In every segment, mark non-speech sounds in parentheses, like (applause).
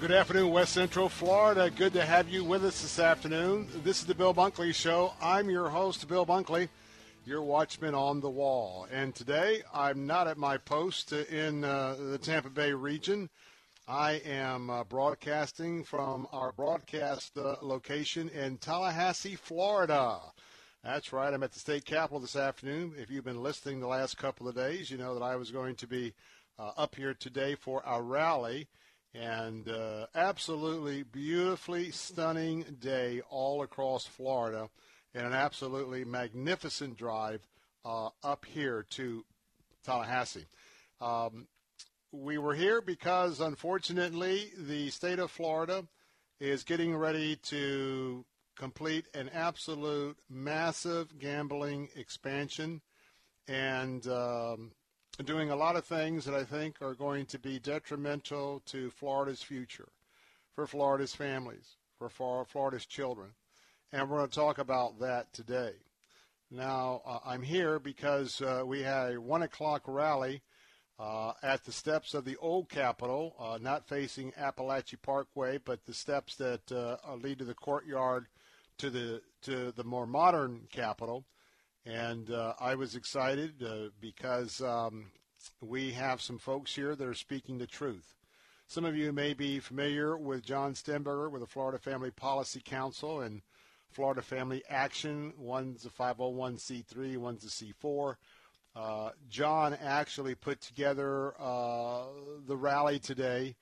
Good afternoon, West Central Florida. Good to have you with us this afternoon. This is the Bill Bunkley Show. I'm your host, Bill Bunkley, your watchman on the wall. And today, I'm not at my post in uh, the Tampa Bay region. I am uh, broadcasting from our broadcast uh, location in Tallahassee, Florida. That's right. I'm at the state capitol this afternoon. If you've been listening the last couple of days, you know that I was going to be uh, up here today for our rally and uh, absolutely beautifully stunning day all across Florida, and an absolutely magnificent drive uh, up here to Tallahassee. Um, we were here because, unfortunately, the state of Florida is getting ready to complete an absolute massive gambling expansion, and um, doing a lot of things that I think are going to be detrimental to Florida's future, for Florida's families, for Florida's children. And we're going to talk about that today. Now, uh, I'm here because uh, we had a 1 o'clock rally uh, at the steps of the old Capitol, uh, not facing Apalachee Parkway, but the steps that uh, lead to the courtyard to the, to the more modern Capitol. And uh, I was excited uh, because um, we have some folks here that are speaking the truth. Some of you may be familiar with John Stemberger with the Florida Family Policy Council and Florida Family Action. One's a 501c3, one's a C4. Uh, John actually put together uh, the rally today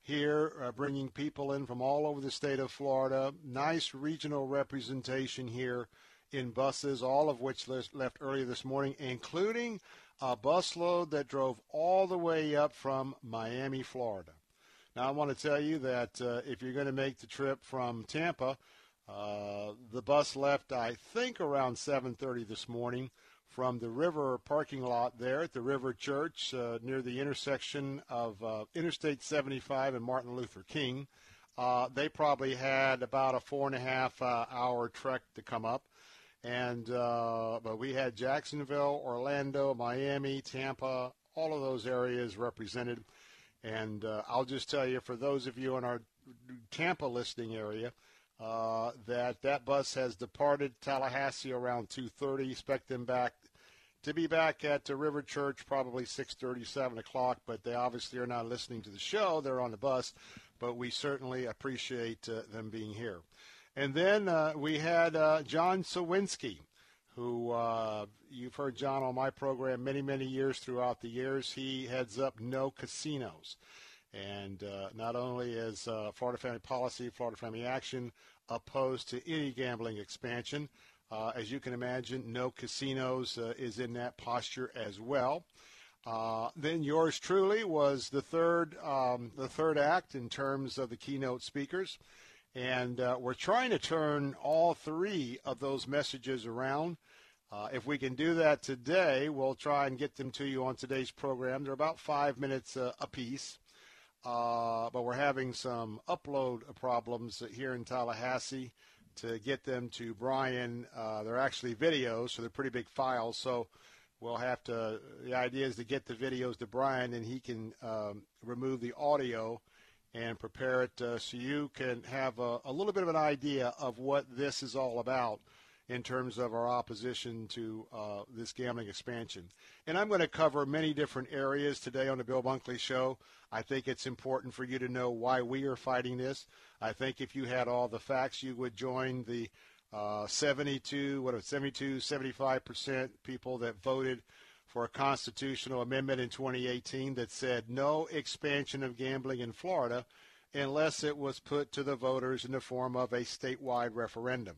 here, uh, bringing people in from all over the state of Florida. Nice regional representation here in buses, all of which left earlier this morning, including a busload that drove all the way up from Miami, Florida. Now, I want to tell you that uh, if you're going to make the trip from Tampa, uh, the bus left, I think, around 7:30 this morning from the river parking lot there at the River Church uh, near the intersection of uh, Interstate 75 and Martin Luther King. Uh, they probably had about a four and a half uh, hour trek to come up. And uh, but we had Jacksonville, Orlando, Miami, Tampa, all of those areas represented. And uh, I'll just tell you, for those of you in our Tampa listening area, uh, that that bus has departed Tallahassee around 2:30. Expect them back to be back at the River Church probably 6:30, 7 o'clock. But they obviously are not listening to the show; they're on the bus. But we certainly appreciate uh, them being here. And then uh, we had uh, John Sowinski, who uh, you've heard John on my program many, many years throughout the years. He heads up No Casinos. And uh, not only is uh, Florida Family Policy, Florida Family Action opposed to any gambling expansion, uh, as you can imagine, No Casinos is in that posture as well. then yours truly was the third, um, the third act in terms of the keynote speakers. And uh, we're trying to turn all three of those messages around. Uh, if we can do that today, we'll try and get them to you on today's program. They're about five minutes uh, apiece. Uh, but we're having some upload problems here in Tallahassee to get them to Brian. Uh, they're actually videos, so they're pretty big files. So we'll have to. The idea is to get the videos to Brian, and he can um, remove the audio and prepare it uh, so you can have a, a, little bit of an idea of what this is all about in terms of our opposition to uh, this gambling expansion. And I'm going to cover many different areas today on the Bill Bunkley Show. I think it's important for you to know why we are fighting this. I think if you had all the facts, you would join the uh, 72, what was 72, 75 percent people that voted for a constitutional amendment in 2018 that said no expansion of gambling in Florida unless it was put to the voters in the form of a statewide referendum.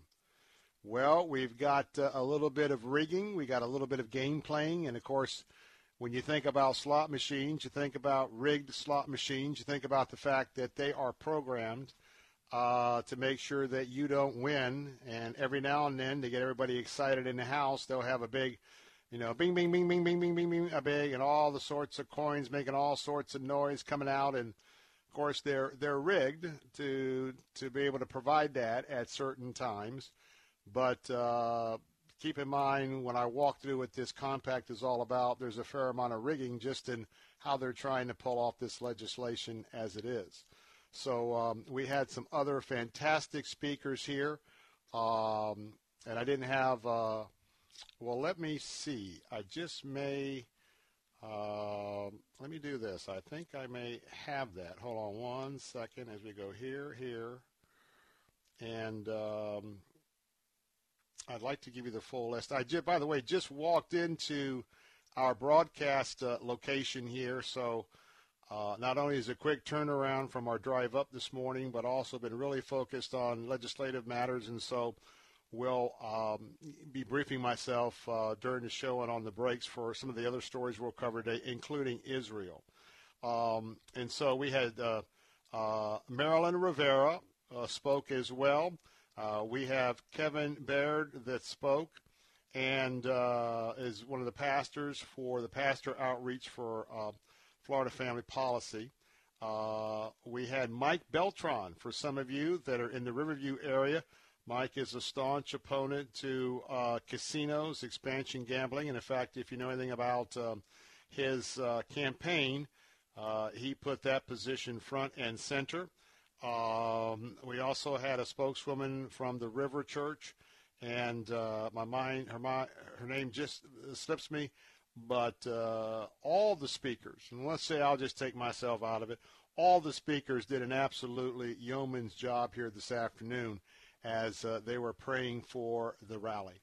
Well, we've got uh, a little bit of rigging, we got a little bit of game playing, and of course, when you think about slot machines, you think about rigged slot machines, you think about the fact that they are programmed uh, to make sure that you don't win. And every now and then, to get everybody excited in the house, they'll have a big, you know, bing, bing, bing, bing, bing, bing, bing, bing, a big, and all the sorts of coins making all sorts of noise coming out. And of course, they're they're rigged to to be able to provide that at certain times. But uh, keep in mind when I walk through what this compact is all about, there's a fair amount of rigging just in how they're trying to pull off this legislation as it is. So um, we had some other fantastic speakers here, um, and I didn't have. Uh, well, let me see. I just may. Uh, let me do this. I think I may have that. Hold on one second as we go here, here, and um, I'd like to give you the full list. I just, by the way, just walked into our broadcast uh, location here, so uh, not only is a quick turnaround from our drive up this morning, but also been really focused on legislative matters, and so will um, be briefing myself uh, during the show and on the breaks for some of the other stories we'll cover today, including Israel. Um, and so we had uh, uh Marilyn Rivera uh, spoke as well. Uh, we have Kevin Baird that spoke and uh, is one of the pastors for the pastor outreach for Florida Family Policy. We had Mike Beltran for some of you that are in the Riverview area. Mike is a staunch opponent to uh, casinos, expansion gambling, and in fact, if you know anything about um, his uh, campaign, he put that position front and center. Um, we also had a spokeswoman from the River Church, and uh, my mind, her, my, her name just slips me, but uh, all the speakers, and let's say I'll just take myself out of it, all the speakers did an absolutely yeoman's job here this afternoon as uh, they were praying for the rally.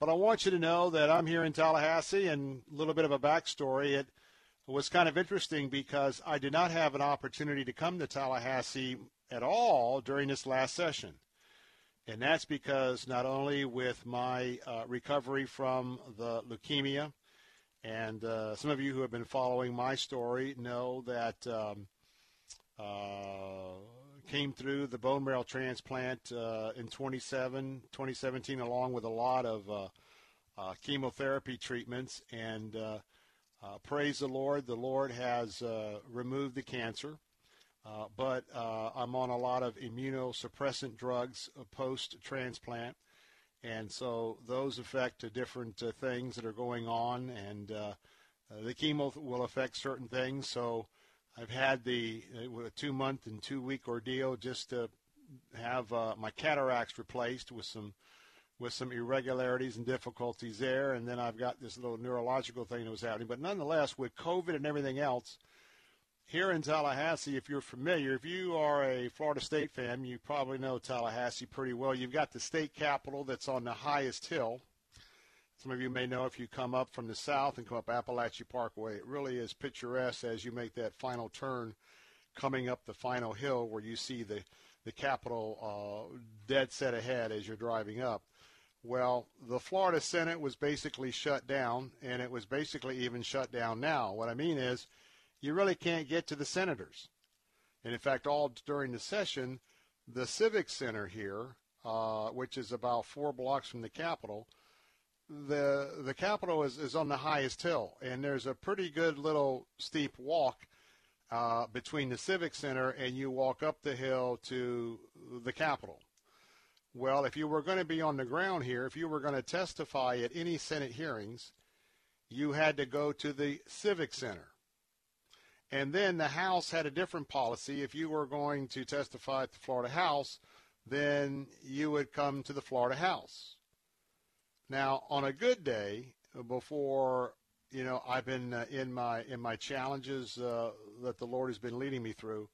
But I want you to know that I'm here in Tallahassee, and a little bit of a backstory. It was kind of interesting because I did not have an opportunity to come to Tallahassee at all during this last session. And that's because not only with my uh, recovery from the leukemia, and uh, some of you who have been following my story know that um, uh, came through the bone marrow transplant uh, in 27, 2017, along with a lot of uh, uh, chemotherapy treatments. And uh, praise the Lord, the Lord has uh, removed the cancer, uh, but uh, I'm on a lot of immunosuppressant drugs post transplant. And so those affect different uh, things that are going on, and uh, the chemo will affect certain things. So I've had the uh, a two month and two week ordeal just to have uh, my cataracts replaced with some with some irregularities and difficulties there. And then I've got this little neurological thing that was happening. But nonetheless, with COVID and everything else, here in Tallahassee, if you're familiar, if you are a Florida State fan, you probably know Tallahassee pretty well. You've got the state capitol that's on the highest hill. Some of you may know if you come up from the south and come up Apalachee Parkway, it really is picturesque as you make that final turn coming up the final hill where you see the, the capitol uh, dead set ahead as you're driving up. Well, the Florida Senate was basically shut down, and it was basically even shut down now. What I mean is, you really can't get to the senators. And in fact, all during the session, the Civic Center here, uh, which is about four blocks from the Capitol, the the Capitol is, is on the highest hill, and there's a pretty good little steep walk uh, between the Civic Center and you walk up the hill to the Capitol. Well, if you were going to be on the ground here, if you were going to testify at any Senate hearings, you had to go to the Civic Center. And then the House had a different policy. If you were going to testify at the Florida House, then you would come to the Florida House. Now, on a good day, before you know I've been uh, in my in my challenges uh, that the Lord has been leading me through,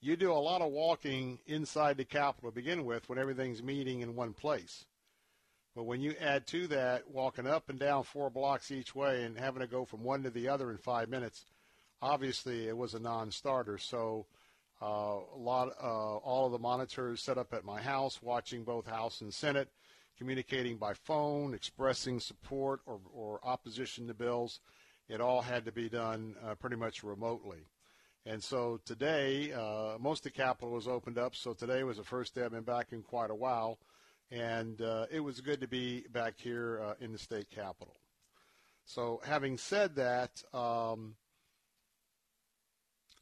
you do a lot of walking inside the Capitol to begin with when everything's meeting in one place. But when you add to that walking up and down four blocks each way and having to go from one to the other in five minutes, obviously it was a non-starter. So uh, a lot, uh, all of the monitors set up at my house, watching both House and Senate, communicating by phone, expressing support or, or opposition to bills. It all had to be done uh, pretty much remotely. And so today, uh, most of the Capitol was opened up. So today was the first day I've been back in quite a while. And uh, it was good to be back here uh, in the state capitol. So having said that, um,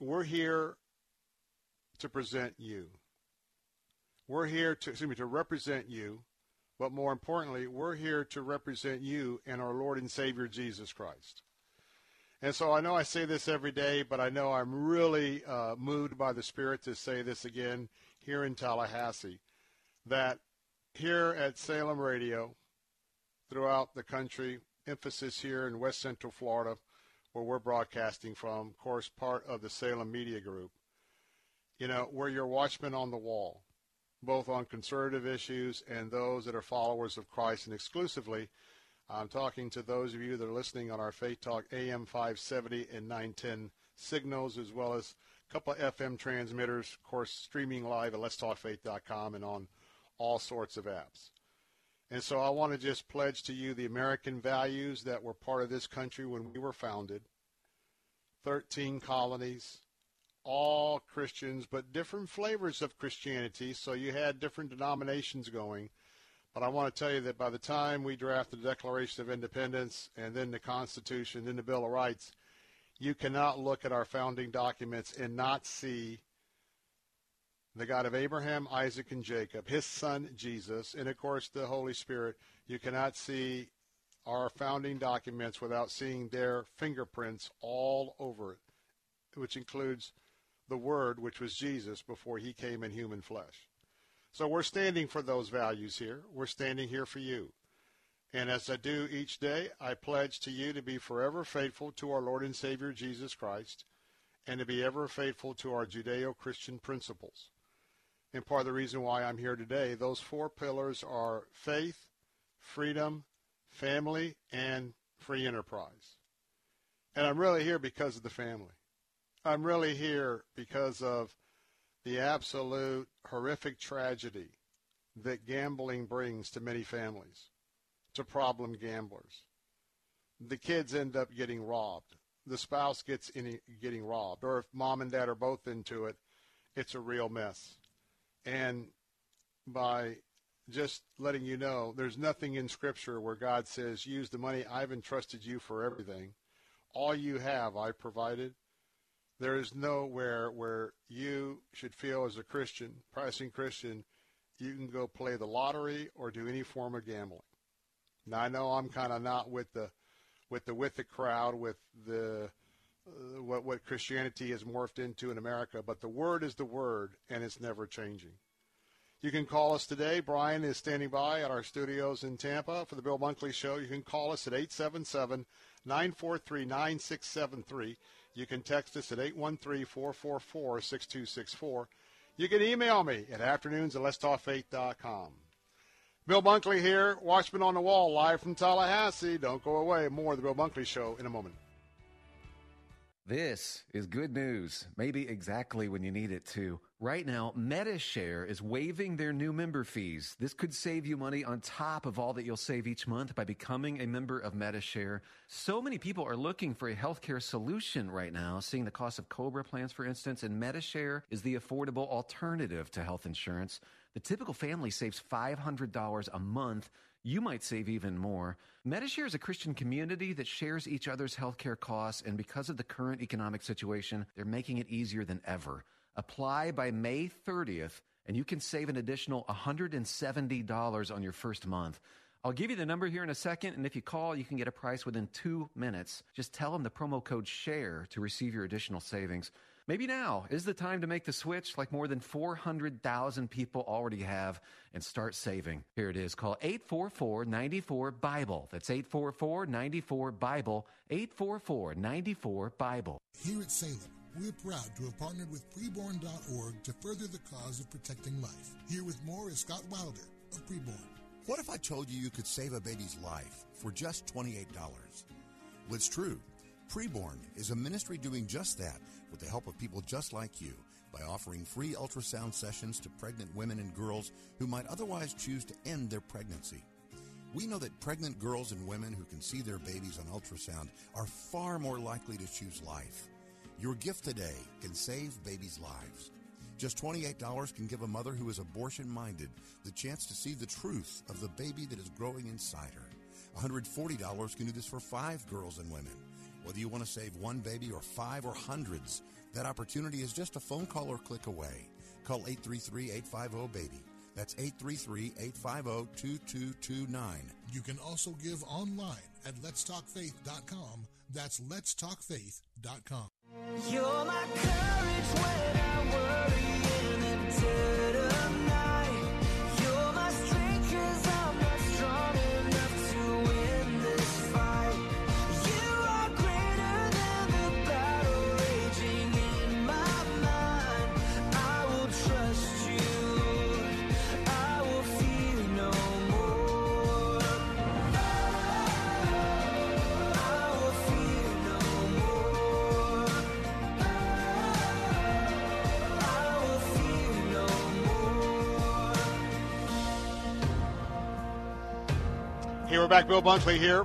we're here to present you. We're here to, excuse me, to represent you, but more importantly, we're here to represent you and our Lord and Savior Jesus Christ. And so I know I say this every day, but I know I'm really uh, moved by the Spirit to say this again here in Tallahassee, that here at Salem Radio, throughout the country, emphasis here in West Central Florida, where we're broadcasting from, of course, part of the Salem Media Group. You know, we're your watchmen on the wall, both on conservative issues and those that are followers of Christ, and exclusively I'm talking to those of you that are listening on our Faith Talk AM 570 and 910 signals, as well as a couple of FM transmitters, of course, streaming live at letstalkfaith.com and on all sorts of apps. And so I want to just pledge to you the American values that were part of this country when we were founded 13 colonies, all Christians, but different flavors of Christianity. So you had different denominations going. But I want to tell you that by the time we drafted the Declaration of Independence and then the Constitution, then the Bill of Rights, you cannot look at our founding documents and not see the God of Abraham, Isaac, and Jacob, his son Jesus, and of course the Holy Spirit. You cannot see our founding documents without seeing their fingerprints all over it, which includes the Word, which was Jesus before he came in human flesh. So we're standing for those values here. We're standing here for you. And as I do each day, I pledge to you to be forever faithful to our Lord and Savior Jesus Christ and to be ever faithful to our Judeo-Christian principles. And part of the reason why I'm here today, those four pillars are faith, freedom, family, and free enterprise. And I'm really here because of the family. I'm really here because of the absolute horrific tragedy that gambling brings to many families, to problem gamblers. The kids end up getting robbed. The spouse gets any, getting robbed. Or if mom and dad are both into it, it's a real mess. And by just letting you know, there's nothing in Scripture where God says, use the money I've entrusted you for everything. All you have, I provided. There is nowhere where you should feel as a Christian, practicing Christian, you can go play the lottery or do any form of gambling. Now I know I'm kind of not with the with the with the crowd with the uh, what what Christianity has morphed into in America, but the word is the word and it's never changing. You can call us today. Brian is standing by at our studios in Tampa for the Bill Bunkley Show. You can call us at 877 943 9673. You can text us at 813-444-6264. You can email me at afternoons at letstalkfaith.com. Bill Bunkley here, Watchman on the Wall, live from Tallahassee. Don't go away. More of the Bill Bunkley Show in a moment. This is good news, maybe exactly when you need it to. Right now, Medi-Share is waiving their new member fees. This could save you money on top of all that you'll save each month by becoming a member of Medi-Share. So many people are looking for a healthcare solution right now, seeing the cost of Cobra plans, for instance, and Medi-Share is the affordable alternative to health insurance. The typical family saves $500 a month you might save even more. Medi-Share is a Christian community that shares each other's healthcare costs, and because of the current economic situation, they're making it easier than ever. Apply by May 30th, and you can save an additional $170 on your first month. I'll give you the number here in a second, and if you call, you can get a price within two minutes. Just tell them the promo code SHARE to receive your additional savings. Maybe now is the time to make the switch like more than 400,000 people already have and start saving. Here it is. Call 844-94-BIBLE. That's 844-94-BIBLE. 844-94-BIBLE. Here at Salem, we're proud to have partnered with preborn.org to further the cause of protecting life. Here with more is Scott Wilder of Preborn. What if I told you you could save a baby's life for just $28? Well, it's true. Preborn is a ministry doing just that with the help of people just like you by offering free ultrasound sessions to pregnant women and girls who might otherwise choose to end their pregnancy. We know that pregnant girls and women who can see their babies on ultrasound are far more likely to choose life. Your gift today can save babies' lives. Just $28 can give a mother who is abortion minded the chance to see the truth of the baby that is growing inside her. $140 can do this for five girls and women. Whether you want to save one baby or five or hundreds, that opportunity is just a phone call or click away. Call 833-850-BABY. That's 833-850-2229. You can also give online at letstalkfaith.com. That's letstalkfaith.com. You're my courage when I worry we're back. Bill Bunkley here.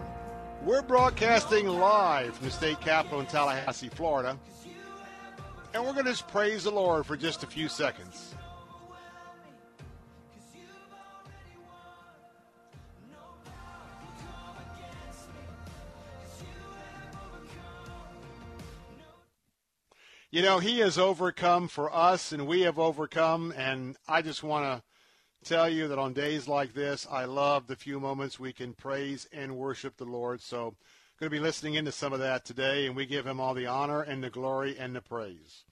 We're broadcasting live from the state capitol in Tallahassee, Florida. And we're going to just praise the Lord for just a few seconds. You know, He has overcome for us, and we have overcome. And I just want to tell you that on days like this, I love the few moments we can praise and worship the Lord. So, going to be listening into some of that today, and we give Him all the honor and the glory and the praise.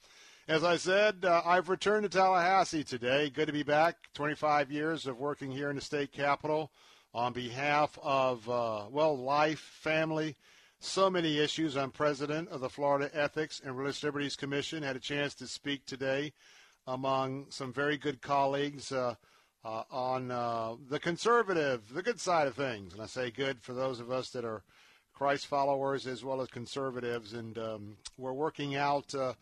As I said, uh, I've returned to Tallahassee today. Good to be back. 25 years of working here in the state capitol on behalf of, uh, well, life, family, so many issues. I'm president of the Florida Ethics and Religious Liberties Commission. Had a chance to speak today among some very good colleagues uh, uh, on uh, the conservative, the good side of things. And I say good for those of us that are Christ followers as well as conservatives. And um, we're working out uh,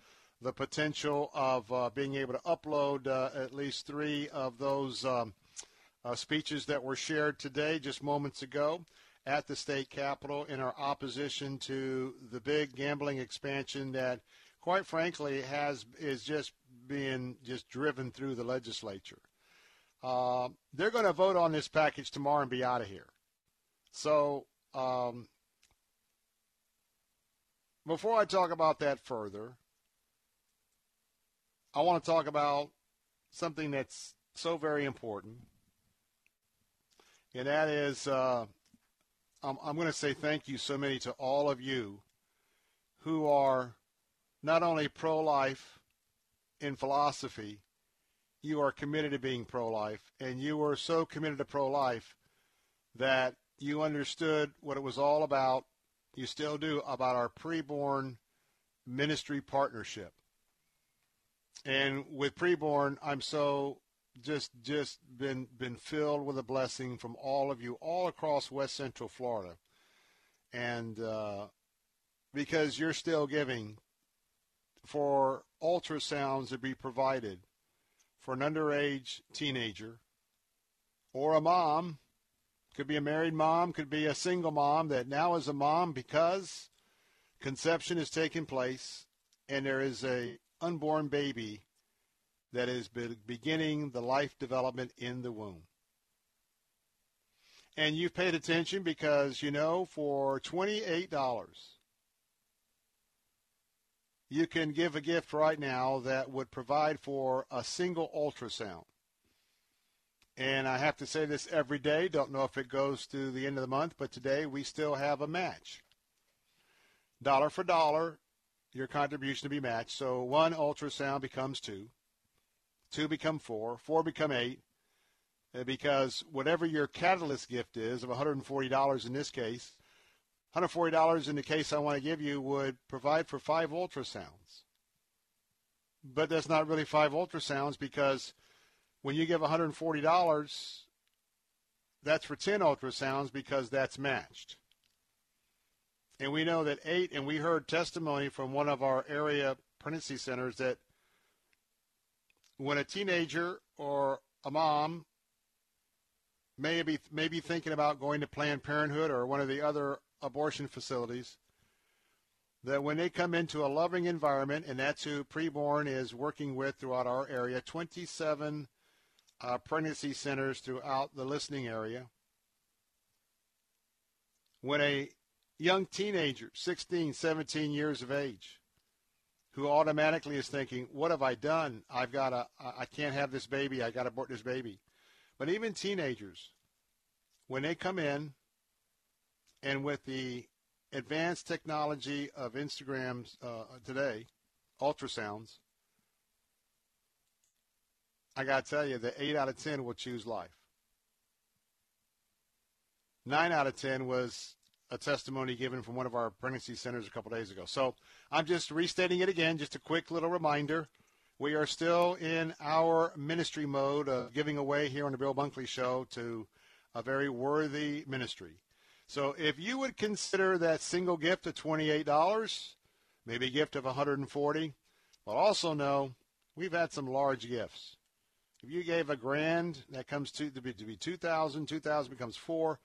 the potential of uh, being able to upload uh, at least three of those um, uh, speeches that were shared today, just moments ago, at the state capitol in our opposition to the big gambling expansion that, quite frankly, has is just being just driven through the legislature. Uh, they're going to vote on this package tomorrow and be out of here. So, um, before I talk about that further, I want to talk about something that's so very important, and that is uh, I'm, I'm going to say thank you so many to all of you who are not only pro-life in philosophy, you are committed to being pro-life, and you were so committed to pro-life that you understood what it was all about. You still do about our preborn ministry partnership. And with preborn, I'm so just just been been filled with a blessing from all of you all across West Central Florida, and uh, because you're still giving for ultrasounds to be provided for an underage teenager or a mom, could be a married mom, could be a single mom that now is a mom because conception is taking place and there is a unborn baby that is beginning the life development in the womb. and you've paid attention because you know for $28 you can give a gift right now that would provide for a single ultrasound. And I have to say this every day. Don't know if it goes to the end of the month, but today we still have a match. Dollar for dollar, your contribution to be matched. So one ultrasound becomes two, two become four, four become eight, uh, because whatever your catalyst gift is of $140 in this case, $140 in the case I want to give you would provide for five ultrasounds. But that's not really five ultrasounds because when you give $140, that's for 10 ultrasounds because that's matched. And we know that eight, and we heard testimony from one of our area pregnancy centers that when a teenager or a mom may be, may be thinking about going to Planned Parenthood or one of the other abortion facilities, that when they come into a loving environment, and that's who preborn is working with throughout our area, 27 uh, pregnancy centers throughout the listening area. When a young teenager, 16, 17 years of age, who automatically is thinking, what have I done? I've got to, I can't have this baby. I got to abort this baby. But even teenagers, when they come in and with the advanced technology of Instagrams uh, today, ultrasounds, I got to tell you that 8 out of 10 will choose life. 9 out of 10 was a testimony given from one of our pregnancy centers a couple days ago. So I'm just restating it again, just a quick little reminder. We are still in our ministry mode of giving away here on the Bill Bunkley Show to a very worthy ministry. So if you would consider that single gift of $28, maybe a gift of 140, but also know we've had some large gifts. If you gave a grand, that comes to, to be, to be 2,000. 2,000 becomes four.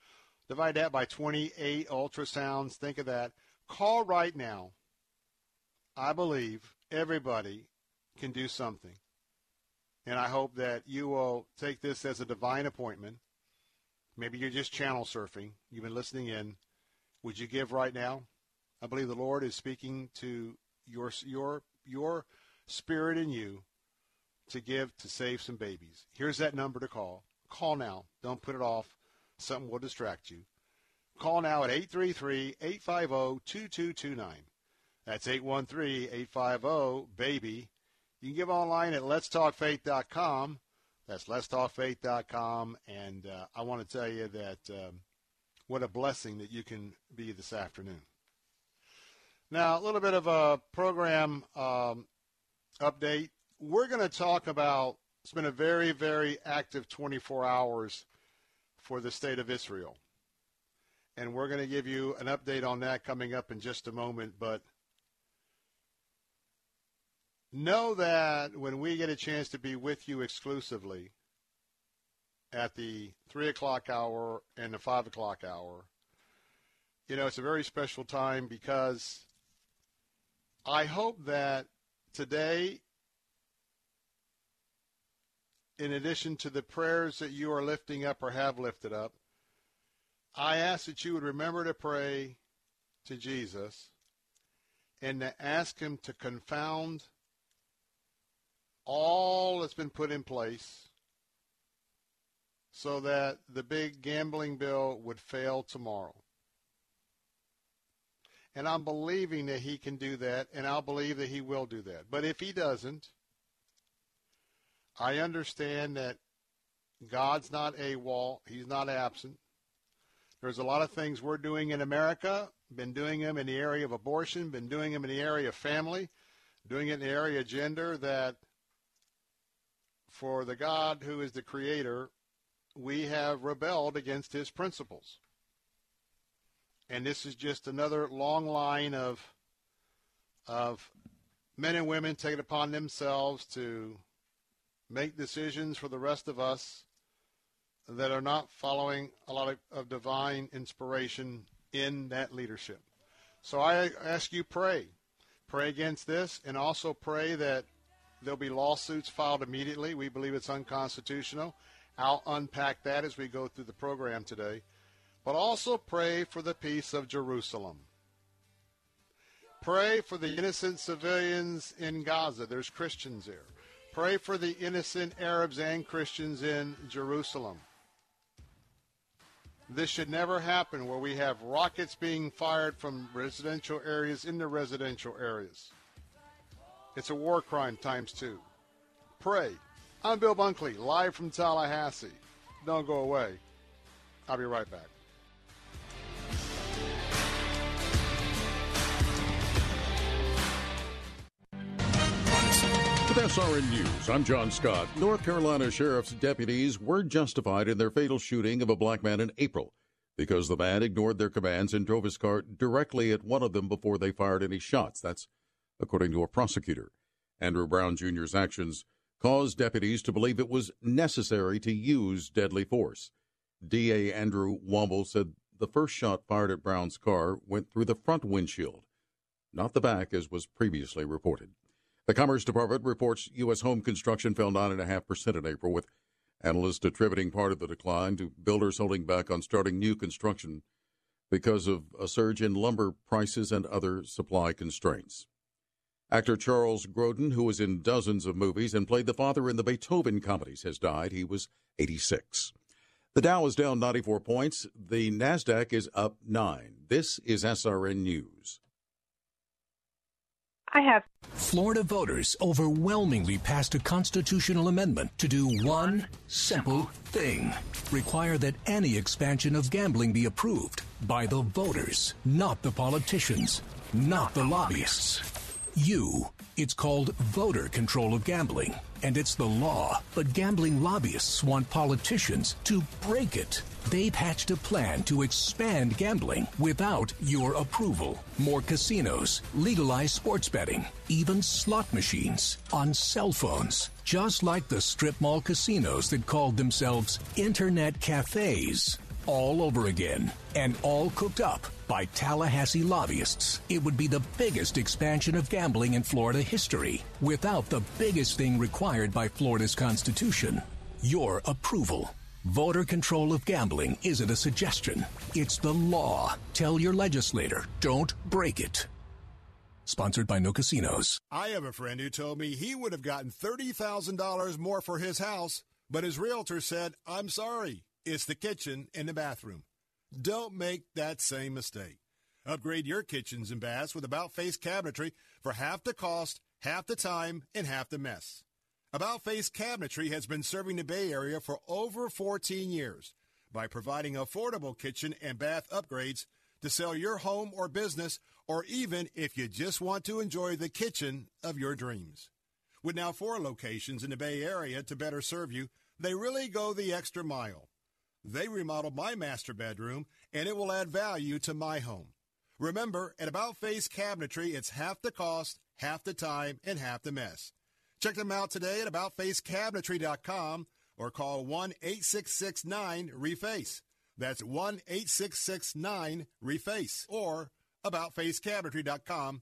Divide that by 28 ultrasounds. Think of that. Call right now. I believe everybody can do something. And I hope that you will take this as a divine appointment. Maybe you're just channel surfing. You've been listening in. Would you give right now? I believe the Lord is speaking to your your your spirit in you to give to save some babies. Here's that number to call. Call now. Don't put it off. Something will distract you. Call now at 833-850-2229. That's 813-850-BABY. You can give online at letstalkfaith.com. That's letstalkfaith.com. And uh, I want to tell you that um, what a blessing that you can be this afternoon. Now, a little bit of a program um, update. We're going to talk about, it's been a very, very active 24 hours for the state of Israel. And we're going to give you an update on that coming up in just a moment. But know that when we get a chance to be with you exclusively at the 3 o'clock hour and the 5 o'clock hour, you know, it's a very special time because I hope that today, in addition to the prayers that you are lifting up or have lifted up, I ask that you would remember to pray to Jesus and to ask him to confound all that's been put in place so that the big gambling bill would fail tomorrow. And I'm believing that he can do that, and I'll believe that he will do that. But if he doesn't, I understand that God's not a wall. He's not absent. There's a lot of things we're doing in America, been doing them in the area of abortion, been doing them in the area of family, doing it in the area of gender that for the God who is the creator, we have rebelled against his principles. And this is just another long line of of men and women taking upon themselves to make decisions for the rest of us that are not following a lot of, of divine inspiration in that leadership. So I ask you pray. Pray against this and also pray that there'll be lawsuits filed immediately. We believe it's unconstitutional. I'll unpack that as we go through the program today. but also pray for the peace of Jerusalem. Pray for the innocent civilians in Gaza. There's Christians there. Pray for the innocent Arabs and Christians in Jerusalem. This should never happen where we have rockets being fired from residential areas into residential areas. It's a war crime times two. Pray. I'm Bill Bunkley, live from Tallahassee. Don't go away. I'll be right back. With SRN News, I'm John Scott. North Carolina Sheriff's deputies were justified in their fatal shooting of a black man in April because the man ignored their commands and drove his car directly at one of them before they fired any shots. That's according to a prosecutor. Andrew Brown Jr.'s actions caused deputies to believe it was necessary to use deadly force. DA Andrew Womble said the first shot fired at Brown's car went through the front windshield, not the back, as was previously reported. The Commerce Department reports U.S. home construction fell 9.5% in April, with analysts attributing part of the decline to builders holding back on starting new construction because of a surge in lumber prices and other supply constraints. Actor Charles Grodin, who was in dozens of movies and played the father in the Beethoven comedies, has died. He was 86. The Dow is down 94 points. The NASDAQ is up 9. This is SRN News. I have. Florida voters overwhelmingly passed a constitutional amendment to do one simple thing require that any expansion of gambling be approved by the voters, not the politicians, not the lobbyists. You. It's called voter control of gambling, and it's the law. But gambling lobbyists want politicians to break it. They've hatched a plan to expand gambling without your approval. More casinos, legalized sports betting, even slot machines on cell phones. Just like the strip mall casinos that called themselves internet cafes. All over again, and all cooked up by Tallahassee lobbyists. It would be the biggest expansion of gambling in Florida history without the biggest thing required by Florida's Constitution your approval. Voter control of gambling isn't a suggestion, it's the law. Tell your legislator, don't break it. Sponsored by No Casinos. I have a friend who told me he would have gotten $30,000 more for his house, but his realtor said, I'm sorry, it's the kitchen and the bathroom. Don't make that same mistake. Upgrade your kitchens and baths with About Face Cabinetry for half the cost, half the time, and half the mess. About Face Cabinetry has been serving the Bay Area for over 14 years by providing affordable kitchen and bath upgrades to sell your home or business, or even if you just want to enjoy the kitchen of your dreams. With now four locations in the Bay Area to better serve you, they really go the extra mile. They remodeled my master bedroom, and it will add value to my home. Remember, at About Face Cabinetry, it's half the cost, half the time, and half the mess. Check them out today at AboutFaceCabinetry.com or call 1 866 9 REFACE. That's 1 866 9 REFACE or AboutFaceCabinetry.com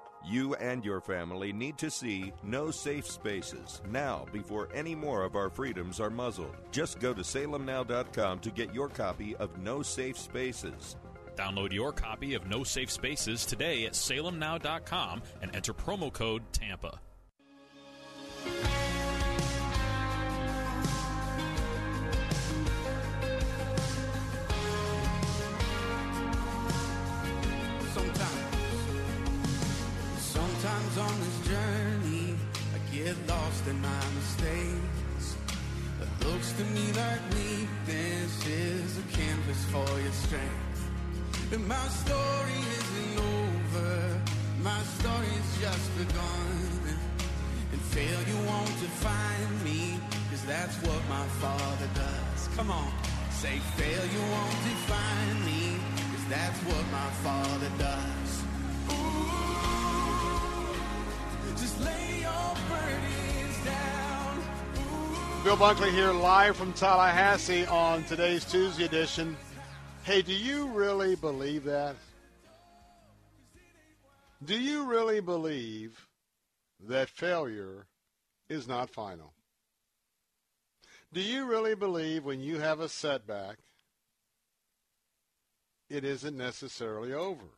You and your family need to see No Safe Spaces now before any more of our freedoms are muzzled. Just go to salemnow.com to get your copy of No Safe Spaces. Download your copy of No Safe Spaces today at salemnow.com and enter promo code TAMPA. Lost in my mistakes. It looks to me like weakness is a canvas for your strength. And my story isn't over. My story's just begun. And failure won't define me, cause that's what my father does. Come on. Say failure won't define me, cause that's what my father does. Ooh, just lay your burdens down. Bill Bunkley here live from Tallahassee on today's Tuesday edition. Hey, do you really believe that? Do you really believe that failure is not final? Do you really believe when you have a setback, it isn't necessarily over?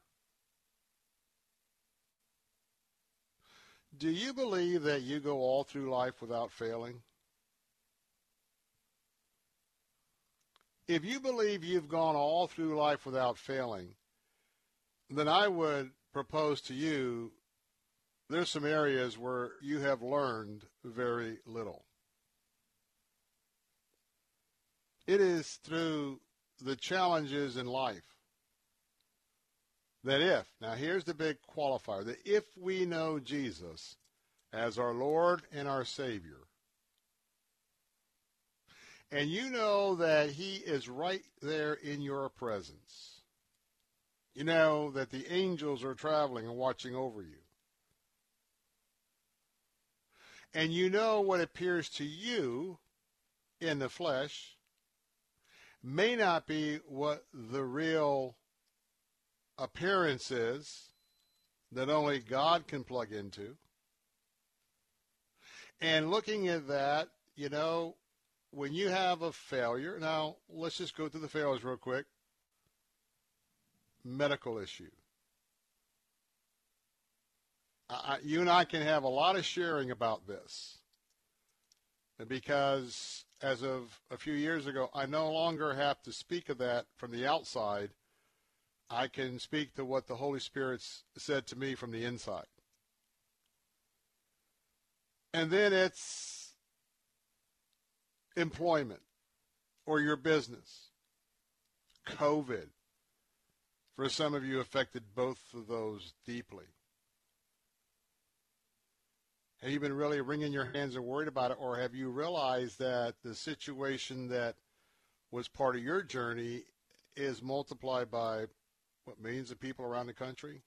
Do you believe that you go all through life without failing? If you believe you've gone all through life without failing, then I would propose to you there's some areas where you have learned very little. It is through the challenges in life that if, now here's the big qualifier, that if we know Jesus as our Lord and our Savior, and you know that He is right there in your presence, you know that the angels are traveling and watching over you, and you know what appears to you in the flesh may not be what the real appearance is that only God can plug into. And looking at that, you know, when you have a failure, now let's just go through the failures real quick. Medical issue. I, you and I can have a lot of sharing about this. Because as of a few years ago, I no longer have to speak of that from the outside. I can speak to what the Holy Spirit said to me from the inside. And then it's employment or your business. COVID. For some of you, affected both of those deeply. Have you been really wringing your hands and worried about it, or have you realized that the situation that was part of your journey is multiplied by what millions of people around the country?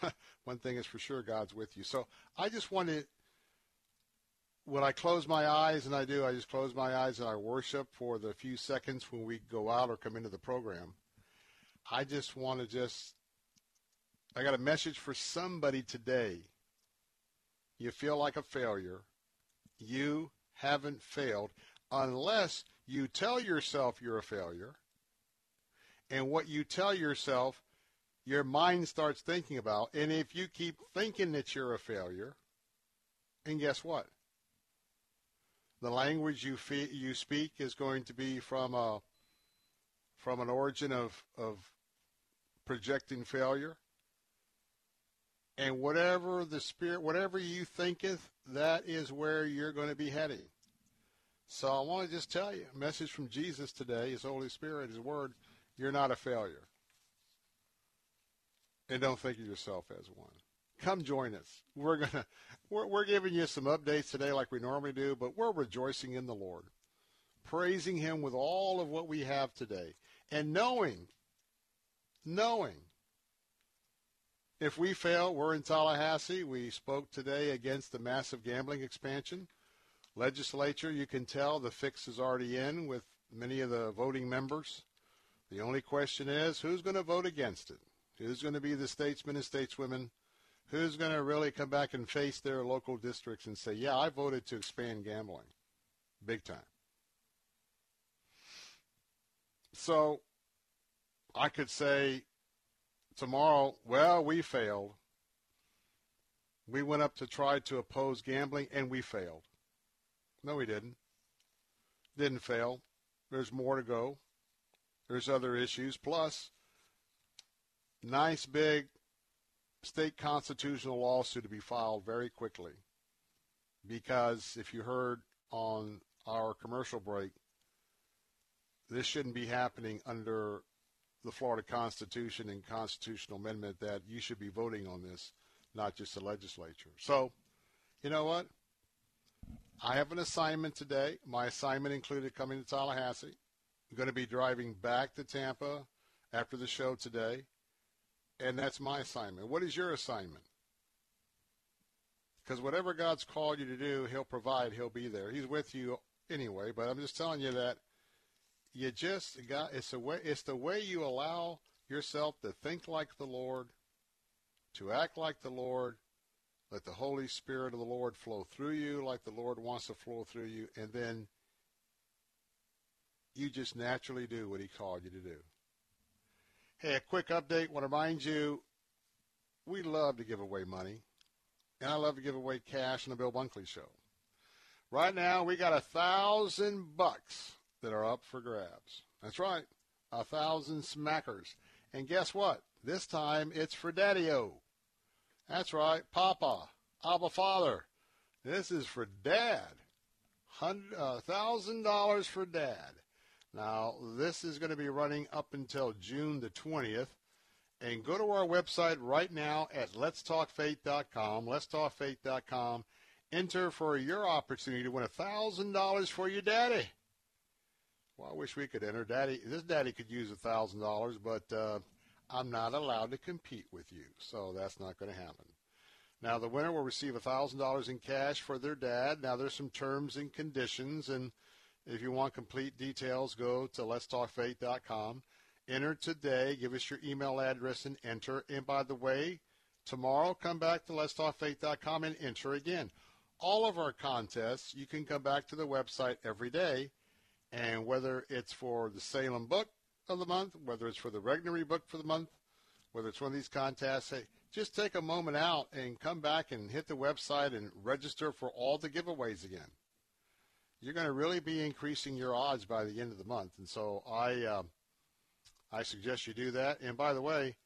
(laughs) One thing is for sure, God's with you. So I just want to, when I close my eyes, and I do, I just close my eyes and I worship for the few seconds when we go out or come into the program. I just want to just, I got a message for somebody today you feel like a failure, you haven't failed unless you tell yourself you're a failure. And what you tell yourself, your mind starts thinking about. And if you keep thinking that you're a failure, and guess what? The language you fe- you speak is going to be from a from an origin of of projecting failure. And whatever the spirit, whatever you thinketh, that is where you're going to be heading. So I want to just tell you, a message from Jesus today, His Holy Spirit, His Word, you're not a failure. And don't think of yourself as one. Come join us. We're gonna we're, we're giving you some updates today like we normally do, but we're rejoicing in the Lord, praising Him with all of what we have today, and knowing, knowing if we fail, we're in Tallahassee. We spoke today against the massive gambling expansion. Legislature, you can tell the fix is already in with many of the voting members. The only question is who's going to vote against it? Who's going to be the statesmen and stateswomen? Who's going to really come back and face their local districts and say, yeah, I voted to expand gambling? Big time. So I could say tomorrow, well, we failed. We went up to try to oppose gambling and we failed. No, we didn't. Didn't fail. There's more to go. There's other issues. Plus, nice big state constitutional lawsuit to be filed very quickly. Because if you heard on our commercial break, this shouldn't be happening under the Florida Constitution and constitutional amendment that you should be voting on this, not just the legislature. So, you know what? I have an assignment today. My assignment included coming to Tallahassee. I'm going to be driving back to Tampa after the show today, and that's my assignment. What is your assignment? Because whatever God's called you to do, He'll provide. He'll be there. He's with you anyway. But I'm just telling you that you just got. It's the way. It's the way you allow yourself to think like the Lord, to act like the Lord. Let the Holy Spirit of the Lord flow through you like the Lord wants to flow through you, and then you just naturally do what He called you to do. Hey, a quick update. Want to remind you, we love to give away money, and I love to give away cash on the Bill Bunkley Show. Right now, we got a thousand bucks that are up for grabs. That's right, a thousand smackers. And guess what? This time it's for Daddy-O. That's right, Papa, Abba Father. This is for Dad. A uh, thousand dollars for Dad. Now, this is going to be running up until June the 20th. And go to our website right now at letstalkfaith.com, letstalkfaith.com. Enter for your opportunity to win $1,000 for your daddy. Well, I wish we could enter. Daddy, this daddy could use $1,000, but uh, I'm not allowed to compete with you, so that's not going to happen. Now, the winner will receive $1,000 in cash for their dad. Now, there's some terms and conditions, and if you want complete details, go to letstalkfaith.com. Enter today. Give us your email address and enter. And by the way, tomorrow come back to letstalkfaith.com and enter again. All of our contests, you can come back to the website every day, and whether it's for the Salem book of the month, whether it's for the Regnery book for the month, whether it's one of these contests, hey, just take a moment out and come back and hit the website and register for all the giveaways again. You're going to really be increasing your odds by the end of the month, and so I, uh, I suggest you do that. And by the way,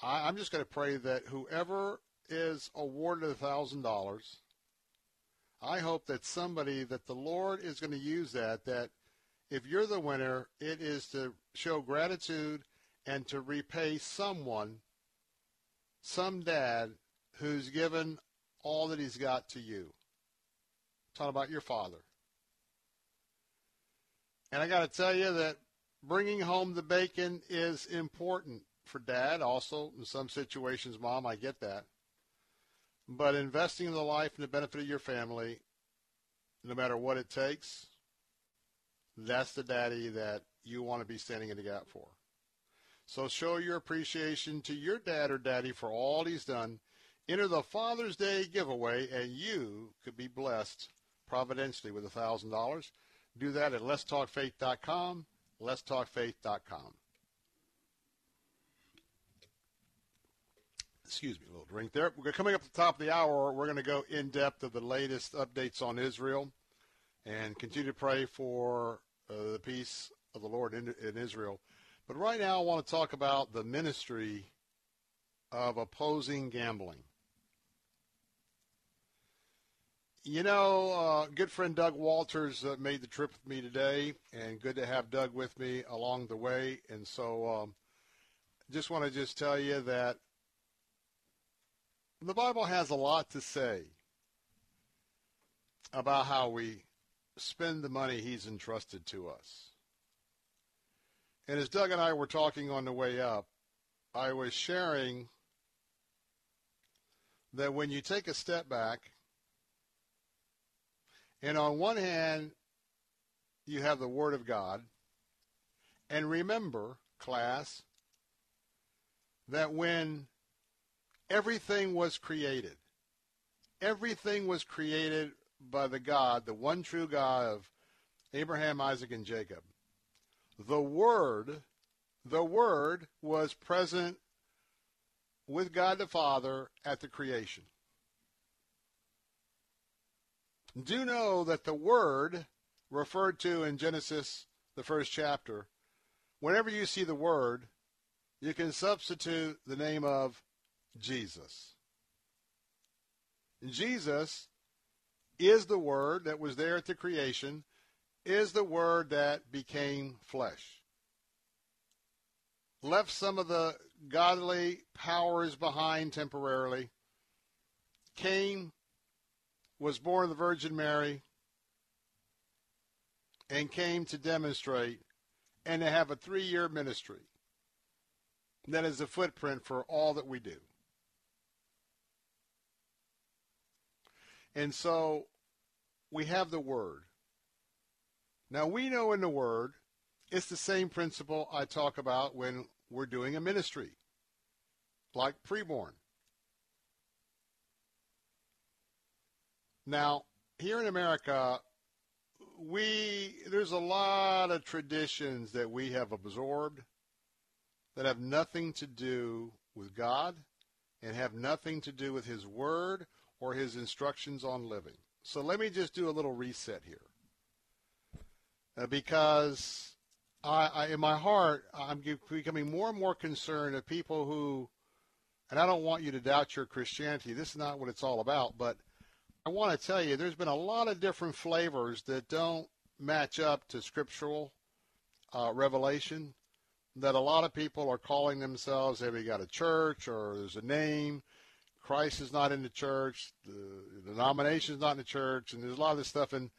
I, I'm just going to pray that whoever is awarded a thousand dollars, I hope that somebody that the Lord is going to use that that if you're the winner, it is to show gratitude and to repay someone, some dad who's given all that he's got to you. Talking about your father. And I got to tell you that bringing home the bacon is important for dad. Also, in some situations, mom, I get that. But investing in the life and the benefit of your family, no matter what it takes, that's the daddy that you want to be standing in the gap for. So show your appreciation to your dad or daddy for all he's done. Enter the Father's Day giveaway, and you could be blessed providentially with $1,000. Do that at letstalkfaith.com, letstalkfaith.com. Excuse me, a little drink there. We're coming up at the top of the hour. We're going to go in depth of the latest updates on Israel and continue to pray for uh, the peace of the Lord in, in Israel. But right now, I want to talk about the ministry of opposing gambling. You know, uh, good friend Doug Walters uh, made the trip with me today, and good to have Doug with me along the way. And so, um, just want to just tell you that the Bible has a lot to say about how we spend the money He's entrusted to us. And as Doug and I were talking on the way up, I was sharing that when you take a step back, and on one hand, you have the Word of God, and remember, class, that when everything was created, everything was created by the God, the one true God of Abraham, Isaac, and Jacob the Word, the Word was present with God the Father at the creation. Do know that the Word referred to in Genesis, the first chapter, whenever you see the Word, you can substitute the name of Jesus. Jesus is the Word that was there at the creation is the word that became flesh. left some of the godly powers behind temporarily, came, was born of the Virgin Mary, and came to demonstrate and to have a three year ministry that is a footprint for all that we do. And so we have the Word. Now we know in the Word, it's the same principle I talk about when we're doing a ministry, like preborn. Now, here in America, we there's a lot of traditions that we have absorbed that have nothing to do with God and have nothing to do with His Word or His instructions on living. So let me just do a little reset here. Uh, because I, I, in my heart, I'm becoming more and more concerned of people who, and I don't want you to doubt your Christianity. This is not what it's all about, but I want to tell you there's been a lot of different flavors that don't match up to scriptural uh, revelation. That a lot of people are calling themselves, hey, we got a church or there's a name. Christ is not in the church. The, the denomination is not in the church, and there's a lot of this stuff. And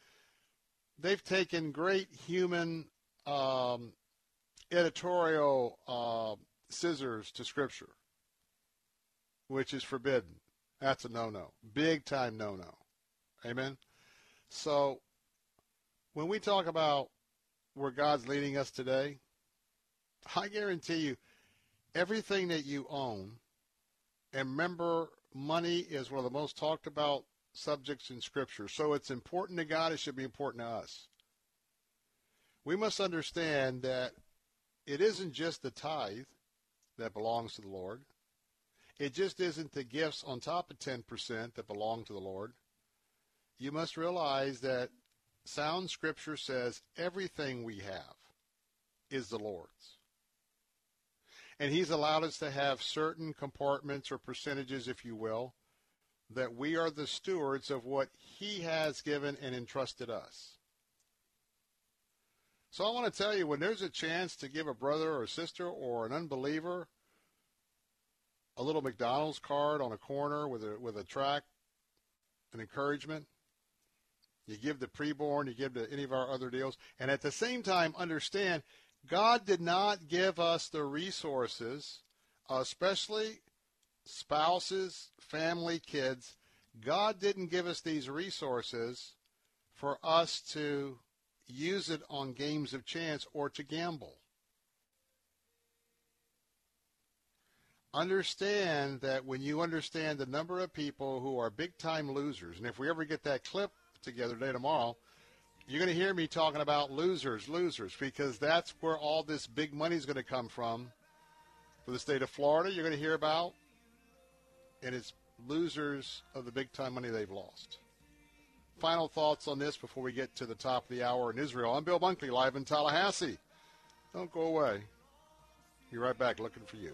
they've taken great human um, editorial uh, scissors to Scripture, which is forbidden. That's a no-no, big time no-no. Amen. So when we talk about where God's leading us today, I guarantee you, everything that you own, and remember, money is one of the most talked about subjects in Scripture. So it's important to God, it should be important to us. We must understand that it isn't just the tithe that belongs to the Lord. It just isn't the gifts on top of 10% that belong to the Lord. You must realize that sound Scripture says everything we have is the Lord's. And He's allowed us to have certain compartments or percentages, if you will, that we are the stewards of what He has given and entrusted us. So I want to tell you, when there's a chance to give a brother or sister or an unbeliever a little McDonald's card on a corner with a with a track, an encouragement, you give the preborn, you give to any of our other deals, and at the same time understand God did not give us the resources, especially spouses, family, kids. God didn't give us these resources for us to use it on games of chance or to gamble. Understand that when you understand the number of people who are big time losers, and if we ever get that clip together today tomorrow, you're going to hear me talking about losers, losers, because that's where all this big money is going to come from. For the state of Florida, you're going to hear about, and it's losers of the big time money they've lost. Final thoughts on this before we get to the top of the hour in Israel. I'm Bill Bunkley, live in Tallahassee. Don't go away. Be right back looking for you.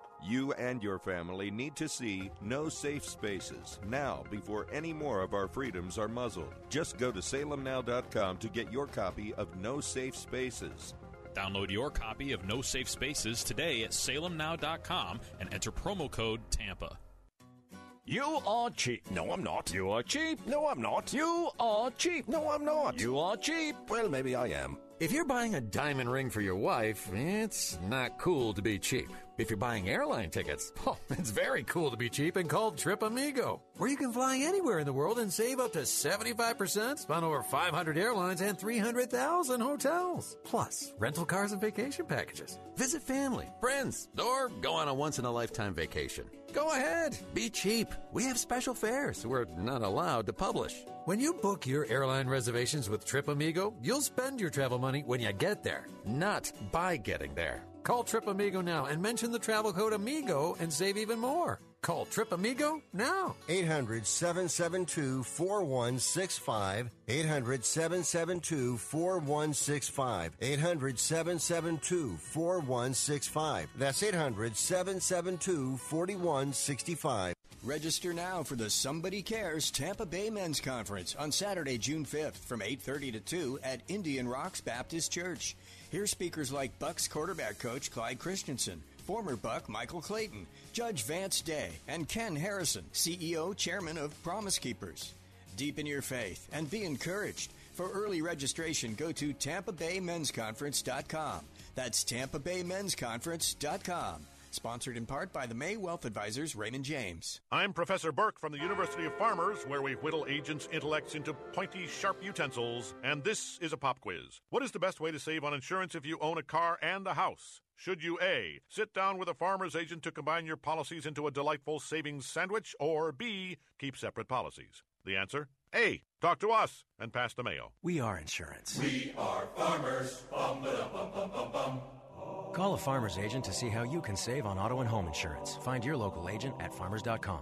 You and your family need to see No Safe Spaces now before any more of our freedoms are muzzled. Just go to salemnow.com to get your copy of No Safe Spaces. Download your copy of No Safe Spaces today at salemnow.com and enter promo code TAMPA. You are cheap. No, I'm not. You are cheap. No, I'm not. You are cheap. No, I'm not. You are cheap. Well, maybe I am. If you're buying a diamond ring for your wife, it's not cool to be cheap. If you're buying airline tickets, (laughs) oh, it's very cool to be cheap and called Trip Amigo, where you can fly anywhere in the world and save up to 75% on over 500 airlines and 300,000 hotels. Plus, rental cars and vacation packages. Visit family, friends, or go on a once in a lifetime vacation. Go ahead, be cheap. We have special fares we're not allowed to publish. When you book your airline reservations with Trip Amigo, you'll spend your travel money when you get there, not by getting there. Call Trip Amigo now and mention the travel code AMIGO and save even more. Call Trip Amigo now. 800 772 4165. 800 772 4165. 800 772 4165. That's 800 772 4165. Register now for the Somebody Cares Tampa Bay Men's Conference on Saturday, June 5th from 8:30 to 2 at Indian Rocks Baptist Church. Hear speakers like Bucks quarterback coach Clyde Christensen, former Buck Michael Clayton, Judge Vance Day, and Ken Harrison, CEO chairman of Promise Keepers. Deepen your faith and be encouraged. For early registration, go to TampaBayMen'sConference.com. That's TampaBayMen'sConference.com. Sponsored in part by the May Wealth Advisors Raymond James. I'm Professor Burke from the University of Farmers, where we whittle agents' intellects into pointy, sharp utensils. And this is a pop quiz. What is the best way to save on insurance if you own a car and a house? Should you A, sit down with a farmer's agent to combine your policies into a delightful savings sandwich, or B, keep separate policies? The answer? A, talk to us and pass the mayo. We are insurance. We are farmers. Bum, ba, bum, bum, bum, bum. Call a farmer's agent to see how you can save on auto and home insurance. Find your local agent at farmers.com.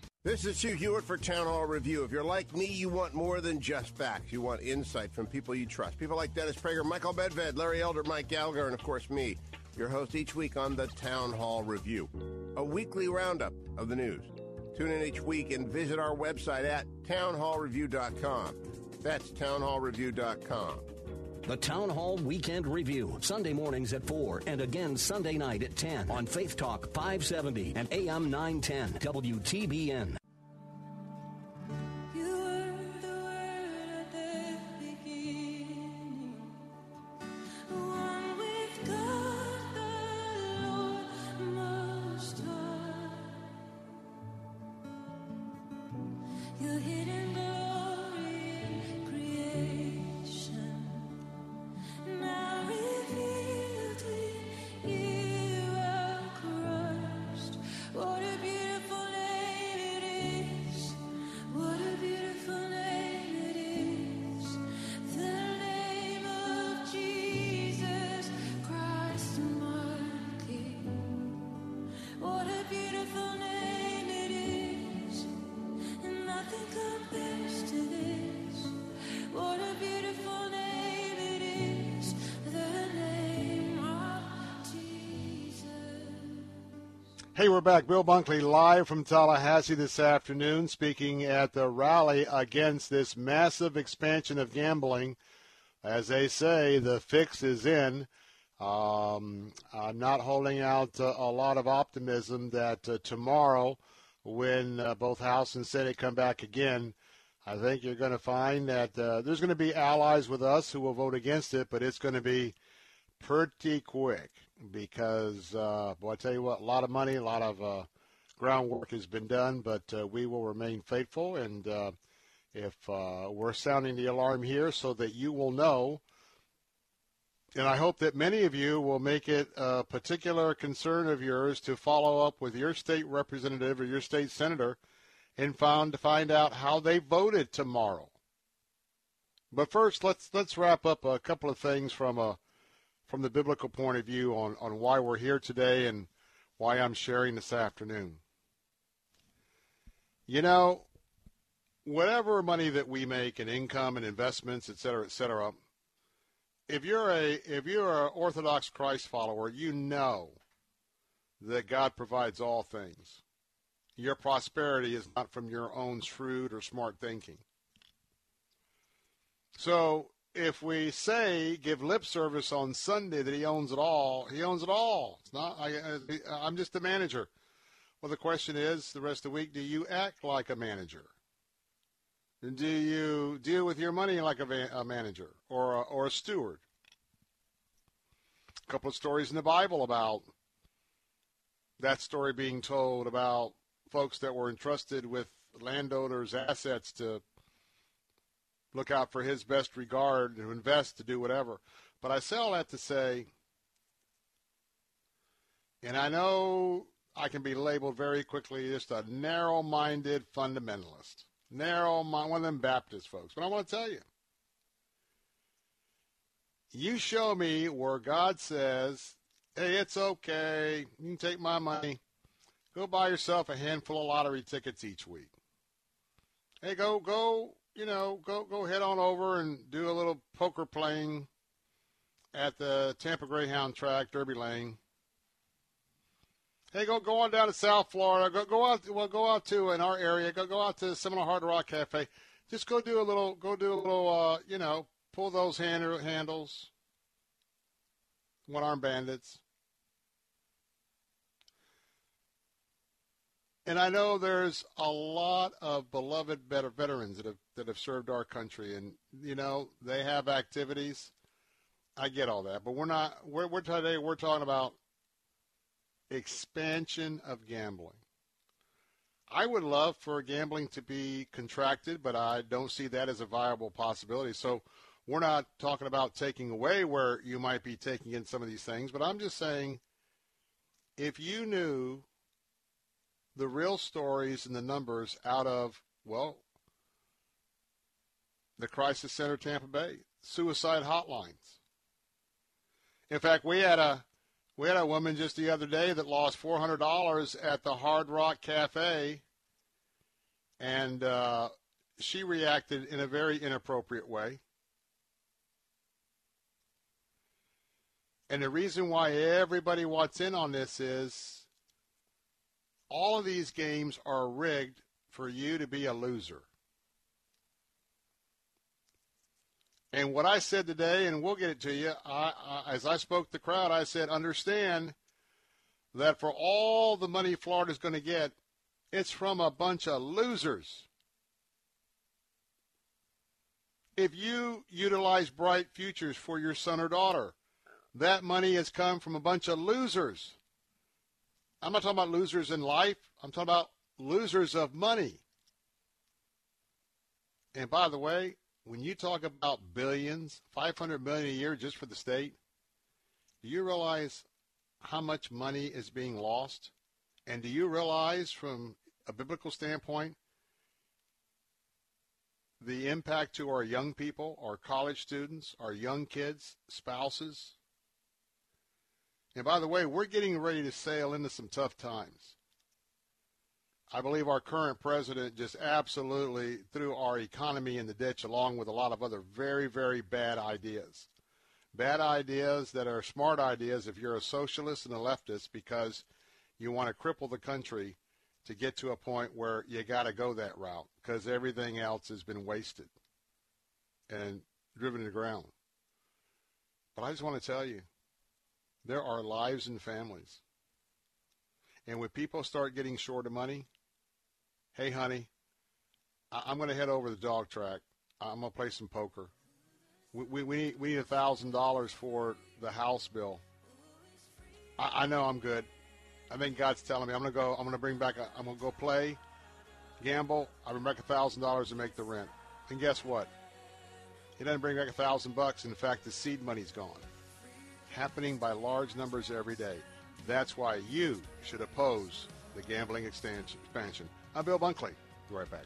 This is Hugh Hewitt for Town Hall Review. If you're like me, you want more than just facts. You want insight from people you trust. People like Dennis Prager, Michael Medved, Larry Elder, Mike Gallagher, and of course me, your host each week on the Town Hall Review, a weekly roundup of the news. Tune in each week and visit our website at townhallreview.com. That's townhallreview.com. The Town Hall Weekend Review, Sunday mornings at 4 and again Sunday night at 10 on Faith Talk 570 and AM 910 WTBN. Hey, we're back. Bill Bunkley live from Tallahassee this afternoon, speaking at the rally against this massive expansion of gambling. As they say, the fix is in. Um, I'm not holding out uh, a lot of optimism that uh, tomorrow, when uh, both House and Senate come back again, I think you're going to find that uh, there's going to be allies with us who will vote against it, but it's going to be pretty quick because, uh, boy, I tell you what, a lot of money, a lot of uh, groundwork has been done, but uh, we will remain faithful. And uh, if uh, we're sounding the alarm here so that you will know, and I hope that many of you will make it a particular concern of yours to follow up with your state representative or your state senator and found to find out how they voted tomorrow. But first, let's let's wrap up a couple of things from a from the biblical point of view on, on why we're here today and why I'm sharing this afternoon. You know, whatever money that we make in income and investments, et cetera, et cetera, if you're a if you're an Orthodox Christ follower, you know that God provides all things. Your prosperity is not from your own shrewd or smart thinking. So if we say give lip service on Sunday that he owns it all, he owns it all. It's not. I, I'm just a manager. Well, the question is, the rest of the week, do you act like a manager? Do you deal with your money like a, a manager or a, or a steward? A couple of stories in the Bible about that story being told about folks that were entrusted with landowners' assets to look out for his best regard, to invest, to do whatever. But I say all that to say, and I know I can be labeled very quickly just a narrow-minded fundamentalist, narrow, mind one of them Baptist folks. But I want to tell you, you show me where God says, "Hey, it's okay. You can take my money. Go buy yourself a handful of lottery tickets each week. Hey, go, go, you know, go, go head on over and do a little poker playing at the Tampa Greyhound track, Derby Lane." Hey, go go on down to South Florida. Go go out. Well, go out to in our area. Go go out to Seminole Hard Rock Cafe. Just go do a little. Go do a little. Uh, you know, pull those hand, handles. One arm bandits. And I know there's a lot of beloved better veterans that have that have served our country, and you know they have activities. I get all that, but we're not. We're, we're today. We're talking about expansion of gambling. I would love for gambling to be contracted, but I don't see that as a viable possibility. So we're not talking about taking away where you might be taking in some of these things, but I'm just saying if you knew the real stories and the numbers out of, well, the Crisis Center Tampa Bay, suicide hotlines. In fact, we had a we had a woman just the other day that lost four hundred dollars at the Hard Rock Cafe, and uh, she reacted in a very inappropriate way. And the reason why everybody wants in on this is all of these games are rigged for you to be a loser. And what I said today, and we'll get it to you, I, I, as I spoke to the crowd, I said, understand that for all the money Florida's going to get, it's from a bunch of losers. If you utilize Bright Futures for your son or daughter, that money has come from a bunch of losers. I'm not talking about losers in life. I'm talking about losers of money. And by the way, when you talk about billions, 500 million a year just for the state, do you realize how much money is being lost? And do you realize from a biblical standpoint the impact to our young people, our college students, our young kids, spouses? And by the way, we're getting ready to sail into some tough times. I believe our current president just absolutely threw our economy in the ditch along with a lot of other very, very bad ideas. Bad ideas that are smart ideas if you're a socialist and a leftist because you want to cripple the country to get to a point where you got to go that route because everything else has been wasted and driven to the ground. But I just want to tell you, there are lives and families. And when people start getting short of money, hey, honey, I- I'm going to head over the dog track. I'm going to play some poker. We, we, we need, we need $1,000 for the house bill. I, I know I'm good. I think God's telling me I'm going to go, I'm going to bring back, a, I'm going to go play, gamble. I bring back $1,000 to make the rent. And guess what? He doesn't bring back a thousand bucks. In fact, the seed money's gone. Happening by large numbers every day. That's why you should oppose the gambling expansion. I'm Bill Bunkley. Be right back.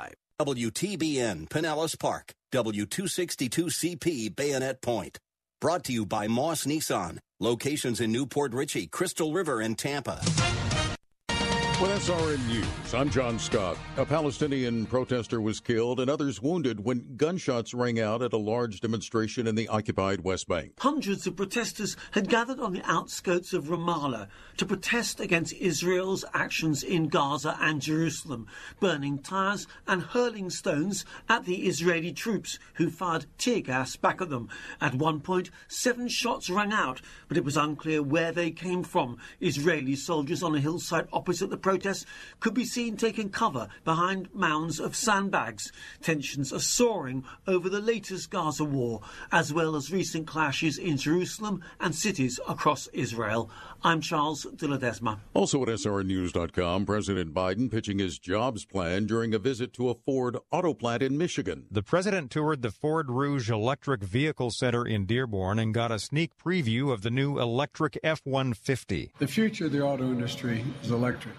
WTBN Pinellas Park, W262CP Bayonet Point. Brought to you by Moss Nissan. Locations in New Port Richey, Crystal River, and Tampa. With SRN News, I'm John Scott. A Palestinian protester was killed and others wounded when gunshots rang out at a large demonstration in the occupied West Bank. Hundreds of protesters had gathered on the outskirts of Ramallah to protest against Israel's actions in Gaza and Jerusalem, burning tires and hurling stones at the Israeli troops who fired tear gas back at them. At one point, seven shots rang out, but it was unclear where they came from. Israeli soldiers on a hillside opposite the protests could be seen taking cover behind mounds of sandbags. Tensions are soaring over the latest Gaza war, as well as recent clashes in Jerusalem and cities across Israel. I'm Charles de Ledesma. Also at SRNews.com, President Biden pitching his jobs plan during a visit to a Ford auto plant in Michigan. The president toured the Ford Rouge Electric Vehicle Center in Dearborn and got a sneak preview of the new electric F 150. The future of the auto industry is electric.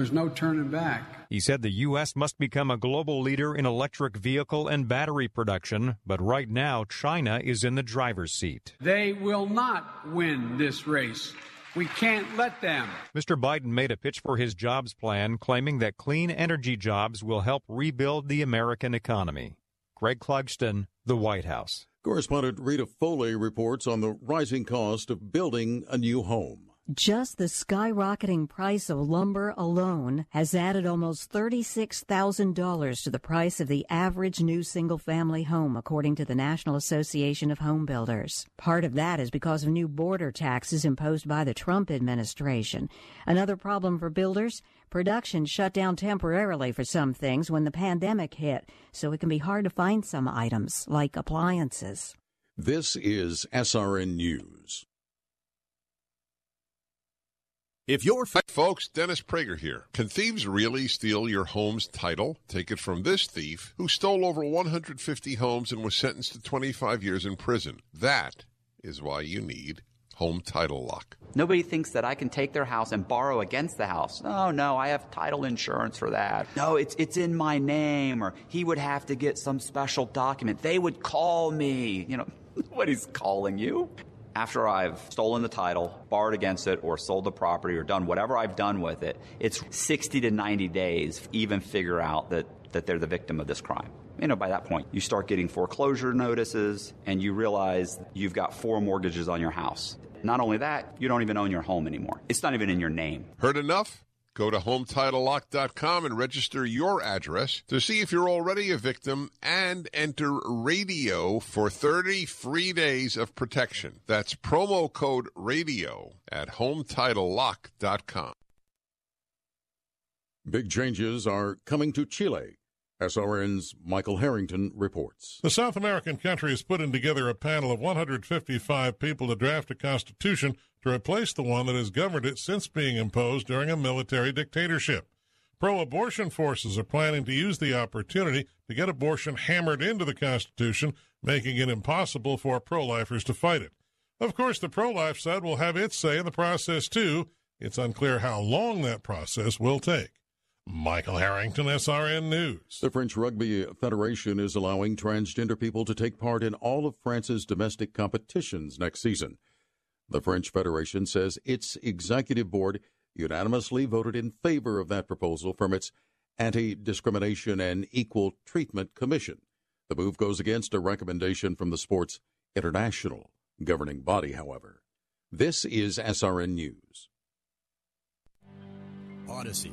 There's no turning back. He said the U.S. must become a global leader in electric vehicle and battery production, but right now China is in the driver's seat. They will not win this race. We can't let them. Mr. Biden made a pitch for his jobs plan, claiming that clean energy jobs will help rebuild the American economy. Greg Clugston, The White House. Correspondent Rita Foley reports on the rising cost of building a new home. Just the skyrocketing price of lumber alone has added almost $36,000 to the price of the average new single family home, according to the National Association of Home Builders. Part of that is because of new border taxes imposed by the Trump administration. Another problem for builders production shut down temporarily for some things when the pandemic hit, so it can be hard to find some items, like appliances. This is SRN News. If you're folks, Dennis Prager here. Can thieves really steal your home's title? Take it from this thief who stole over 150 homes and was sentenced to 25 years in prison. That is why you need Home Title Lock. Nobody thinks that I can take their house and borrow against the house. No, no, I have title insurance for that. No, it's it's in my name or he would have to get some special document. They would call me. You know, (laughs) nobody's calling you. After I've stolen the title, borrowed against it, or sold the property, or done whatever I've done with it, it's 60 to 90 days even figure out that, that they're the victim of this crime. You know, by that point, you start getting foreclosure notices and you realize you've got four mortgages on your house. Not only that, you don't even own your home anymore. It's not even in your name. Heard enough? Go to HometitleLock.com and register your address to see if you're already a victim and enter radio for 30 free days of protection. That's promo code radio at HometitleLock.com. Big changes are coming to Chile. SRN's Michael Harrington reports. The South American country is putting together a panel of 155 people to draft a constitution to replace the one that has governed it since being imposed during a military dictatorship. Pro abortion forces are planning to use the opportunity to get abortion hammered into the Constitution, making it impossible for pro lifers to fight it. Of course, the pro life side will have its say in the process, too. It's unclear how long that process will take. Michael Harrington, SRN News. The French Rugby Federation is allowing transgender people to take part in all of France's domestic competitions next season. The French Federation says its executive board unanimously voted in favor of that proposal from its Anti Discrimination and Equal Treatment Commission. The move goes against a recommendation from the sport's international governing body, however. This is SRN News. Odyssey.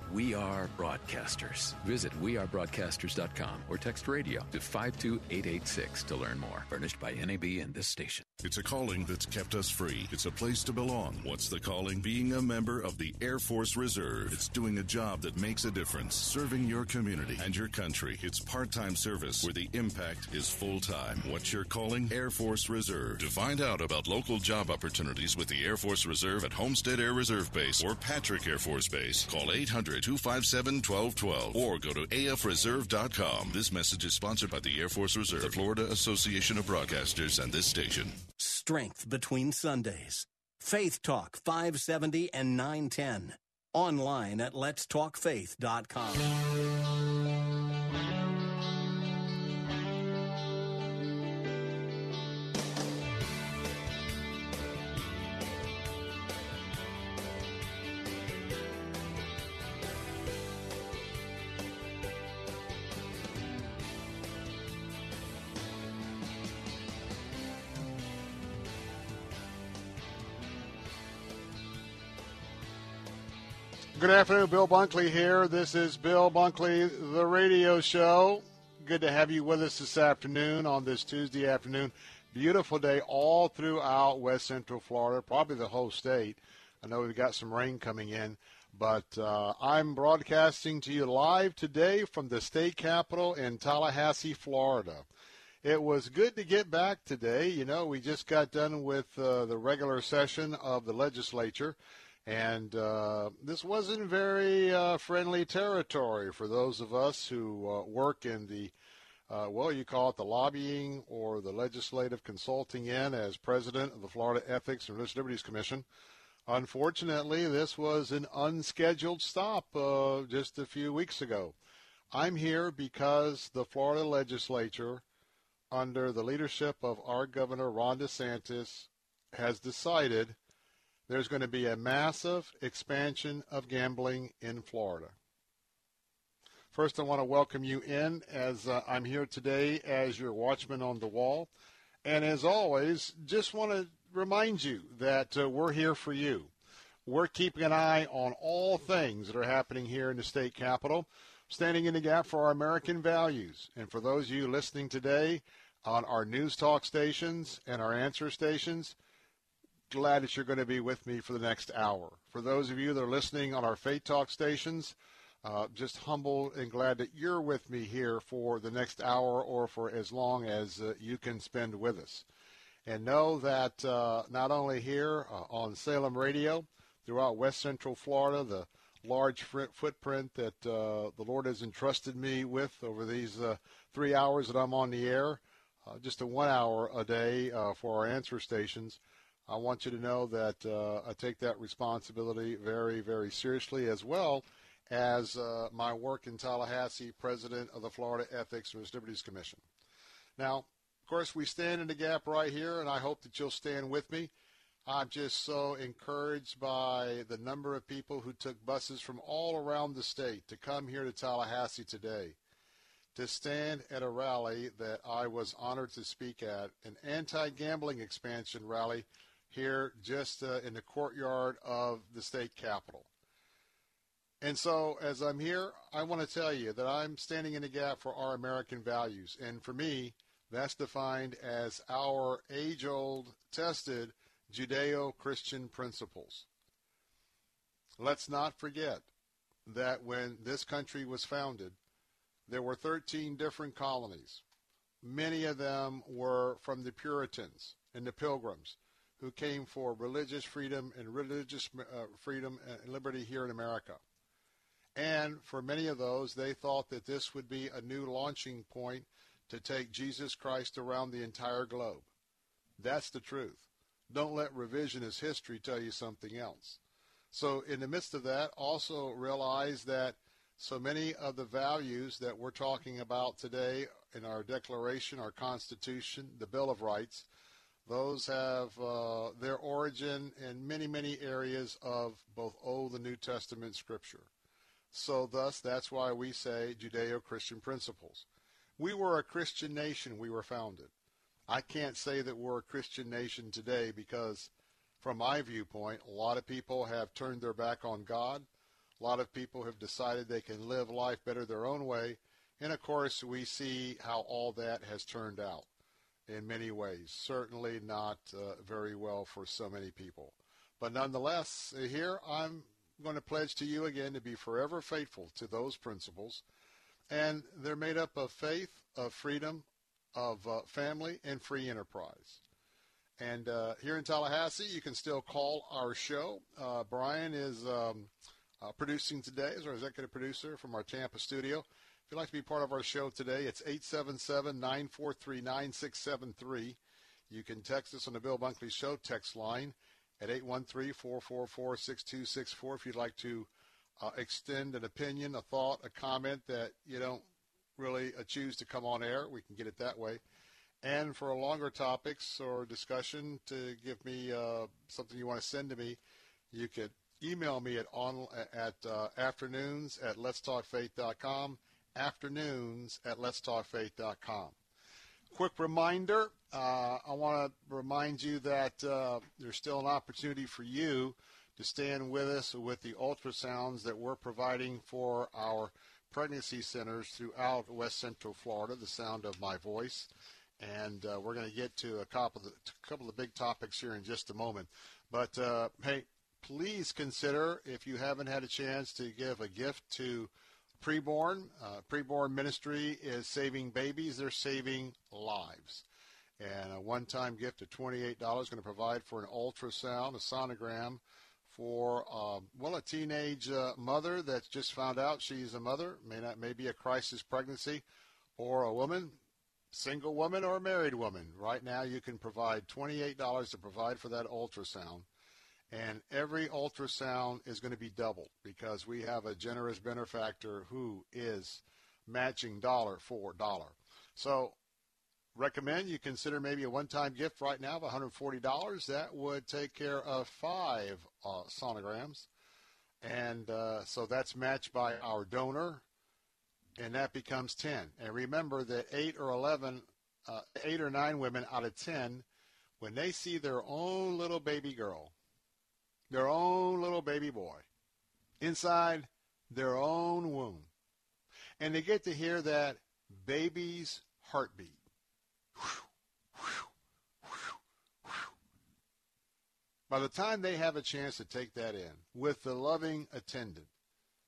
We are broadcasters. Visit wearebroadcasters.com or text radio to 52886 to learn more. Furnished by NAB and this station. It's a calling that's kept us free. It's a place to belong. What's the calling? Being a member of the Air Force Reserve. It's doing a job that makes a difference, serving your community and your country. It's part time service where the impact is full time. What's your calling? Air Force Reserve. To find out about local job opportunities with the Air Force Reserve at Homestead Air Reserve Base or Patrick Air Force Base, call 800 257 1212 or go to afreserve.com. This message is sponsored by the Air Force Reserve, the Florida Association of Broadcasters, and this station. Strength between Sundays. Faith Talk 570 and 910. Online at letstalkfaith.com. Good afternoon, Bill Bunkley here. This is Bill Bunkley, the radio show. Good to have you with us this afternoon on this Tuesday afternoon. Beautiful day all throughout West Central Florida, probably the whole state. I know we've got some rain coming in, but uh, I'm broadcasting to you live today from the state capitol in Tallahassee, Florida. It was good to get back today. You know, we just got done with uh, the regular session of the legislature. And uh, this wasn't very uh, friendly territory for those of us who uh, work in the, uh, well, you call it the lobbying or the legislative consulting in as president of the Florida Ethics and Religious Liberties Commission. Unfortunately, this was an unscheduled stop uh, just a few weeks ago. I'm here because the Florida legislature, under the leadership of our governor, Ron DeSantis, has decided there's going to be a massive expansion of gambling in Florida. First, I want to welcome you in as uh, I'm here today as your watchman on the wall. And as always, just want to remind you that uh, we're here for you. We're keeping an eye on all things that are happening here in the state capitol, standing in the gap for our American values. And for those of you listening today on our news talk stations and our answer stations, glad that you're going to be with me for the next hour. For those of you that are listening on our Faith Talk stations, uh, just humble and glad that you're with me here for the next hour or for as long as uh, you can spend with us. And know that uh, not only here uh, on Salem Radio, throughout West Central Florida, the large footprint that uh, the Lord has entrusted me with over these uh, three hours that I'm on the air, just a one hour a day for our answer stations. I want you to know that uh, I take that responsibility very, very seriously, as well as uh, my work in Tallahassee, president of the Florida Ethics and Liberties Commission. Now, of course, we stand in the gap right here, and I hope that you'll stand with me. I'm just so encouraged by the number of people who took buses from all around the state to come here to Tallahassee today to stand at a rally that I was honored to speak at, an anti-gambling expansion rally here just uh, in the courtyard of the state capitol. And so, as I'm here, I want to tell you that I'm standing in the gap for our American values. And for me, that's defined as our age old, tested Judeo Christian principles. Let's not forget that when this country was founded, there were 13 different colonies. Many of them were from the Puritans and the Pilgrims who came for religious freedom and religious uh, freedom and liberty here in America. And for many of those, they thought that this would be a new launching point to take Jesus Christ around the entire globe. That's the truth. Don't let revisionist history tell you something else. So, in the midst of that, also realize that so many of the values that we're talking about today in our Declaration, our Constitution, the Bill of Rights, Those have uh, their origin in many, many areas of both Old and New Testament scripture. So, thus, that's why we say Judeo Christian principles. We were a Christian nation, we were founded. I can't say that we're a Christian nation today because, from my viewpoint, a lot of people have turned their back on God. A lot of people have decided they can live life better their own way. And of course, we see how all that has turned out in many ways. Certainly not uh, very well for so many people. But nonetheless, uh, here I'm going to pledge to you again to be forever faithful to those principles. And they're made up of faith, of freedom, of uh, family, and free enterprise. And uh, here in Tallahassee, you can still call our show. Uh, Brian is um, uh, producing today as our executive producer from our Tampa studio. You'd like to be part of our show today, it's 877-943-9673. You can text us on the Bill Bunkley Show text line at 813-444-6264 if you'd like to uh, extend an opinion, a thought, a comment that you don't really uh, choose to come on air. We can get it that way. And for longer topics or discussion, to give me uh, something you want to send to me, you could email me at on at uh, afternoons at letstalkfaith.com. Afternoons at letstalkfaith.com. Quick reminder: uh, I want to remind you that uh, there's still an opportunity for you to stand with us with the ultrasounds that we're providing for our pregnancy centers throughout West Central Florida. The sound of my voice and uh, we're going to get to a couple of the, a couple of big topics here in just a moment. But uh, hey, please consider if you haven't had a chance to give a gift to preborn. Uh, preborn ministry is saving babies; they're saving lives. And a one-time gift of $28 is going to provide for an ultrasound, a sonogram for um, well a teenage uh, mother that's just found out she's a mother, may not may be a crisis pregnancy, or a woman single woman or a married woman. Right now, you can provide $28 to provide for that ultrasound. And every ultrasound is going to be doubled because we have a generous benefactor who is matching dollar for dollar. So, recommend you consider maybe a one time gift right now of $140. That would take care of five uh, sonograms. And uh, so that's matched by our donor and that becomes 10. And remember that 8 or 11, uh, 8 or 9 women out of 10, when they see their own little baby girl, their own little baby boy, inside their own womb, and they get to hear that baby's heartbeat. By the time they have a chance to take that in with the loving attendant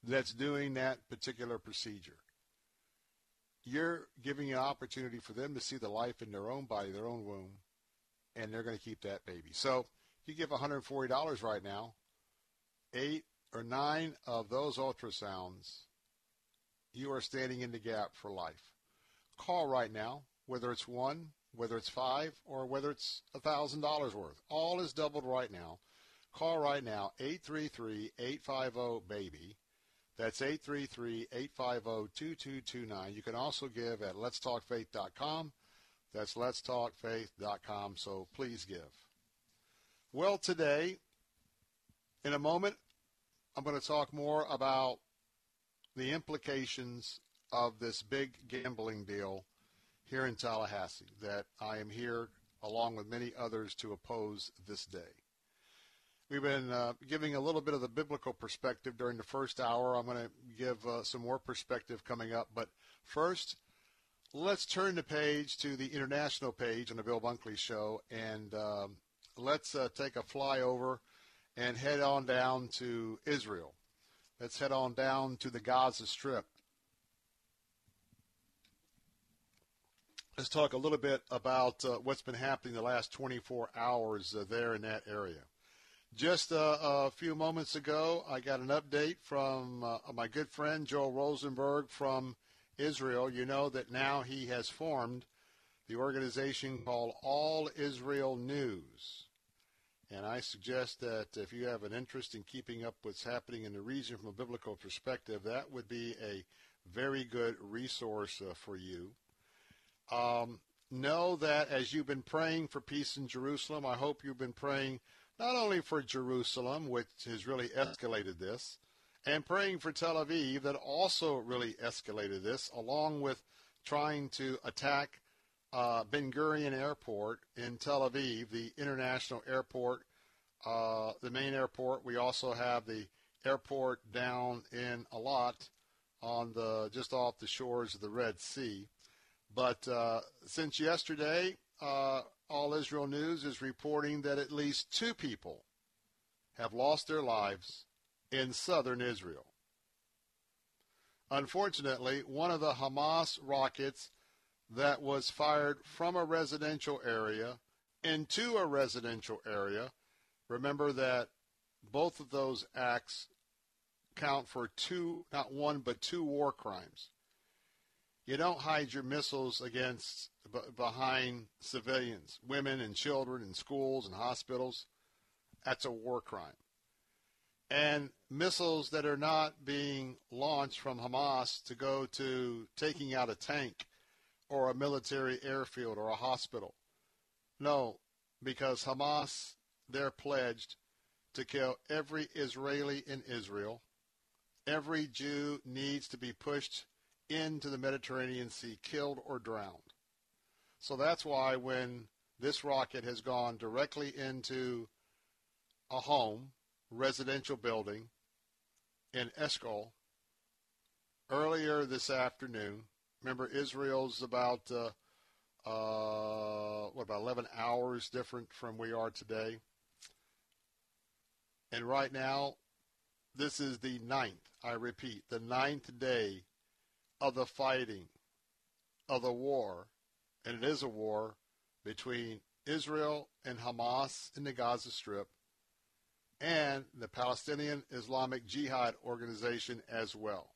that's doing that particular procedure, you're giving an opportunity for them to see the life in their own body, their own womb, and they're going to keep that baby. So you give $140 right now, eight or nine of those ultrasounds, you are standing in the gap for life. Call right now, whether it's one, whether it's five, or whether it's $1,000 worth. All is doubled right now. Call right now, 833-850-BABY. That's 833-850-2229. You can also give at letstalkfaith.com. That's letstalkfaith.com, so please give. Well, today, in a moment, I'm going to talk more about the implications of this big gambling deal here in Tallahassee that I am here along with many others to oppose this day. We've been uh, giving a little bit of the biblical perspective during the first hour. I'm going to give uh, some more perspective coming up. But first, let's turn the page to the international page on the Bill Bunkley Show, and um, let's uh, take a flyover and head on down to Israel. Let's head on down to the Gaza Strip. Let's talk a little bit about uh, what's been happening the last 24 hours uh, there in that area. Just a, a, few moments ago, I got an update from uh, my good friend Joel Rosenberg from Israel. You know that now he has formed the organization called All Israel News. And I suggest that if you have an interest in keeping up what's happening in the region from a biblical perspective, that would be a very good resource uh, for you. Um, know that as you've been praying for peace in Jerusalem, I hope you've been praying not only for Jerusalem, which has really escalated this, and praying for Tel Aviv, that also really escalated this, along with trying to attack uh, Ben Gurion Airport in Tel Aviv, the international airport, uh, the main airport. We also have the airport down in Eilat on the just off the shores of the Red Sea. But uh, since yesterday, uh, All Israel News is reporting that at least two people have lost their lives in southern Israel. Unfortunately, one of the Hamas rockets that was fired from a residential area into a residential area, remember that both of those acts count for two, not one, but two war crimes. You don't hide your missiles against behind civilians, women and children in schools and hospitals. That's a war crime. And missiles that are not being launched from Hamas to go to taking out a tank or a military airfield or a hospital. No, because Hamas, they're pledged to kill every Israeli in Israel. Every Jew needs to be pushed into the Mediterranean Sea, killed or drowned. So that's why when this rocket has gone directly into a home, residential building in Eshkol earlier this afternoon, remember Israel's about uh, uh, what about 11 hours different from we are today. And right now, this is the ninth, I repeat, the ninth day of the fighting, of the war, and it is a war between Israel and Hamas in the Gaza Strip and the Palestinian Islamic Jihad organization as well.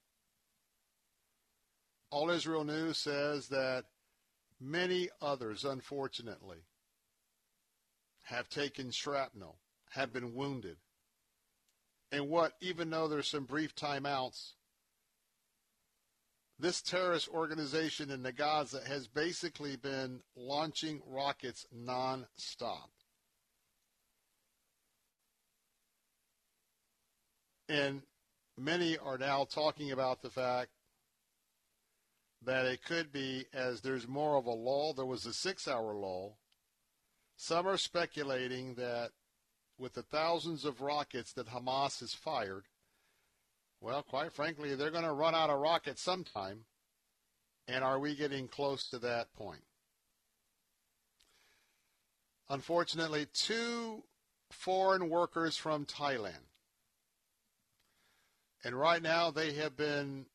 All Israel News says that many others, unfortunately, have taken shrapnel, have been wounded. And what, even though there's some brief timeouts, this terrorist organization in the Gaza has basically been launching rockets nonstop. And many are now talking about the fact that it could be as there's more of a lull. There was a six hour lull. Some are speculating that with the thousands of rockets that Hamas has fired, well, quite frankly, they're going to run out of rockets sometime. And are we getting close to that point? Unfortunately, two foreign workers from Thailand. And right now they have been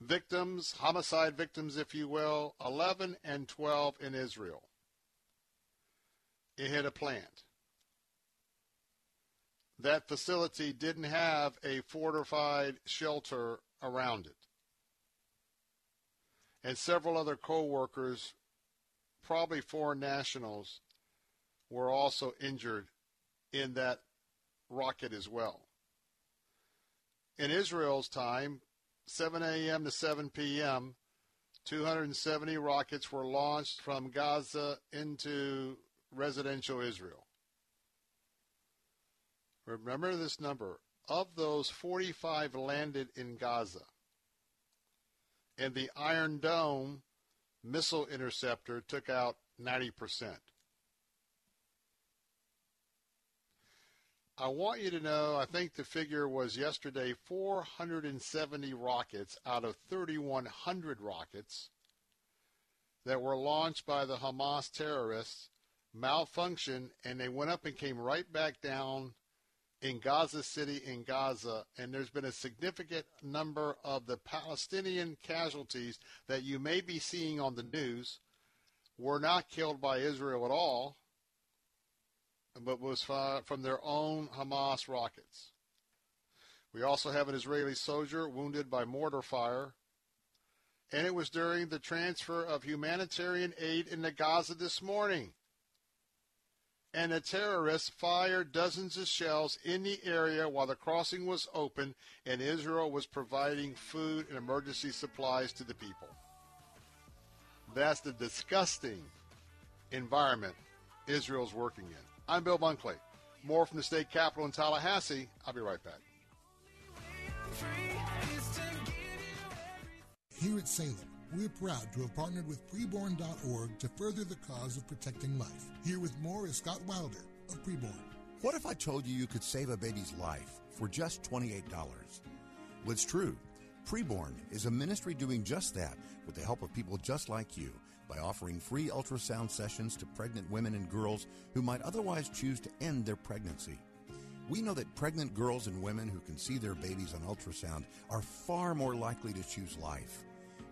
victims, homicide victims, if you will, 11 and 12 in Israel. It hit a plant. That facility didn't have a fortified shelter around it. And several other co workers, probably foreign nationals, were also injured in that rocket as well. In Israel's time, 7 a.m. to 7 p.m., 270 rockets were launched from Gaza into residential Israel. Remember this number. Of those, 45 landed in Gaza. And the Iron Dome missile interceptor took out 90%. I want you to know, I think the figure was yesterday 470 rockets out of 3,100 rockets that were launched by the Hamas terrorists malfunctioned and they went up and came right back down in Gaza City in Gaza. And there's been a significant number of the Palestinian casualties that you may be seeing on the news were not killed by Israel at all but was fired from their own Hamas rockets. We also have an Israeli soldier wounded by mortar fire, and it was during the transfer of humanitarian aid in the Gaza this morning. And the terrorists fired dozens of shells in the area while the crossing was open and Israel was providing food and emergency supplies to the people. That's the disgusting environment Israel's working in. I'm Bill Bunkley. More from the state capitol in Tallahassee. I'll be right back. Here at Salem, we're proud to have partnered with preborn.org to further the cause of protecting life. Here with more is Scott Wilder of Preborn. What if I told you you could save a baby's life for just $28? Well, it's true. Preborn is a ministry doing just that with the help of people just like you by offering free ultrasound sessions to pregnant women and girls who might otherwise choose to end their pregnancy. We know that pregnant girls and women who can see their babies on ultrasound are far more likely to choose life.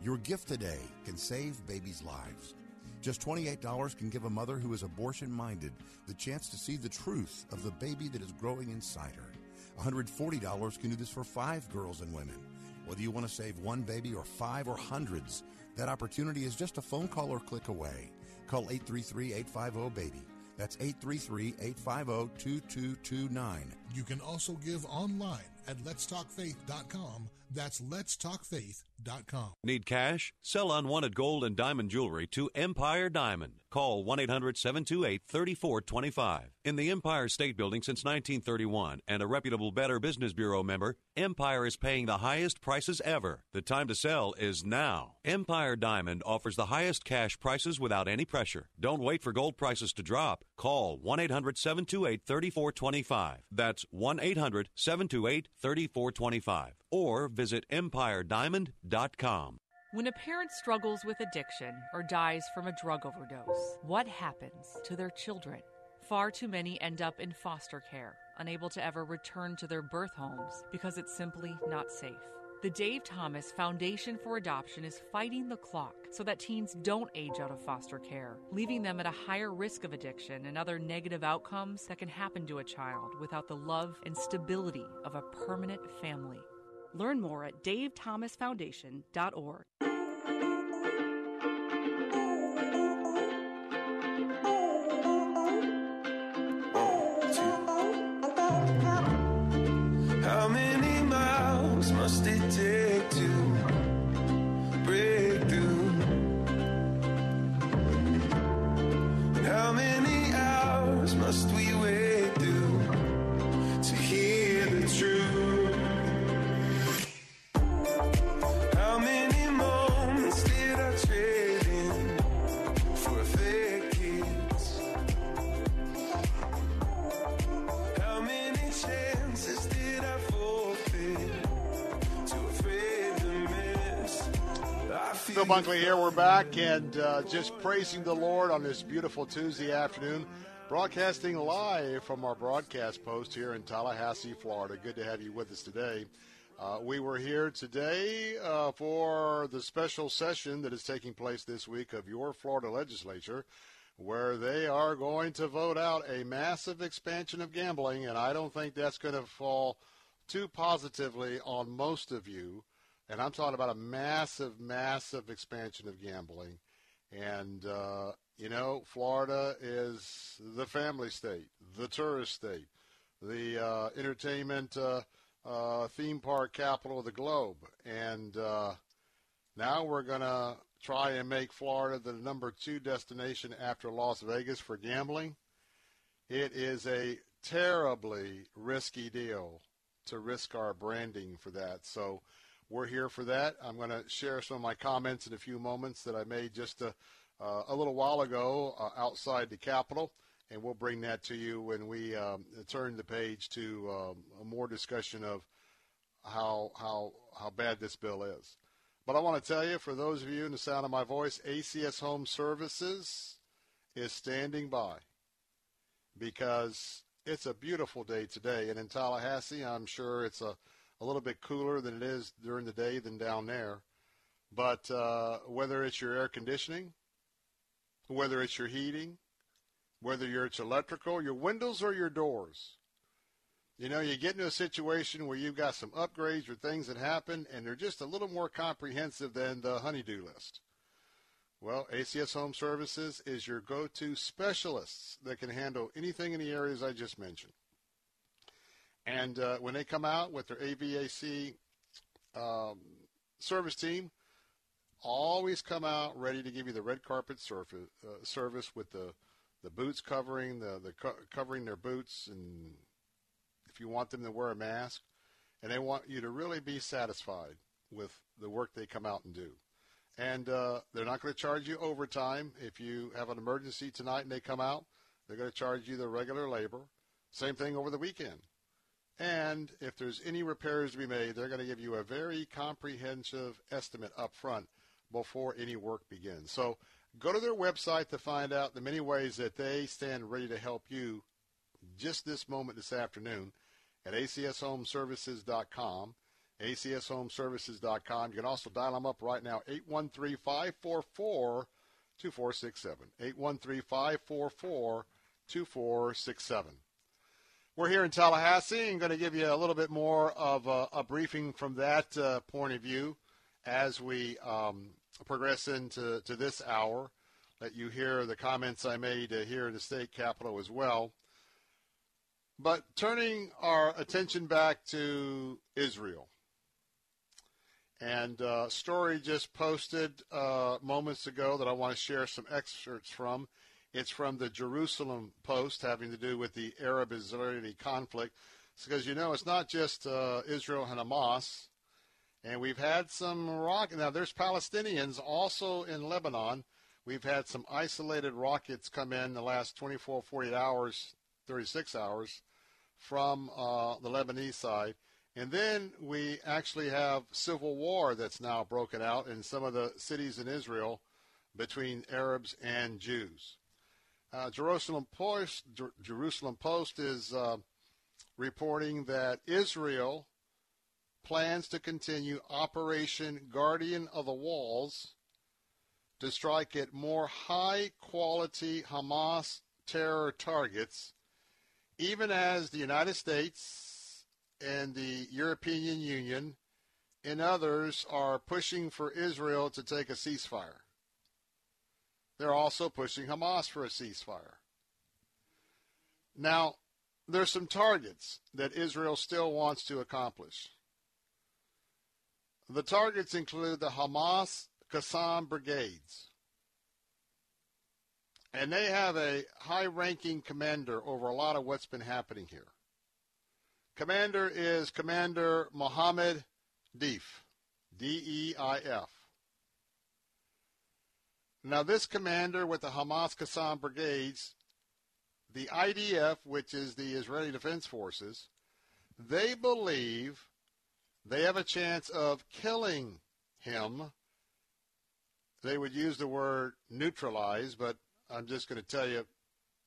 Your gift today can save babies' lives. Just $28 can give a mother who is abortion minded the chance to see the truth of the baby that is growing inside her. $140 can do this for five girls and women. Whether you want to save one baby or five or hundreds, that opportunity is just a phone call or click away. Call 833 850 BABY. That's 833 850 2229. You can also give online at letstalkfaith.com. That's letstalkfaith.com. Need cash? Sell unwanted gold and diamond jewelry to Empire Diamond. Call 1 800 728 3425. In the Empire State Building since 1931 and a reputable Better Business Bureau member, Empire is paying the highest prices ever. The time to sell is now. Empire Diamond offers the highest cash prices without any pressure. Don't wait for gold prices to drop. Call 1 800 728 3425. That's 1 800 728 3425. Or visit EmpireDiamond.com. When a parent struggles with addiction or dies from a drug overdose, what happens to their children? Far too many end up in foster care, unable to ever return to their birth homes because it's simply not safe. The Dave Thomas Foundation for Adoption is fighting the clock so that teens don't age out of foster care, leaving them at a higher risk of addiction and other negative outcomes that can happen to a child without the love and stability of a permanent family. Learn more at davethomasfoundation.org. We're and uh, just praising the Lord on this beautiful Tuesday afternoon, broadcasting live from our broadcast post here in Tallahassee, Florida. Good to have you with us today. Uh, we were here today uh, for the special session that is taking place this week of your Florida legislature, where they are going to vote out a massive expansion of gambling, and I don't think that's going to fall too positively on most of you. And I'm talking about a massive, massive expansion of gambling. And, uh, you know, Florida is the family state, the tourist state, the uh, entertainment uh, uh, theme park capital of the globe. And uh, now we're going to try and make Florida the number two destination after Las Vegas for gambling. It is a terribly risky deal to risk our branding for that. So we're here for that. I'm going to share some of my comments in a few moments that I made just a, uh, a little while ago uh, outside the Capitol, and we'll bring that to you when we um, turn the page to um, a more discussion of how how how bad this bill is. But I want to tell you, for those of you in the sound of my voice, ACS Home Services is standing by because it's a beautiful day today. And in Tallahassee, I'm sure it's a, a little bit cooler than it is during the day than down there. But uh, whether it's your air conditioning, whether it's your heating, whether it's electrical, your windows or your doors, you know, you get into a situation where you've got some upgrades or things that happen, and they're just a little more comprehensive than the honeydew list. Well, ACS Home Services is your go-to specialists that can handle anything in the areas I just mentioned. And uh, when they come out with their HVAC um, service team, always come out ready to give you the red carpet surface, uh, service with the the boots covering the the co- covering their boots, and if you want them to wear a mask, and they want you to really be satisfied with the work they come out and do. And uh, they're not going to charge you overtime if you have an emergency tonight and they come out. They're going to charge you the regular labor. Same thing over the weekend. And if there's any repairs to be made, they're going to give you a very comprehensive estimate up front before any work begins. So go to their website to find out the many ways that they stand ready to help you just this moment this afternoon at acshomeservices.com. acshomeservices.com. You can also dial them up right now, 813-544-2467. 813-544-2467. We're here in Tallahassee and going to give you a little bit more of a, a briefing from that uh, point of view as we um, progress into to this hour. Let you hear the comments I made uh, here in the state capitol as well. But turning our attention back to Israel. And uh, story just posted uh, moments ago that I want to share some excerpts from. It's from the Jerusalem Post having to do with the Arab-Israeli conflict. Because, you know, it's not just uh, Israel and Hamas. And we've had some rock. Now, there's Palestinians also in Lebanon. We've had some isolated rockets come in the last 24, 48 hours, 36 hours from uh, the Lebanese side. And then we actually have civil war that's now broken out in some of the cities in Israel between Arabs and Jews. Uh, Jerusalem Post, Jer- Jerusalem Post is uh, reporting that Israel plans to continue Operation Guardian of the Walls to strike at more high quality Hamas terror targets, even as the United States and the European Union and others are pushing for Israel to take a ceasefire. They're also pushing Hamas for a ceasefire. Now, there's some targets that Israel still wants to accomplish. The targets include the Hamas Qassam brigades. And they have a high ranking commander over a lot of what's been happening here. Commander is Commander Mohammed Deif, D E I F. Now, this commander with the Hamas Qassam brigades, the IDF, which is the Israeli Defense Forces, they believe they have a chance of killing him. They would use the word neutralize, but I'm just going to tell you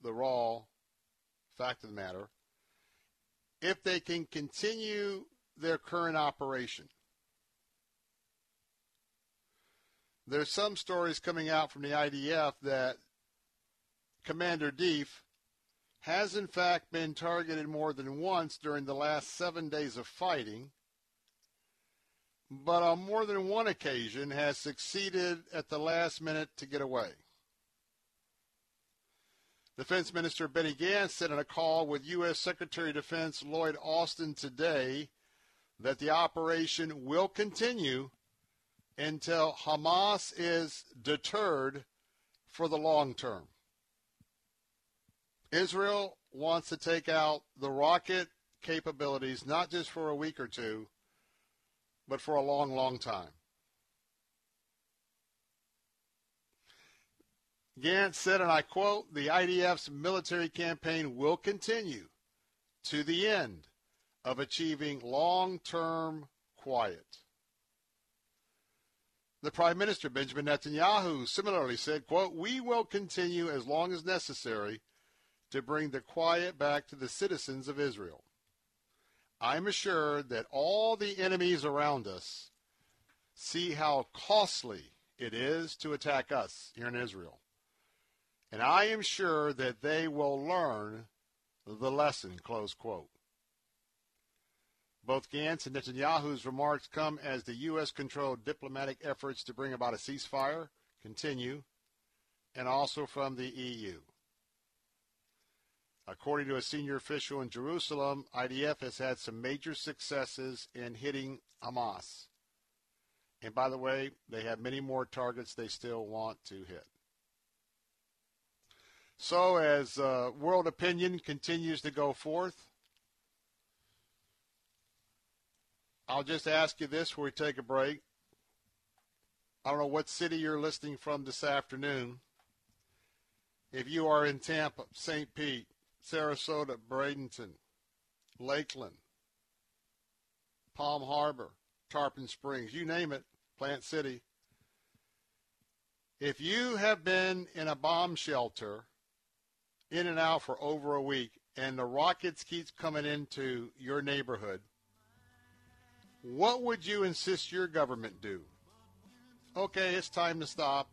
the raw fact of the matter. If they can continue their current operation, there's some stories coming out from the IDF that Commander Deif has in fact been targeted more than once during the last seven days of fighting, but on more than one occasion has succeeded at the last minute to get away. Defense Minister Benny Gantz said in a call with U.S. Secretary of Defense Lloyd Austin today that the operation will continue until Hamas is deterred for the long term. Israel wants to take out the rocket capabilities not just for a week or two, but for a long, long time. Gantz said, and I quote, the IDF's military campaign will continue to the end of achieving long term quiet. The Prime Minister, Benjamin Netanyahu, similarly said, quote, we will continue as long as necessary to bring the quiet back to the citizens of Israel. I'm assured that all the enemies around us see how costly it is to attack us here in Israel. And I am sure that they will learn the lesson, close quote. Both Gantz and Netanyahu's remarks come as the U.S. controlled diplomatic efforts to bring about a ceasefire continue, and also from the EU. According to a senior official in Jerusalem, IDF has had some major successes in hitting Hamas. And by the way, they have many more targets they still want to hit. So, as uh, world opinion continues to go forth, I'll just ask you this before we take a break. I don't know what city you're listening from this afternoon. If you are in Tampa, St. Pete, Sarasota, Bradenton, Lakeland, Palm Harbor, Tarpon Springs, you name it, Plant City. If you have been in a bomb shelter in and out for over a week and the rockets keep coming into your neighborhood, what would you insist your government do? Okay, it's time to stop.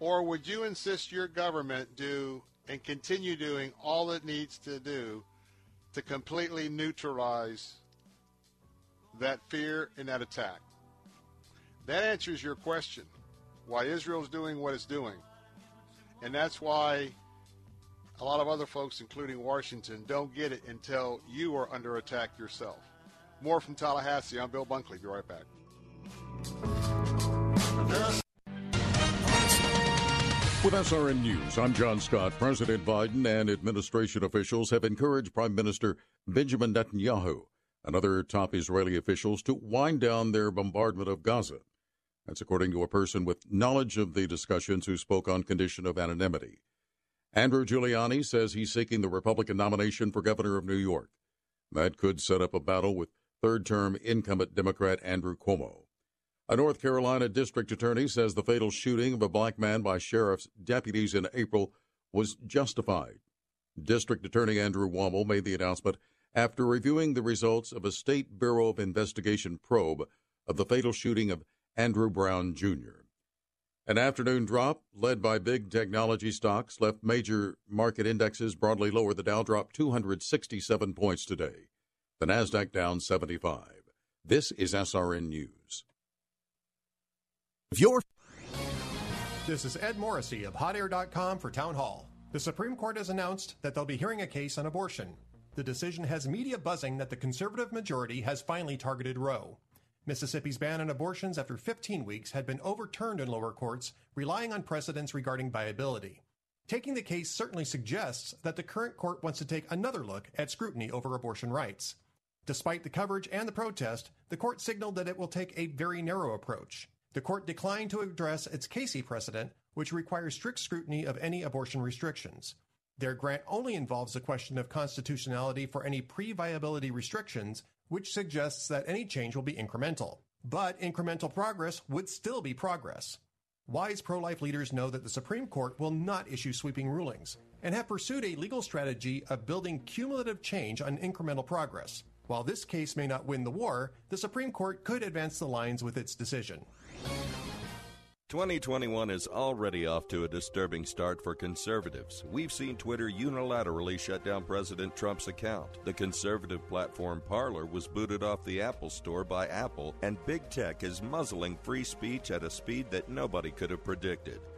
Or would you insist your government do and continue doing all it needs to do to completely neutralize that fear and that attack? That answers your question why Israel's doing what it's doing. And that's why a lot of other folks, including Washington, don't get it until you are under attack yourself. More from Tallahassee. I'm Bill Bunkley. Be right back. With SRN News, I'm John Scott. President Biden and administration officials have encouraged Prime Minister Benjamin Netanyahu and other top Israeli officials to wind down their bombardment of Gaza. That's according to a person with knowledge of the discussions who spoke on condition of anonymity. Andrew Giuliani says he's seeking the Republican nomination for governor of New York. That could set up a battle with third term incumbent Democrat Andrew Cuomo. A North Carolina district attorney says the fatal shooting of a black man by sheriff's deputies in April was justified. District Attorney Andrew Womble made the announcement after reviewing the results of a State Bureau of Investigation probe of the fatal shooting of Andrew Brown Jr. An afternoon drop led by big technology stocks left major market indexes broadly lower. The Dow dropped 267 points today. The Nasdaq down 75. This is SRN News. If you're This is Ed Morrissey of HotAir.com for Town Hall. The Supreme Court has announced that they'll be hearing a case on abortion. The decision has media buzzing that the conservative majority has finally targeted Roe. Mississippi's ban on abortions after 15 weeks had been overturned in lower courts, relying on precedents regarding viability. Taking the case certainly suggests that the current court wants to take another look at scrutiny over abortion rights. Despite the coverage and the protest, the court signaled that it will take a very narrow approach. The court declined to address its Casey precedent, which requires strict scrutiny of any abortion restrictions. Their grant only involves the question of constitutionality for any pre viability restrictions, which suggests that any change will be incremental. But incremental progress would still be progress. Wise pro life leaders know that the Supreme Court will not issue sweeping rulings and have pursued a legal strategy of building cumulative change on incremental progress. While this case may not win the war, the Supreme Court could advance the lines with its decision. 2021 is already off to a disturbing start for conservatives. We've seen Twitter unilaterally shut down President Trump's account. The conservative platform Parler was booted off the Apple Store by Apple, and big tech is muzzling free speech at a speed that nobody could have predicted.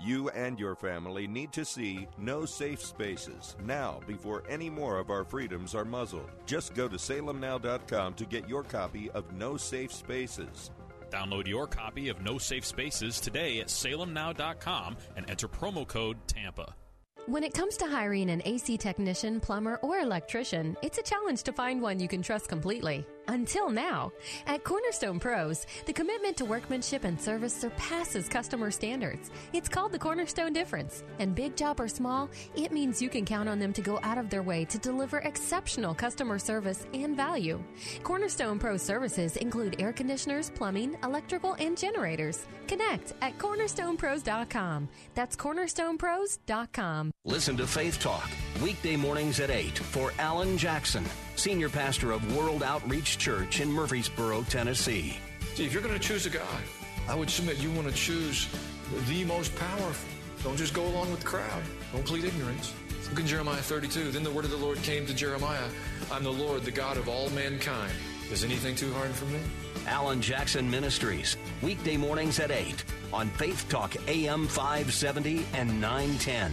You and your family need to see No Safe Spaces now before any more of our freedoms are muzzled. Just go to salemnow.com to get your copy of No Safe Spaces. Download your copy of No Safe Spaces today at salemnow.com and enter promo code TAMPA. When it comes to hiring an AC technician, plumber, or electrician, it's a challenge to find one you can trust completely. Until now. At Cornerstone Pros, the commitment to workmanship and service surpasses customer standards. It's called the Cornerstone Difference. And big job or small, it means you can count on them to go out of their way to deliver exceptional customer service and value. Cornerstone Pros services include air conditioners, plumbing, electrical, and generators. Connect at cornerstonepros.com. That's cornerstonepros.com. Listen to Faith Talk, weekday mornings at 8 for Alan Jackson, senior pastor of World Outreach Church in Murfreesboro, Tennessee. See, if you're going to choose a God, I would submit you want to choose the most powerful, Don't just go along with the crowd. Don't plead ignorance. Look in Jeremiah 32. Then the word of the Lord came to Jeremiah I'm the Lord, the God of all mankind. Is anything too hard for me? Alan Jackson Ministries, weekday mornings at 8 on Faith Talk AM 570 and 910.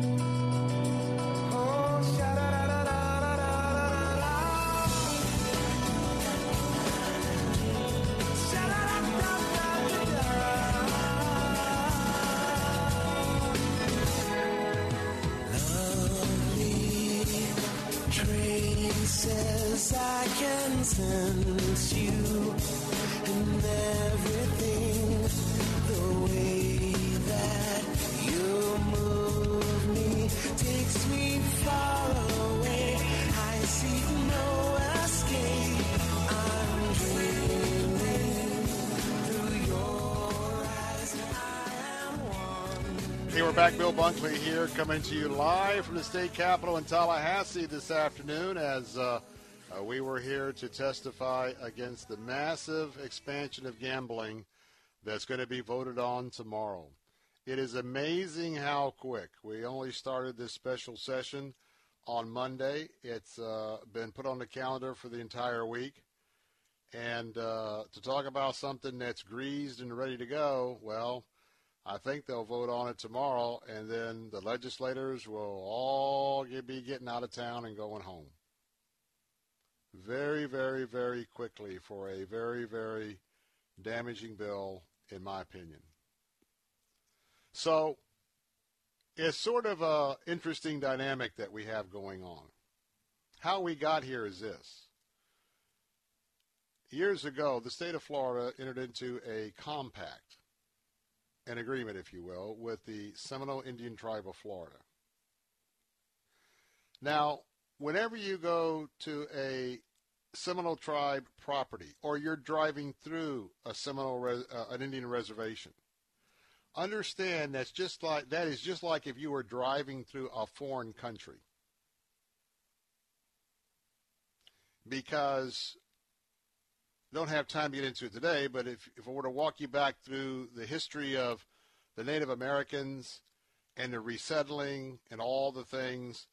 Bill Bunkley here, coming to you live from the state capitol in Tallahassee this afternoon as uh, uh, we were here to testify against the massive expansion of gambling that's going to be voted on tomorrow. It is amazing how quick. We only started this special session on Monday. It's uh, been put on the calendar for the entire week. And uh, to talk about something that's greased and ready to go, well, I think they'll vote on it tomorrow, and then the legislators will all be getting out of town and going home. Very, very, very quickly for a very, very damaging bill, in my opinion. So it's sort of an interesting dynamic that we have going on. How we got here is this. Years ago, the state of Florida entered into a compact an agreement, if you will, with the Seminole Indian Tribe of Florida. Now, whenever you go to a Seminole tribe property or you're driving through a Seminole uh, an Indian reservation, understand that's just like that is just like if you were driving through a foreign country. Because don't have time to get into it today, but if, if I were to walk you back through the history of the Native Americans and the resettling and all the things,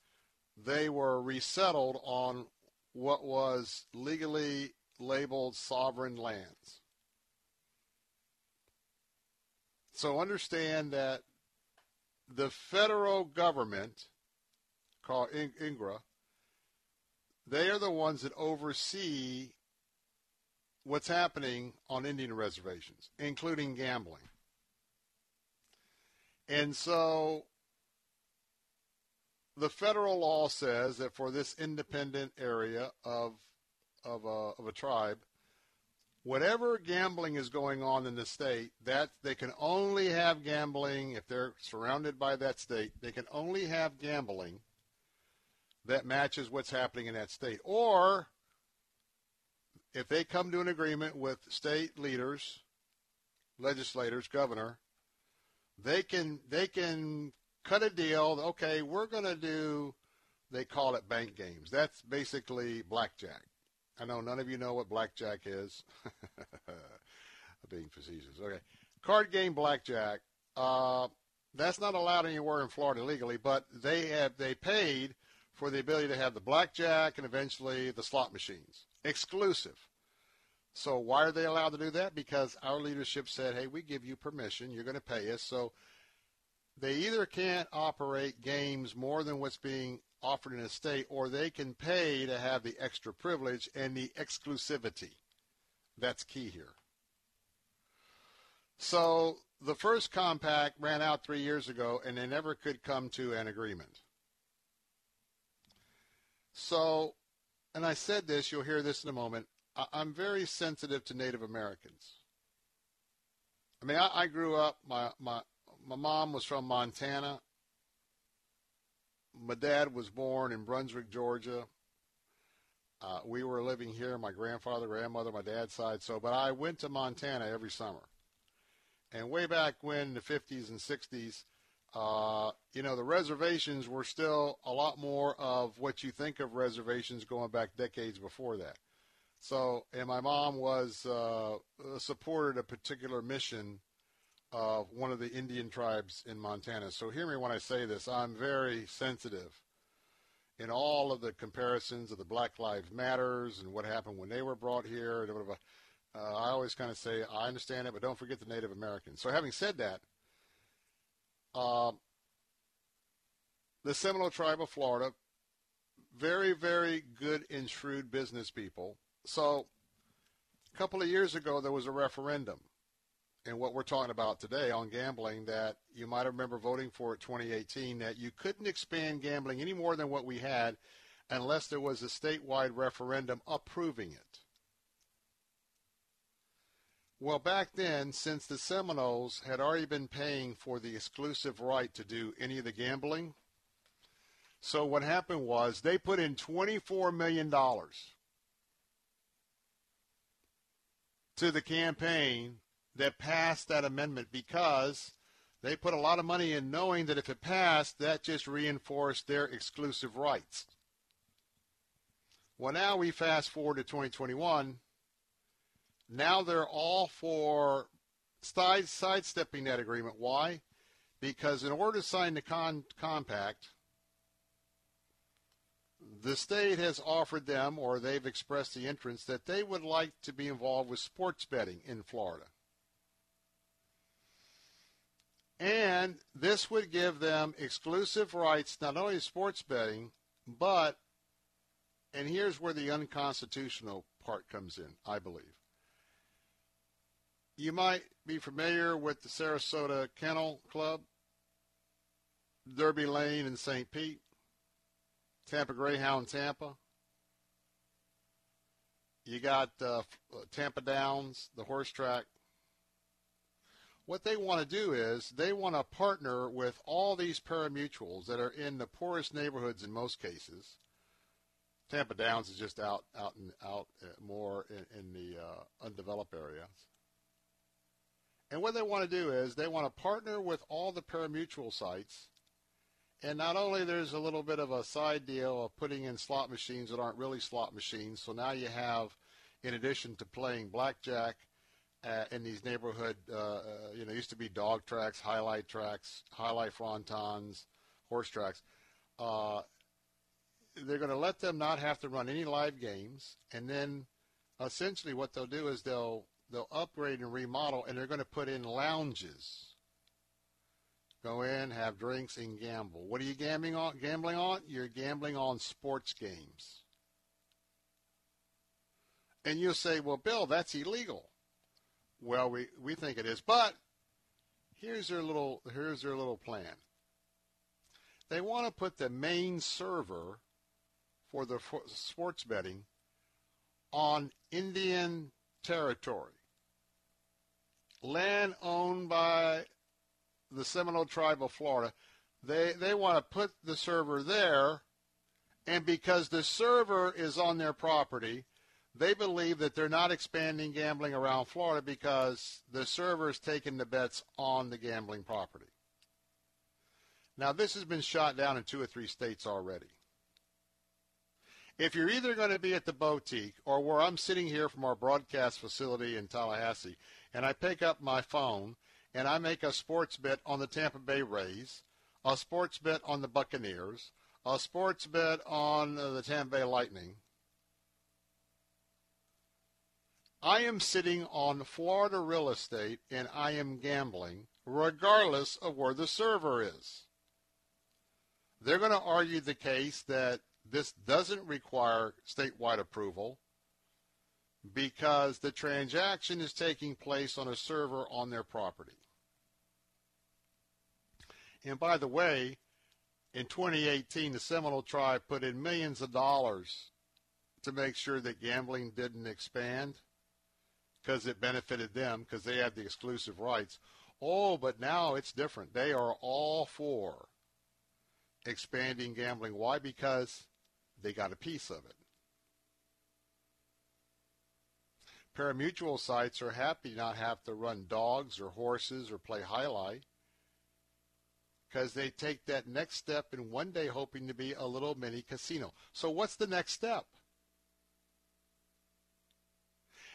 they were resettled on what was legally labeled sovereign lands. So understand that the federal government, called INGRA, they are the ones that oversee what's happening on Indian reservations, including gambling. And so the federal law says that for this independent area of of a, of a tribe, whatever gambling is going on in the state, that they can only have gambling if they're surrounded by that state. They can only have gambling that matches what's happening in that state, or if they come to an agreement with state leaders, legislators, governor, they can they can cut a deal. Okay, we're going to do. They call it bank games. That's basically blackjack. I know none of you know what blackjack is. (laughs) Being facetious. Okay, card game blackjack. Uh, that's not allowed anywhere in Florida legally, but they have they paid for the ability to have the blackjack and eventually the slot machines exclusive. So why are they allowed to do that? Because our leadership said, "Hey, we give you permission. You're going to pay us." So they either can't operate games more than what's being offered in a state, or they can pay to have the extra privilege and the exclusivity. That's key here. So the first compact ran out three years ago, and they never could come to an agreement. So, and I said this, you'll hear this in a moment. I- I'm very sensitive to Native Americans. I mean, I, I grew up. My my my mom was from Montana. My dad was born in Brunswick, Georgia. Uh, we were living here. My grandfather, grandmother, my dad's side. So, but I went to Montana every summer. And way back when, the 50s and 60s, uh, you know, the reservations were still a lot more of what you think of reservations going back decades before that. So, and my mom was uh, supported a particular mission of one of the Indian tribes in Montana. So, hear me when I say this. I'm very sensitive in all of the comparisons of the Black Lives Matters and what happened when they were brought here. Uh, I always kind of say I understand it, but don't forget the Native Americans. So, having said that, uh, the Seminole tribe of Florida, very, very good and shrewd business people. So, a couple of years ago, there was a referendum, and what we're talking about today on gambling that you might remember voting for at 2018 that you couldn't expand gambling any more than what we had unless there was a statewide referendum approving it. Well, back then, since the Seminoles had already been paying for the exclusive right to do any of the gambling, so what happened was they put in $24 million to the campaign that passed that amendment because they put a lot of money in knowing that if it passed, that just reinforced their exclusive rights. Well, now we fast forward to 2021. Now they're all for side, sidestepping that agreement. Why? Because in order to sign the con- compact, the state has offered them, or they've expressed the interest, that they would like to be involved with sports betting in Florida. And this would give them exclusive rights, not only to sports betting, but, and here's where the unconstitutional part comes in, I believe. You might be familiar with the Sarasota Kennel Club, Derby Lane in St. Pete. Tampa Greyhound Tampa. You got uh, Tampa Downs, the horse track. What they want to do is they want to partner with all these parimutuels that are in the poorest neighborhoods in most cases. Tampa Downs is just out out and out uh, more in, in the uh, undeveloped areas. And what they want to do is they want to partner with all the parimutuel sites and not only there's a little bit of a side deal of putting in slot machines that aren't really slot machines. So now you have, in addition to playing blackjack uh, in these neighborhood, uh, uh, you know, used to be dog tracks, jai alai tracks, jai alai frontons, horse tracks. Uh, they're going to let them not have to run any live games, and then essentially what they'll do is they'll they'll upgrade and remodel, and they're going to put in lounges Go in, have drinks, and gamble. What are you gambling on? Gambling on? You're gambling on sports games. And you'll say, "Well, Bill, that's illegal." Well, we, we think it is, but here's their little here's their little plan. They want to put the main server for the sports betting on Indian territory, land owned by the Seminole tribe of Florida. They they want to put the server there, and because the server is on their property, they believe that they're not expanding gambling around Florida because the server is taking the bets on the gambling property. Now, this has been shot down in two or three states already. If you're either going to be at the boutique or where I'm sitting here from our broadcast facility in Tallahassee, and I pick up my phone and I make a sports bet on the Tampa Bay Rays, a sports bet on the Buccaneers, a sports bet on uh, the Tampa Bay Lightning, I am sitting on Florida real estate and I am gambling regardless of where the server is. They're going to argue the case that this doesn't require statewide approval because the transaction is taking place on a server on their property. And by the way, in 2018, the Seminole tribe put in millions of dollars to make sure that gambling didn't expand because it benefited them because they had the exclusive rights. Oh, but now it's different. They are all for expanding gambling. Why? Because they got a piece of it. Parimutuel sites are happy not have to run dogs or horses or play jai alai because they take that next step in one day hoping to be a little mini casino. So what's the next step?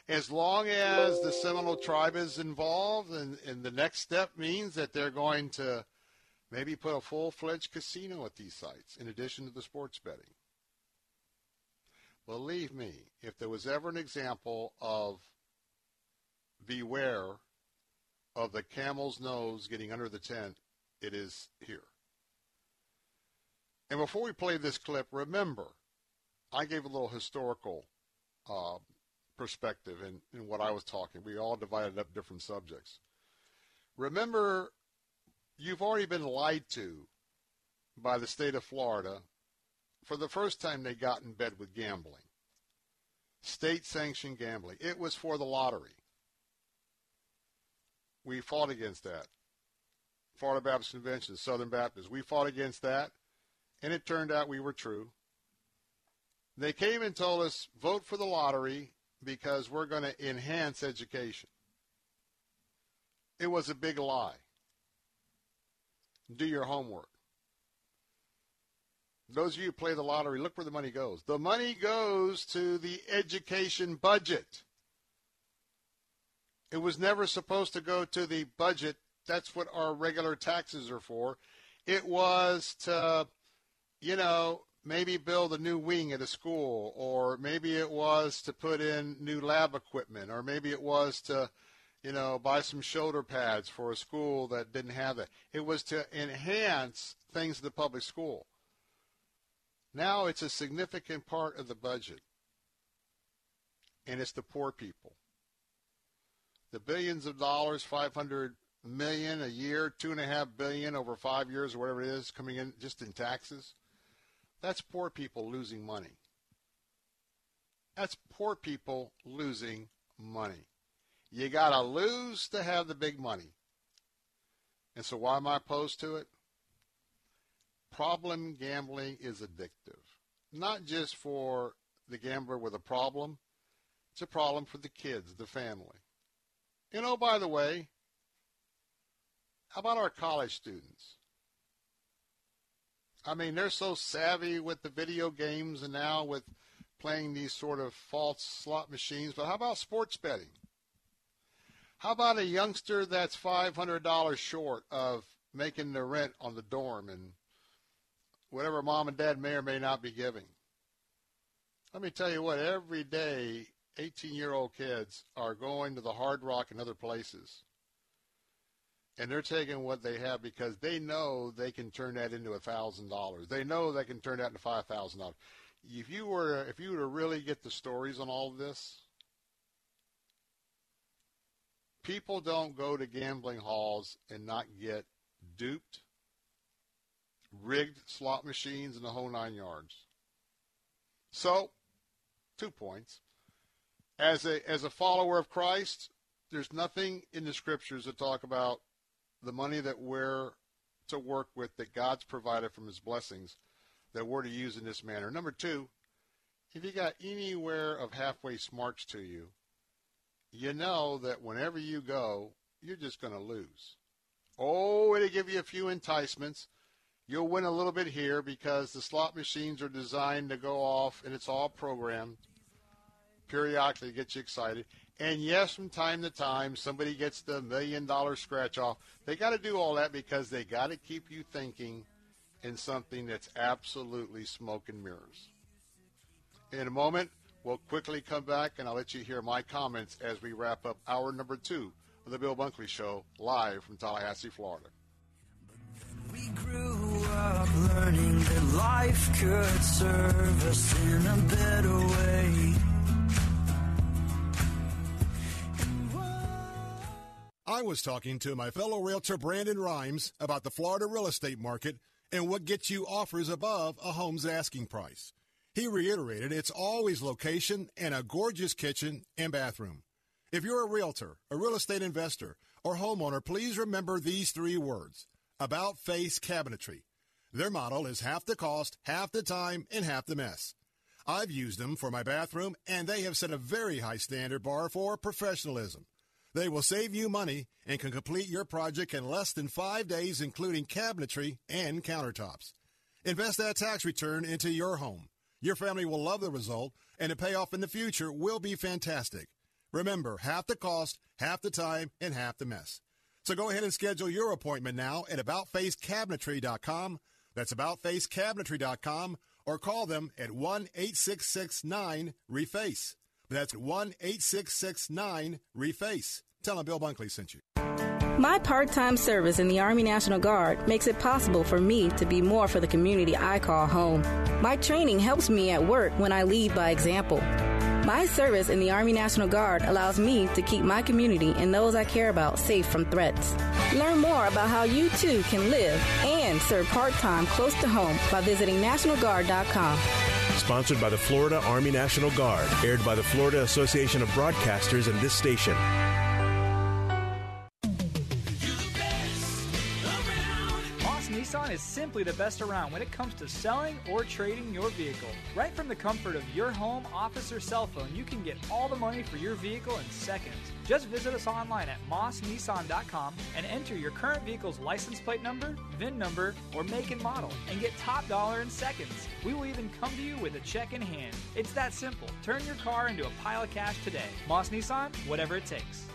as long as the Seminole tribe is involved, and, and the next step means that they're going to maybe put a full-fledged casino at these sites in addition to the sports betting. Believe me, if there was ever an example of beware of the camel's nose getting under the tent, it is here. And before we play this clip, remember, I gave a little historical uh, perspective in, in what I was talking. We all divided up different subjects. Remember, you've already been lied to by the state of Florida for the first time they got in bed with gambling. State sanctioned gambling. It was for the lottery. We fought against that. Florida Baptist Convention, Southern Baptist. We fought against that, and it turned out we were true. They came and told us, vote for the lottery because we're going to enhance education. It was a big lie. Do your homework. Those of you who play the lottery, look where the money goes. The money goes to the education budget. It was never supposed to go to the budget. That's what our regular taxes are for. It was to, you know, maybe build a new wing at a school, or maybe it was to put in new lab equipment, or maybe it was to, you know, buy some shoulder pads for a school that didn't have that. It was to enhance things in the public school. Now it's a significant part of the budget, and it's the poor people. The billions of dollars, 500 million a year, two and a half billion over five years or whatever it is coming in just in taxes. That's poor people losing money. That's poor people losing money. You got to lose to have the big money. And so why am I opposed to it? Problem gambling is addictive. Not just for the gambler with a problem, it's a problem for the kids, the family. You know, by the way, how about our college students? I mean, they're so savvy with the video games and now with playing these sort of false slot machines. But how about sports betting? How about a youngster that's $500 short of making the rent on the dorm and whatever mom and dad may or may not be giving? Let me tell you what, every day, 18 year old kids are going to the Hard Rock and other places and they're taking what they have because they know they can turn that into a thousand dollars. They know they can turn that into five thousand dollars. If you were if you were to really get the stories on all of this, people don't go to gambling halls and not get duped, rigged slot machines, and the whole nine yards. So, two points. As a as a follower of Christ, there's nothing in the scriptures that talk about the money that we're to work with that God's provided from his blessings that we're to use in this manner. Number two, if you got anywhere of halfway smarts to you, you know that whenever you go, you're just going to lose. Oh, it'll give you a few enticements. You'll win a little bit here because the slot machines are designed to go off and it's all programmed periodically to get you excited. And yes, from time to time, somebody gets the million dollar scratch off. They got to do all that because they got to keep you thinking in something that's absolutely smoke and mirrors. In a moment, we'll quickly come back and I'll let you hear my comments as we wrap up hour number two of the Bill Bunkley Show live from Tallahassee, Florida. Up learning that life could serve us in a better way. I was talking to my fellow realtor Brandon Rhymes about the Florida real estate market and what gets you offers above a home's asking price. He reiterated it's always location and a gorgeous kitchen and bathroom. If you're a realtor, a real estate investor, or homeowner, please remember these three words about face cabinetry. Their model is half the cost, half the time, and half the mess. I've used them for my bathroom, and they have set a very high standard bar for professionalism. They will save you money and can complete your project in less than five days, including cabinetry and countertops. Invest that tax return into your home. Your family will love the result, and the payoff in the future will be fantastic. Remember, half the cost, half the time, and half the mess. So go ahead and schedule your appointment now at AboutFaceCabinetry.com. That's AboutFaceCabinetry.com or call them at 1 866 9 REFACE. That's 1 866 9 REFACE. Tell them Bill Bunkley sent you. My part time service in the Army National Guard makes it possible for me to be more for the community I call home. My training helps me at work when I lead by example. My service in the Army National Guard allows me to keep my community and those I care about safe from threats. Learn more about how you too can live and serve part time close to home by visiting NationalGuard.com. Sponsored by the Florida Army National Guard, aired by the Florida Association of Broadcasters and this station. Is simply the best around when it comes to selling or trading your vehicle. Right from the comfort of your home, office, or cell phone, you can get all the money for your vehicle in seconds. Just visit us online at mossnissan.com and enter your current vehicle's license plate number, VIN number, or make and model, and get top dollar in seconds. We will even come to you with a check in hand. It's that simple. Turn your car into a pile of cash today. Moss Nissan, whatever it takes.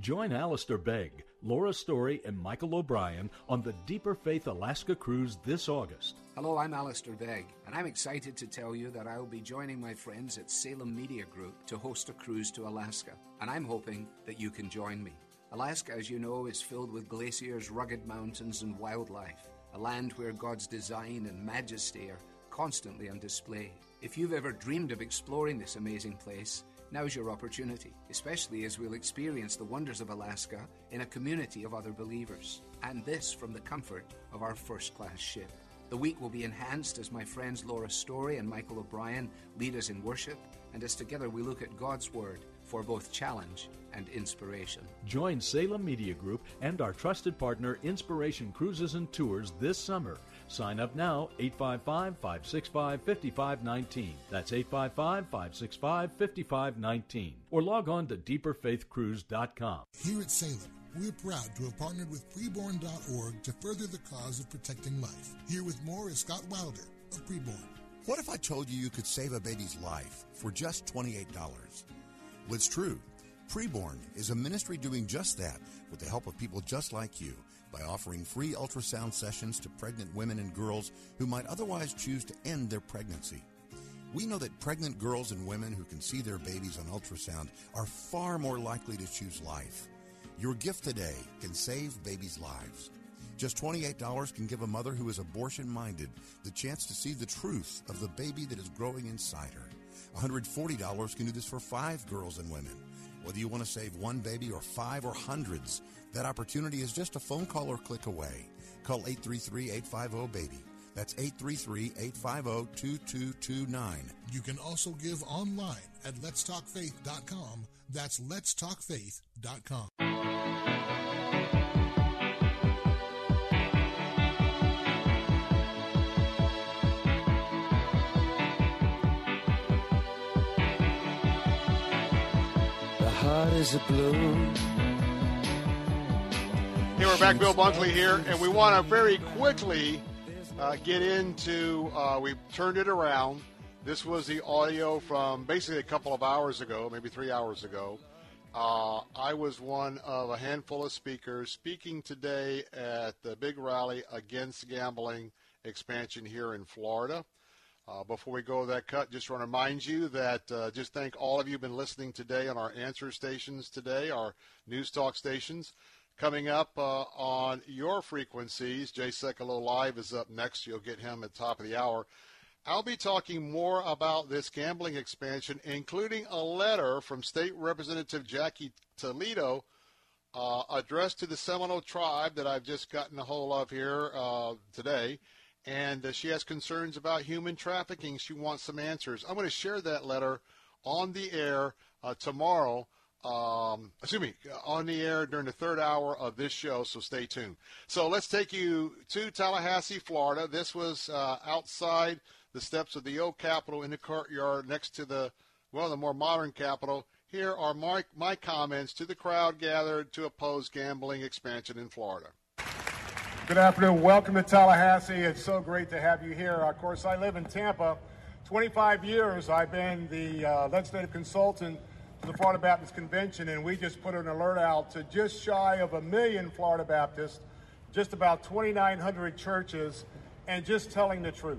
Join Alistair Begg, Laura Story, and Michael O'Brien on the Deeper Faith Alaska cruise this August. Hello, I'm Alistair Begg, and I'm excited to tell you that I will be joining my friends at Salem Media Group to host a cruise to Alaska, and I'm hoping that you can join me. Alaska, as you know, is filled with glaciers, rugged mountains, and wildlife, a land where God's design and majesty are constantly on display. If you've ever dreamed of exploring this amazing place, now's your opportunity, especially as we'll experience the wonders of Alaska in a community of other believers, and this from the comfort of our first class ship. The week will be enhanced as my friends Laura Story and Michael O'Brien lead us in worship, and as together we look at God's Word for both challenge and inspiration. Join Salem Media Group and our trusted partner Inspiration Cruises and Tours this summer. Sign up now 855 565 5519. That's 855 565 5519. Or log on to deeperfaithcruise.com. Here at Salem, we're proud to have partnered with preborn.org to further the cause of protecting life. Here with more is Scott Wilder of Preborn. What if I told you you could save a baby's life for just $28? Well, it's true. Preborn is a ministry doing just that with the help of people just like you by offering free ultrasound sessions to pregnant women and girls who might otherwise choose to end their pregnancy. We know that pregnant girls and women who can see their babies on ultrasound are far more likely to choose life. Your gift today can save babies' lives. Just $28 can give a mother who is abortion minded the chance to see the truth of the baby that is growing inside her. $140 can do this for five girls and women. Whether you want to save one baby or five or hundreds, that opportunity is just a phone call or click away. Call 833 850 BABY. That's 833 850 2229. You can also give online at letstalkfaith.com. That's letstalkfaith.com. The heart is a blue. Hey, we're back. Bill Bunkley here, and we want to very quickly uh, get into. Uh, we turned it around. This was the audio from basically a couple of hours ago, maybe three hours ago. Uh, I was one of a handful of speakers speaking today at the big rally against gambling expansion here in Florida. Uh, before we go to that cut, just want to remind you that uh, just thank all of you who've been listening today on our answer stations today, our news talk stations. Coming up uh, on your frequencies, Jay Sekulow Live is up next. You'll get him at top of the hour. I'll be talking more about this gambling expansion, including a letter from State Representative Jackie Toledo uh, addressed to the Seminole tribe that I've just gotten a hold of here uh, today. And uh, she has concerns about human trafficking. She wants some answers. I'm going to share that letter on the air uh, tomorrow. Um, excuse me, on the air during the third hour of this show, so stay tuned. So let's take you to Tallahassee, Florida. This was uh, outside the steps of the old Capitol in the courtyard next to the, well, the more modern Capitol. Here are my, my comments to the crowd gathered to oppose gambling expansion in Florida. Good afternoon. Welcome to Tallahassee. It's so great to have you here. Of course, I live in Tampa, 25 years I've been the uh, legislative consultant the Florida Baptist Convention, and we just put an alert out to just shy of a million Florida Baptists, just about 2,900 churches, and just telling the truth.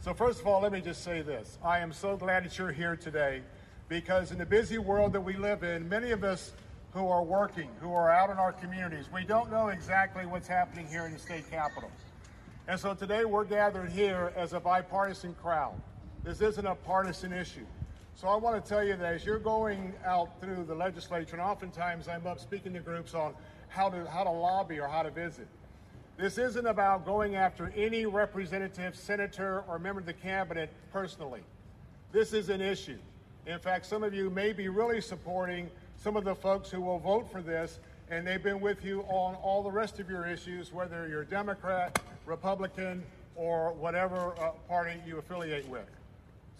So, first of all, let me just say this. I am so glad that you're here today because in the busy world that we live in, many of us who are working, who are out in our communities, we don't know exactly what's happening here in the state capitol. And so today we're gathered here as a bipartisan crowd. This isn't a partisan issue. So I want to tell you that as you're going out through the legislature, and oftentimes I'm up speaking to groups on how to how to lobby or how to visit. This isn't about going after any representative, senator, or member of the cabinet personally. This is an issue. In fact, some of you may be really supporting some of the folks who will vote for this, and they've been with you on all the rest of your issues, whether you're Democrat, Republican, or whatever uh, party you affiliate with.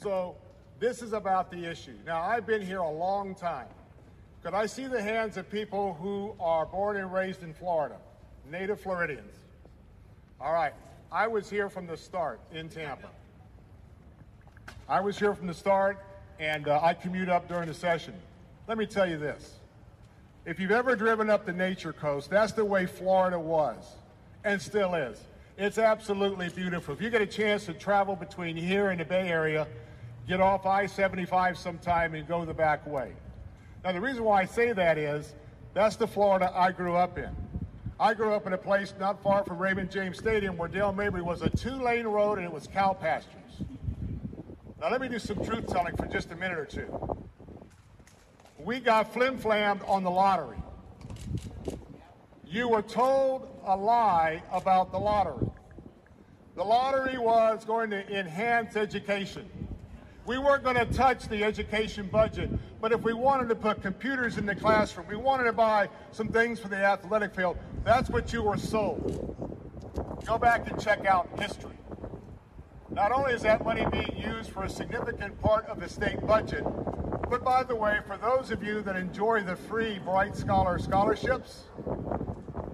So this is about the issue. Now, I've been here a long time. Could I see the hands of people who are born and raised in Florida, native Floridians? All right. I was here from the start in Tampa. I was here from the start, and uh, I commute up during the session. Let me tell you this. If you've ever driven up the Nature Coast, that's the way Florida was and still is. It's absolutely beautiful. If you get a chance to travel between here and the Bay Area, get off I 75 sometime and go the back way. Now, the reason why I say that is that's the Florida I grew up in. I grew up in a place not far from Raymond James Stadium where Dale Mabry was a two lane road and it was cow pastures. Now, let me do some truth telling for just a minute or two. We got flim flammed on the lottery. You were told a lie about the lottery. The lottery was going to enhance education. We weren't going to touch the education budget, but if we wanted to put computers in the classroom, we wanted to buy some things for the athletic field, that's what you were sold. Go back and check out history. Not only is that money being used for a significant part of the state budget, but by the way, for those of you that enjoy the free Bright Scholar scholarships,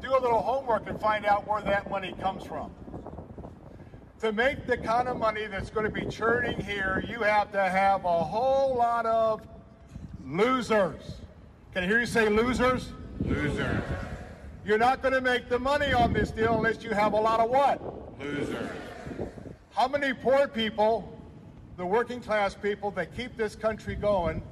do a little homework and find out where that money comes from. To make the kind of money that's going to be churning here, you have to have a whole lot of losers. Can I hear you say losers? Losers. You're not going to make the money on this deal unless you have a lot of what? Losers. How many poor people, the working class people that keep this country going,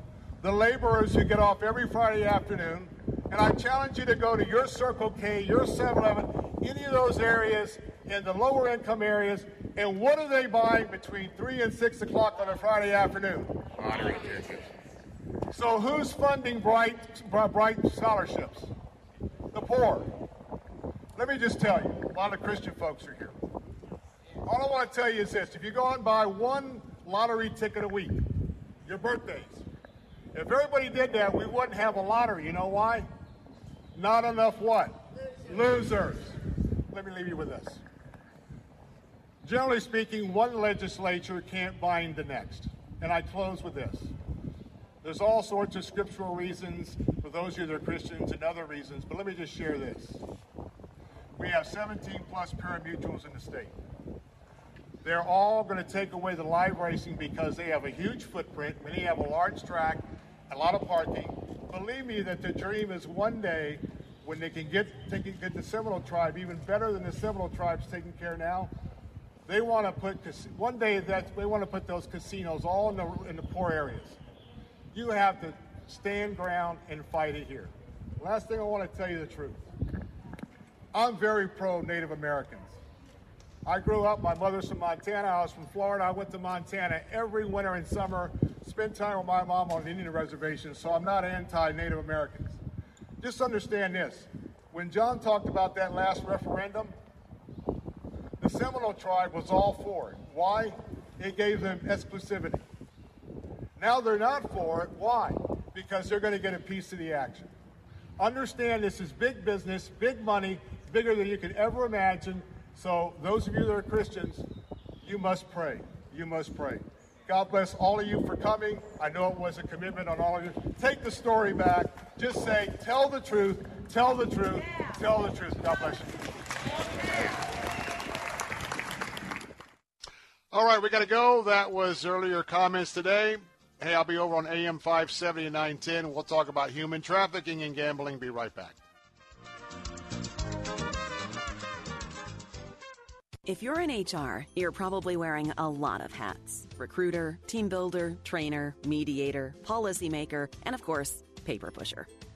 the laborers who get off every Friday afternoon, and I challenge you to go to your Circle K, your 7 Eleven, any of those areas in the lower income areas, and what are they buying between 3 and 6 o'clock on a Friday afternoon? Lottery tickets. So who's funding Bright, Bright scholarships? The poor. Let me just tell you, a lot of Christian folks are here. All I want to tell you is this if you go out and buy one lottery ticket a week, your birthdays, if everybody did that, we wouldn't have a lottery. You know why? Not enough what? Losers. Let me leave you with this. Generally speaking, one legislature can't bind the next. And I close with this. There's all sorts of scriptural reasons for those of you that are Christians and other reasons, but let me just share this. We have 17 plus pari-mutuels in the state. They're all going to take away the live racing because they have a huge footprint. Many have a large track, a lot of parking. Believe me that the dream is one day when they can get, get the Seminole tribe even better than the Seminole tribe's taking care now. They want to put one day that they want to put those casinos all in the in the poor areas. You have to stand ground and fight it here. Last thing I want to tell you the truth. I'm very pro Native Americans. I grew up, my mother's from Montana, I was from Florida. I went to Montana every winter and summer, spent time with my mom on an Indian reservation, so I'm not anti Native Americans. Just understand this. When John talked about that last referendum, Seminole tribe was all for it. Why? It gave them exclusivity. Now they're not for it. Why? Because they're going to get a piece of the action. Understand this is big business, big money, bigger than you could ever imagine. So, those of you that are Christians, you must pray. You must pray. God bless all of you for coming. I know it was a commitment on all of you. Take the story back. Just say, tell the truth, tell the truth, tell the truth. God bless you. All right, we got to go. That was earlier comments today. Hey, I'll be over on AM 570 and 910. We'll talk about human trafficking and gambling. Be right back. If you're in HR, you're probably wearing a lot of hats recruiter, team builder, trainer, mediator, policymaker, and of course, paper pusher.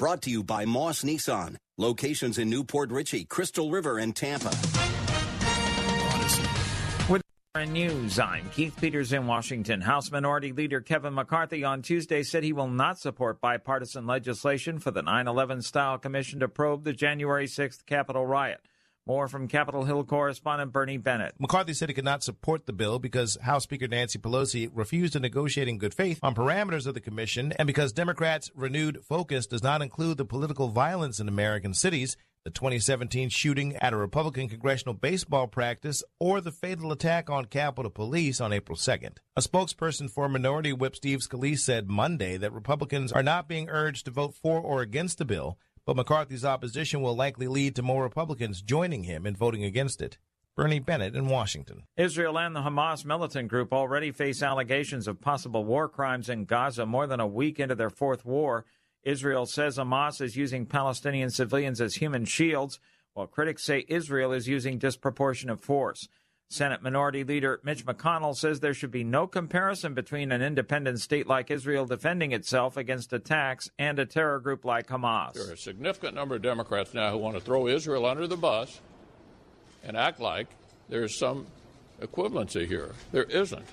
Brought to you by Moss Nissan. Locations in New Port Richey, Crystal River, and Tampa. With news, I'm Keith Peters in Washington. House Minority Leader Kevin McCarthy on Tuesday said he will not support bipartisan legislation for the 9 11 style commission to probe the January 6th Capitol riot. More from Capitol Hill correspondent Bernie Bennett. McCarthy said he could not support the bill because House Speaker Nancy Pelosi refused to negotiate in good faith on parameters of the commission and because Democrats' renewed focus does not include the political violence in American cities, the 2017 shooting at a Republican congressional baseball practice, or the fatal attack on Capitol Police on April 2nd. A spokesperson for Minority Whip Steve Scalise said Monday that Republicans are not being urged to vote for or against the bill but McCarthy's opposition will likely lead to more Republicans joining him in voting against it. Bernie Bennett in Washington. Israel and the Hamas militant group already face allegations of possible war crimes in Gaza more than a week into their fourth war. Israel says Hamas is using Palestinian civilians as human shields, while critics say Israel is using disproportionate force. Senate Minority Leader Mitch McConnell says there should be no comparison between an independent state like Israel defending itself against attacks and a terror group like Hamas. There are a significant number of Democrats now who want to throw Israel under the bus and act like there's some equivalency here. There isn't.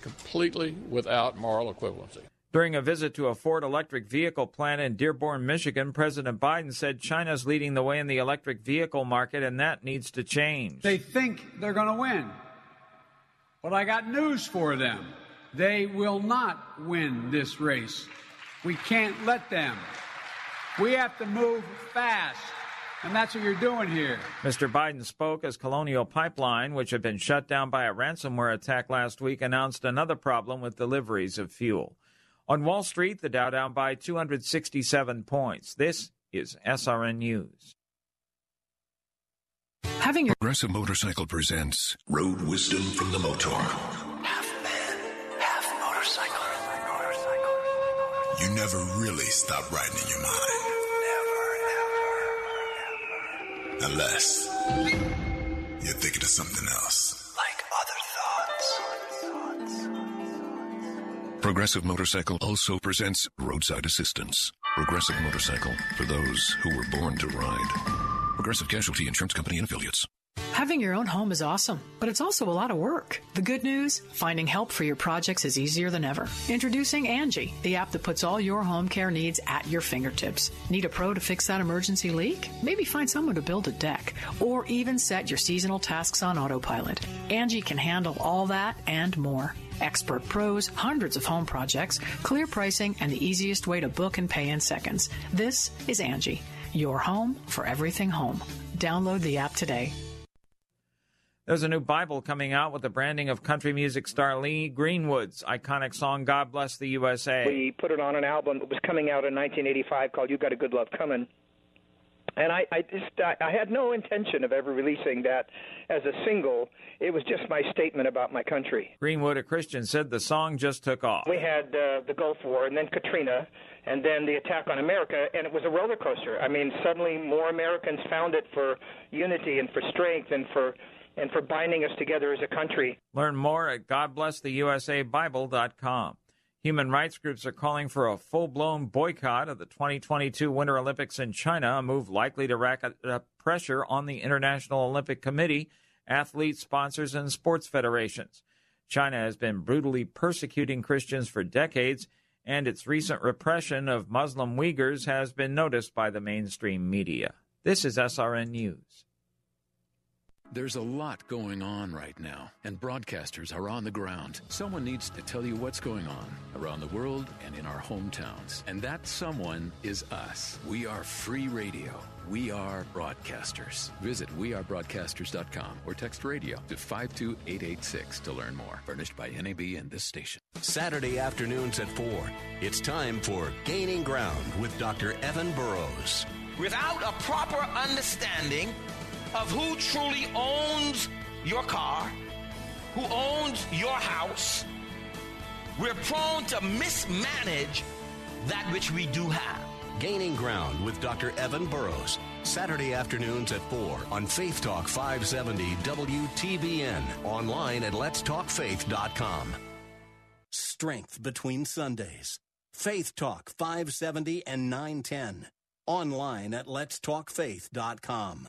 Completely without moral equivalency. During a visit to a Ford electric vehicle plant in Dearborn, Michigan, President Biden said China's leading the way in the electric vehicle market and that needs to change. They think they're going to win. But I got news for them. They will not win this race. We can't let them. We have to move fast. And that's what you're doing here. Mr. Biden spoke as Colonial Pipeline, which had been shut down by a ransomware attack last week, announced another problem with deliveries of fuel. On Wall Street, the Dow down by 267 points. This is SRN News. Having your Progressive Motorcycle presents Road Wisdom from the Motaur. Half man, half motorcycle. You never really stop riding in your mind. Unless you're thinking of something else. Progressive Motorcycle also presents Roadside Assistance. Progressive Motorcycle for those who were born to ride. Progressive Casualty Insurance Company and Affiliates. Having your own home is awesome, but it's also a lot of work. The good news finding help for your projects is easier than ever. Introducing Angie, the app that puts all your home care needs at your fingertips. Need a pro to fix that emergency leak? Maybe find someone to build a deck, or even set your seasonal tasks on autopilot. Angie can handle all that and more. Expert pros, hundreds of home projects, clear pricing, and the easiest way to book and pay in seconds. This is Angie, your home for everything home. Download the app today. There's a new Bible coming out with the branding of country music star Lee Greenwood's iconic song "God Bless the USA." We put it on an album. It was coming out in 1985 called "You Got a Good Love Coming," and I, I just I, I had no intention of ever releasing that as a single. It was just my statement about my country. Greenwood, a Christian, said the song just took off. We had uh, the Gulf War, and then Katrina, and then the attack on America, and it was a roller coaster. I mean, suddenly more Americans found it for unity and for strength and for and for binding us together as a country. Learn more at GodBlessTheUSABible.com. Human rights groups are calling for a full blown boycott of the 2022 Winter Olympics in China, a move likely to rack up uh, pressure on the International Olympic Committee, athletes, sponsors, and sports federations. China has been brutally persecuting Christians for decades, and its recent repression of Muslim Uyghurs has been noticed by the mainstream media. This is SRN News. There's a lot going on right now, and broadcasters are on the ground. Someone needs to tell you what's going on around the world and in our hometowns. And that someone is us. We are free radio. We are broadcasters. Visit wearebroadcasters.com or text radio to 52886 to learn more. Furnished by NAB and this station. Saturday afternoons at 4. It's time for Gaining Ground with Dr. Evan Burrows. Without a proper understanding of who truly owns your car, who owns your house, we're prone to mismanage that which we do have. Gaining Ground with Dr. Evan Burrows. Saturday afternoons at 4 on Faith Talk 570 WTBN. Online at letstalkfaith.com. Strength between Sundays. Faith Talk 570 and 910. Online at letstalkfaith.com.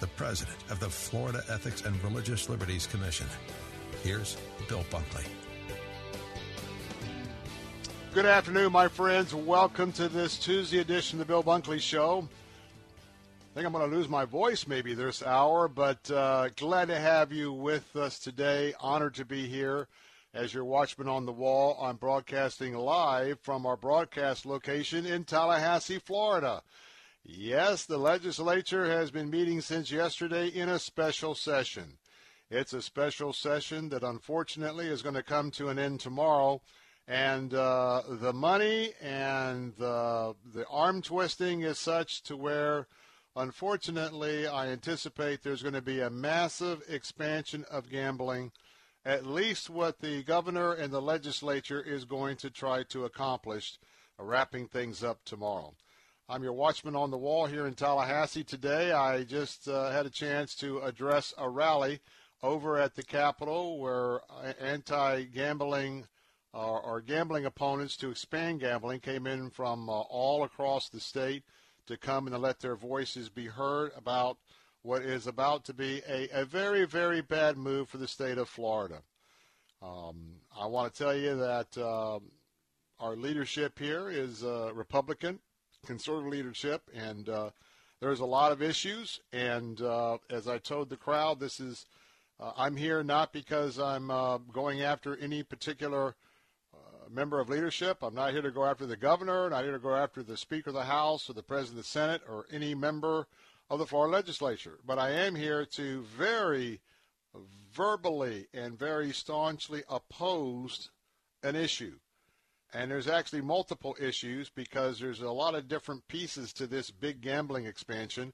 the president of the Florida Ethics and Religious Liberties Commission. Here's Bill Bunkley. Good afternoon, my friends. Welcome to this Tuesday edition of the Bill Bunkley Show. I think I'm going to lose my voice maybe this hour, but uh, glad to have you with us today. Honored to be here as your watchman on the wall. I'm broadcasting live from our broadcast location in Tallahassee, Florida. Yes, the legislature has been meeting since yesterday in a special session. It's a special session that unfortunately is going to come to an end tomorrow. And uh, the money and the, the arm twisting is such to where, unfortunately, I anticipate there's going to be a massive expansion of gambling, at least what the governor and the legislature is going to try to accomplish, wrapping things up tomorrow. I'm your watchman on the wall here in Tallahassee today. I just uh, had a chance to address a rally over at the Capitol where anti-gambling or, or gambling opponents to expand gambling came in from uh, all across the state to come and to let their voices be heard about what is about to be a, a very, very bad move for the state of Florida. Um, I want to tell you that uh, our leadership here is uh, Republican, conservative leadership, and uh, there's a lot of issues. And uh, as I told the crowd, this is uh, I'm here not because I'm uh, going after any particular uh, member of leadership. I'm not here to go after the governor, not here to go after the Speaker of the House or the President of the Senate or any member of the Florida legislature. But I am here to very verbally and very staunchly oppose an issue. And there's actually multiple issues because there's a lot of different pieces to this big gambling expansion.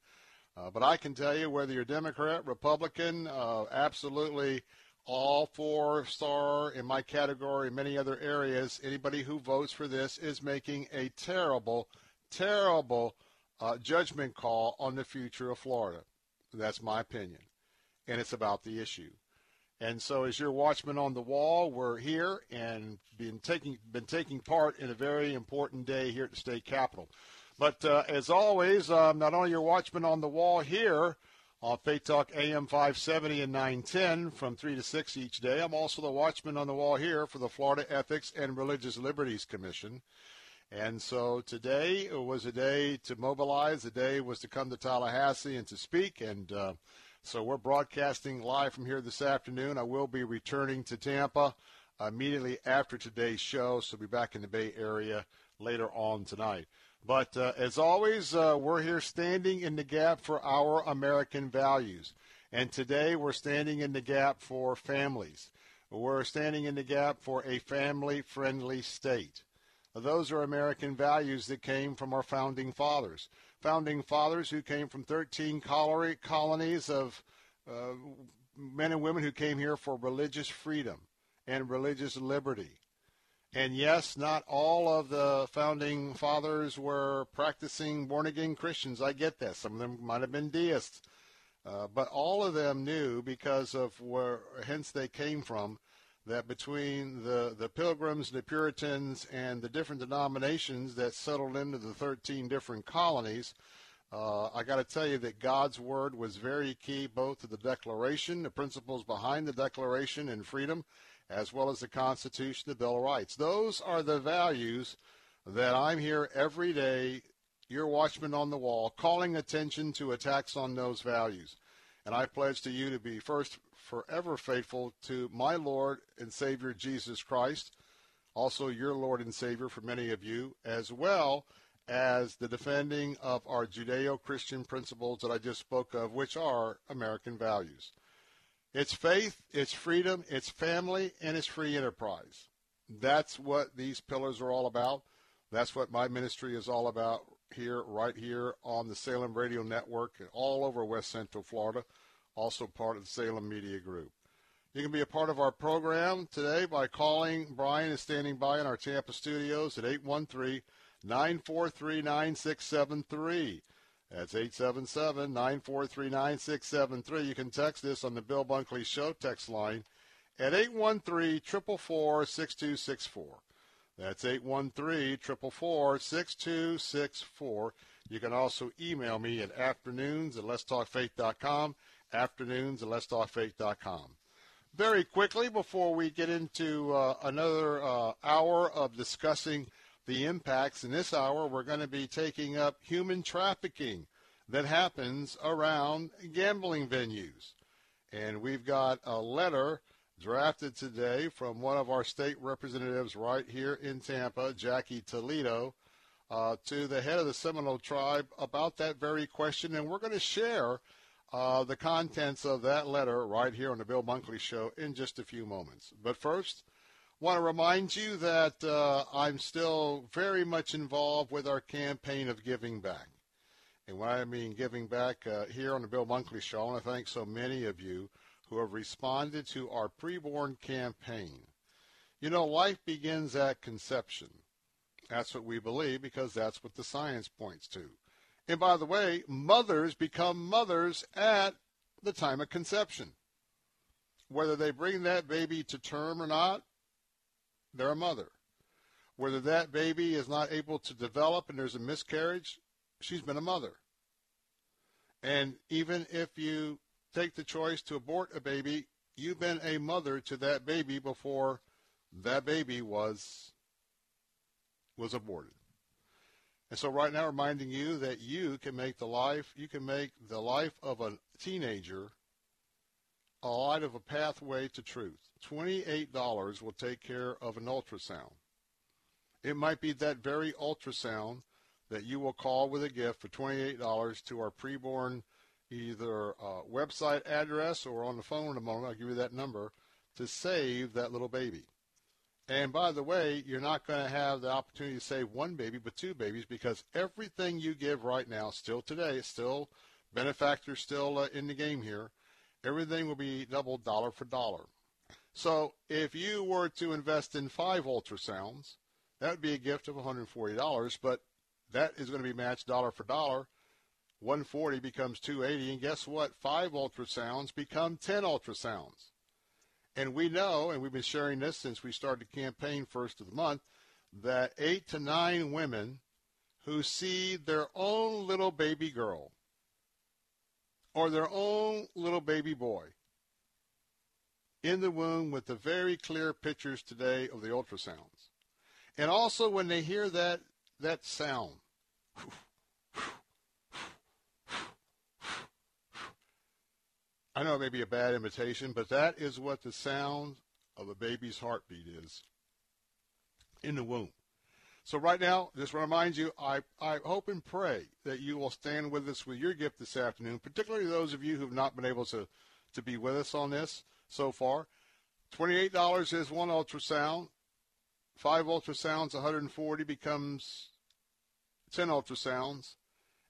Uh, but I can tell you whether you're Democrat, Republican, uh, absolutely all four star in my category, many other areas, anybody who votes for this is making a terrible, terrible uh, judgment call on the future of Florida. That's my opinion. And it's about the issue. And so, as your watchman on the wall, we're here and been taking been taking part in a very important day here at the state capitol. But uh, as always, um, not only your watchman on the wall here on Faith Talk AM 570 and 910 from 3 to 6 each day, I'm also the watchman on the wall here for the Florida Ethics and Religious Liberties Commission. And so today was a day to mobilize. The day was to come to Tallahassee and to speak. And uh, so we're broadcasting live from here this afternoon. I will be returning to Tampa immediately after today's show, so be back in the Bay Area later on tonight. But uh, as always, uh, we're here standing in the gap for our American values. And today we're standing in the gap for families. We're standing in the gap for a family friendly state. Those are American values that came from our founding fathers. Founding fathers who came from 13 colony, colonies of uh, men and women who came here for religious freedom and religious liberty. And yes, not all of the founding fathers were practicing born again Christians. I get that. Some of them might have been deists. Uh, but all of them knew because of where, hence they came from, that between the, the Pilgrims, the Puritans, and the different denominations that settled into the 13 different colonies, uh, I got to tell you that God's Word was very key both to the Declaration, the principles behind the Declaration and freedom, as well as the Constitution, the Bill of Rights. Those are the values that I'm here every day, your watchman on the wall, calling attention to attacks on those values. And I pledge to you to be first forever faithful to my Lord and Savior Jesus Christ, also your Lord and Savior for many of you, as well as the defending of our Judeo Christian principles that I just spoke of, which are American values. It's faith, it's freedom, it's family, and it's free enterprise. That's what these pillars are all about. That's what my ministry is all about here, right here on the Salem Radio Network and all over West Central Florida also part of the Salem Media Group. You can be a part of our program today by calling. Brian is standing by in our Tampa studios at 813 943 9673. That's 877 943 9673. You can text this on the Bill Bunkley Show text line at 813 444 6264. That's 813 444 6264. You can also email me at afternoons at letstalkfaith.com afternoons at letstalkfaith.com. Very quickly, before we get into uh, another uh, hour of discussing the impacts, in this hour we're going to be taking up human trafficking that happens around gambling venues. And we've got a letter drafted today from one of our state representatives right here in Tampa, Jackie Toledo, uh, to the head of the Seminole tribe about that very question. And we're going to share uh, the contents of that letter right here on the Bill Bunkley Show in just a few moments. But first, want to remind you that uh, I'm still very much involved with our campaign of giving back. And when I mean giving back uh, here on the Bill Bunkley Show, I want to thank so many of you who have responded to our preborn campaign. You know, life begins at conception. That's what we believe because that's what the science points to. And by the way, mothers become mothers at the time of conception. Whether they bring that baby to term or not, they're a mother. Whether that baby is not able to develop and there's a miscarriage, she's been a mother. And even if you take the choice to abort a baby, you've been a mother to that baby before that baby was was aborted. And so right now reminding you that you can make the life, you can make the life of a teenager a light of a pathway to truth. $28 will take care of an ultrasound. It might be that very ultrasound that you will call with a gift for $28 to our preborn either uh, website address or on the phone in a moment. I'll give you that number to save that little baby. And by the way, you're not going to have the opportunity to save one baby, but two babies, because everything you give right now, still today, still benefactors still uh, in the game here. Everything will be doubled dollar for dollar. So if you were to invest in five ultrasounds, that would be a gift of $140, but that is going to be matched dollar for dollar. 140 becomes 280, and guess what? Five ultrasounds become 10 ultrasounds. And we know, and we've been sharing this since we started the campaign first of the month, that eight to nine women who see their own little baby girl or their own little baby boy in the womb with the very clear pictures today of the ultrasounds. And also when they hear that that sound. I know it may be a bad imitation, but that is what the sound of a baby's heartbeat is in the womb. So right now, just to remind you, I, I hope and pray that you will stand with us with your gift this afternoon, particularly those of you who have not been able to, to be with us on this so far. $28 is one ultrasound. Five ultrasounds, 140 becomes 10 ultrasounds.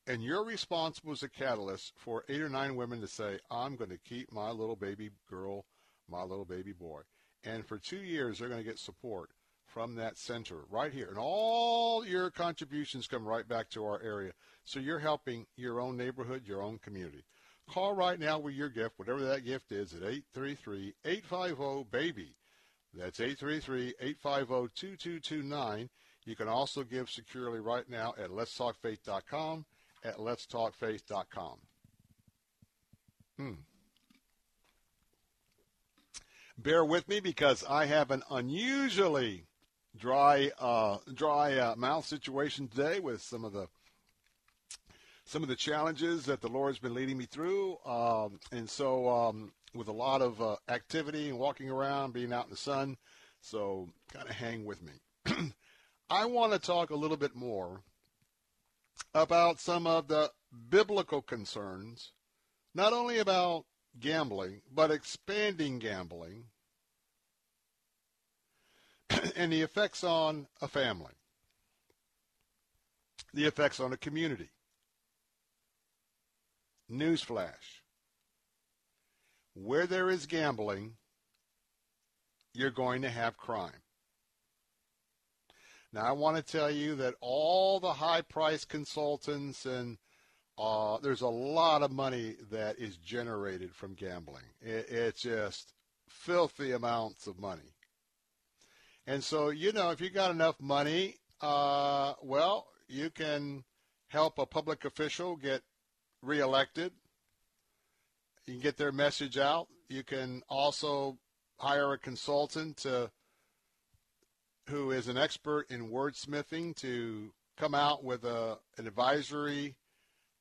And you're responsible as a catalyst for eight or nine women to say, I'm going to keep my little baby girl, my little baby boy. And for two years, they're going to get support from that center right here. And all your contributions come right back to our area. So you're helping your own neighborhood, your own community. Call right now with your gift, whatever that gift is, at 833-850-BABY. That's 833-850-2229. You can also give securely right now at letstalkfaith.com, at letstalkfaith.com. Hmm. Bear with me because I have an unusually dry, uh, dry uh, mouth situation today with some of the some of the challenges that the Lord's been leading me through, um, and so um, with a lot of uh, activity and walking around, being out in the sun. So kind of hang with me. (clears throat) I want to talk a little bit more about some of the biblical concerns, not only about gambling, but expanding gambling (clears throat) and the effects on a family, the effects on a community. Newsflash. Where there is gambling, you're going to have crime. Now, I want to tell you that all the high price consultants and uh, there's a lot of money that is generated from gambling. It, it's just filthy amounts of money. And so, you know, if you got enough money, uh, well, you can help a public official get reelected. You can get their message out. You can also hire a consultant to, who is an expert in wordsmithing to come out with a, an advisory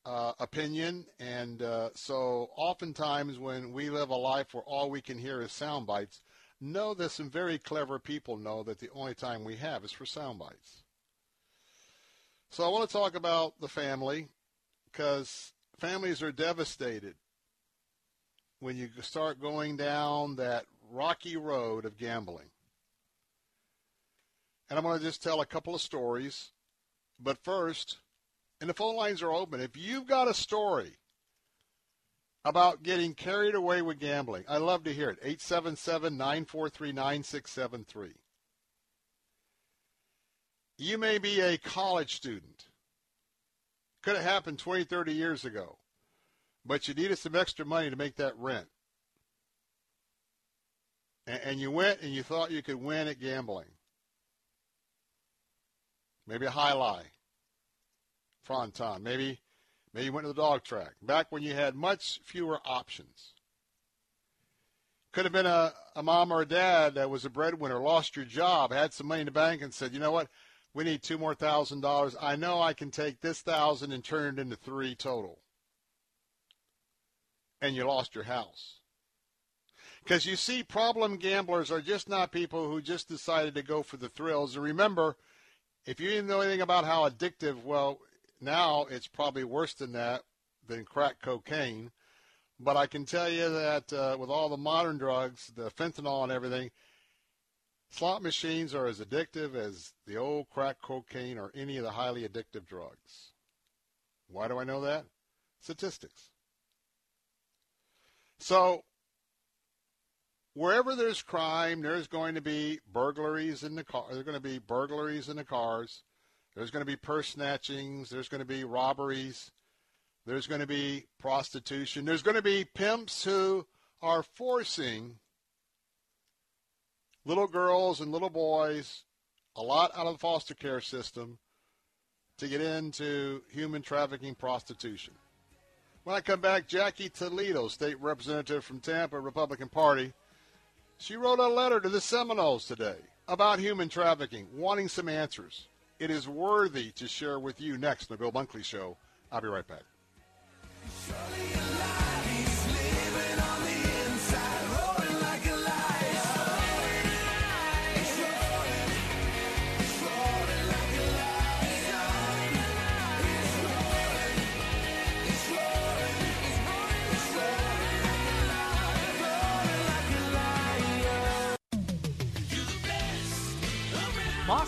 uh, opinion. And uh, so oftentimes when we live a life where all we can hear is sound bites, know that some very clever people know that the only time we have is for sound bites. So I want to talk about the family because families are devastated when you start going down that rocky road of gambling. And I'm going to just tell a couple of stories. But first, and the phone lines are open. If you've got a story about getting carried away with gambling, I'd love to hear it. 877 943 9673. You may be a college student. Could have happened 20, 30 years ago. But you needed some extra money to make that rent. And you went and you thought you could win at gambling. Maybe a jai alai. Fronton. Maybe maybe you went to the dog track. Back when you had much fewer options. Could have been a, a mom or a dad that was a breadwinner, lost your job, had some money in the bank, and said, you know what? We need two more thousand dollars. I know I can take this thousand and turn it into three total. And you lost your house. Because you see, problem gamblers are just not people who just decided to go for the thrills. And remember, if you didn't know anything about how addictive, well, now it's probably worse than that, than crack cocaine. But I can tell you that uh, with all the modern drugs, the fentanyl and everything, slot machines are as addictive as the old crack cocaine or any of the highly addictive drugs. Why do I know that? Statistics. So, wherever there's crime, there's going to be burglaries in the car. There's going to be burglaries in the cars. There's going to be purse snatchings. There's going to be robberies. There's going to be prostitution. There's going to be pimps who are forcing little girls and little boys a lot out of the foster care system to get into human trafficking prostitution. When I come back, Jackie Toledo, state representative from Tampa, Republican Party, she wrote a letter to the Seminoles today about human trafficking, wanting some answers. it is worthy to share with you next on the Bill Bunkley Show. I'll be right back.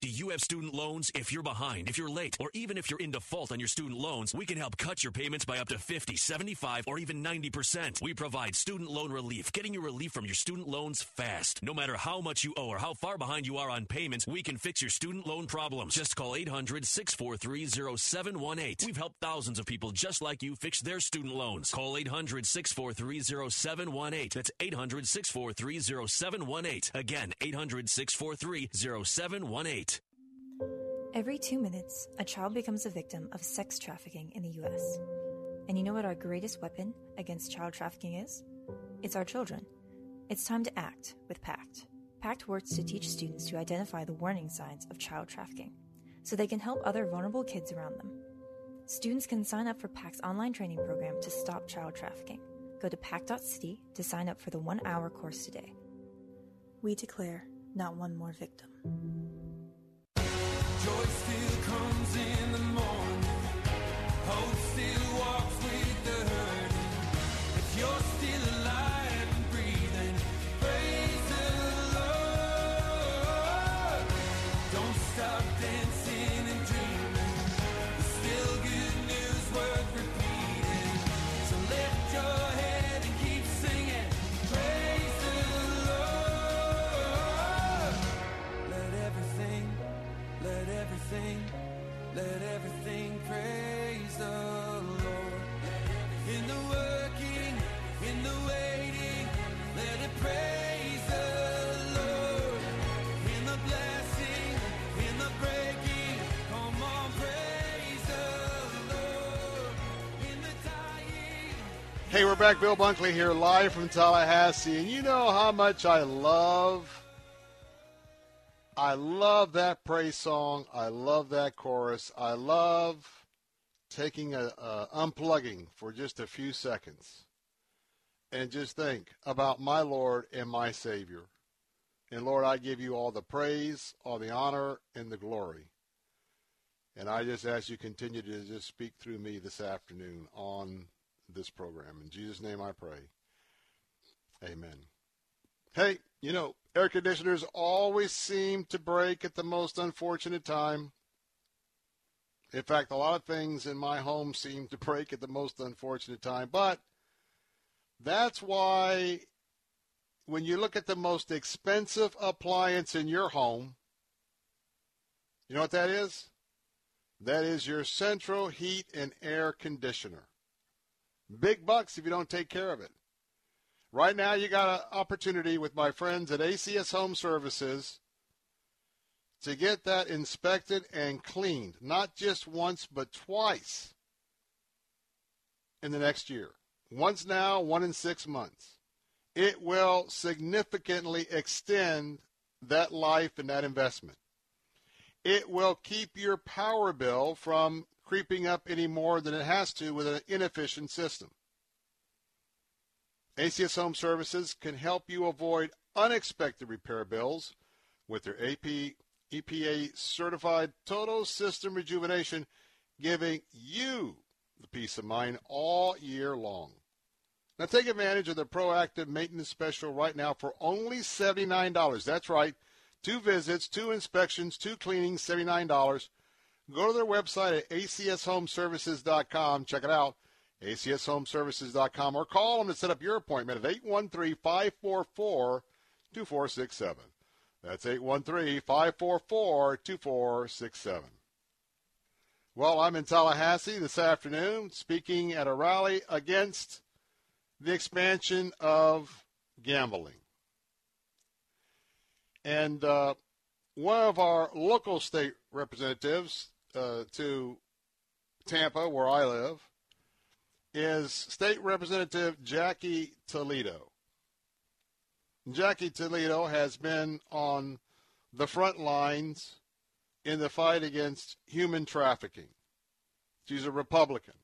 Do you have student loans? If you're behind, if you're late, or even if you're in default on your student loans, we can help cut your payments by up to 50, 75, or even 90%. We provide student loan relief, getting you relief from your student loans fast. No matter how much you owe or how far behind you are on payments, we can fix your student loan problems. Just call 800 643 0718. We've helped thousands of people just like you fix their student loans. Call 800 643 0718. That's 800 643 0718. Again, 800 643 0718. Every two minutes, a child becomes a victim of sex trafficking in the U.S. And you know what our greatest weapon against child trafficking is? It's our children. It's time to act with PACT. PACT works to teach students to identify the warning signs of child trafficking so they can help other vulnerable kids around them. Students can sign up for PACT's online training program to stop child trafficking. Go to pact.city to sign up for the one hour course today. We declare not one more victim. Joy still comes in back. Bill Bunkley here, live from Tallahassee. And you know how much I love, I love that praise song. I love that chorus. I love taking a, a unplugging for just a few seconds and just think about my Lord and my Savior. And Lord, I give you all the praise, all the honor, and the glory. And I just ask you continue to just speak through me this afternoon on this program. In Jesus' name I pray. Amen. Hey, you know, air conditioners always seem to break at the most unfortunate time. In fact, a lot of things in my home seem to break at the most unfortunate time. But that's why when you look at the most expensive appliance in your home, you know what that is? That is your central heat and air conditioner. Big bucks if you don't take care of it. Right now, you got an opportunity with my friends at ACS Home Services to get that inspected and cleaned, not just once, but twice in the next year. Once now, one in six months. It will significantly extend that life and that investment. It will keep your power bill from creeping up any more than it has to with an inefficient system. ACS Home Services can help you avoid unexpected repair bills with their AP, EPA certified total system rejuvenation, giving you the peace of mind all year long. Now take advantage of the proactive maintenance special right now for only $79. That's right. Two visits, two inspections, two cleanings, $79. Go to their website at acshomeservices.com. Check it out, acshomeservices.com, or call them to set up your appointment at 813-544-2467. That's 813-544-2467. Well, I'm in Tallahassee this afternoon speaking at a rally against the expansion of gambling. And uh, one of our local state representatives uh, to Tampa, where I live, is State Representative Jackie Toledo. Jackie Toledo has been on the front lines in the fight against human trafficking. She's a Republican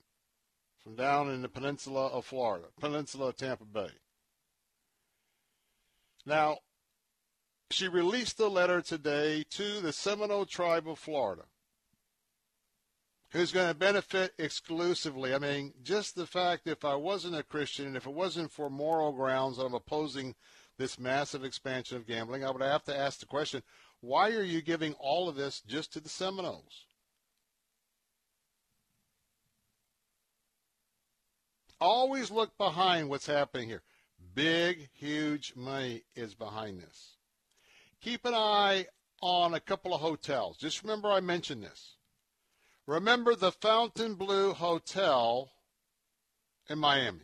from down in the peninsula of Florida, peninsula of Tampa Bay. Now, she released a letter today to the Seminole tribe of Florida, who's going to benefit exclusively. I mean, just the fact if I wasn't a Christian and if it wasn't for moral grounds I'm opposing this massive expansion of gambling, I would have to ask the question, why are you giving all of this just to the Seminoles? Always look behind what's happening here. Big, huge money is behind this. Keep an eye on a couple of hotels. Just remember I mentioned this. Remember the Fontainebleau Hotel in Miami.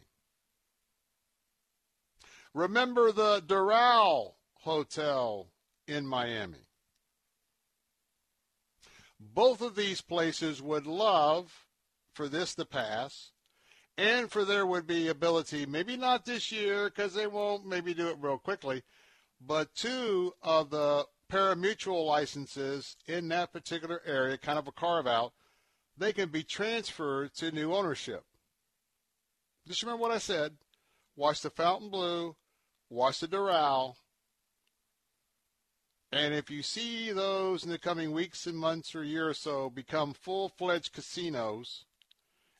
Remember the Doral Hotel in Miami. Both of these places would love for this to pass and for there would be ability, maybe not this year because they won't maybe do it real quickly, but two of the parimutuel licenses in that particular area, kind of a carve out, they can be transferred to new ownership. Just remember what I said. Watch the Fontainebleau, watch the Doral, and if you see those in the coming weeks and months or year or so become full fledged casinos,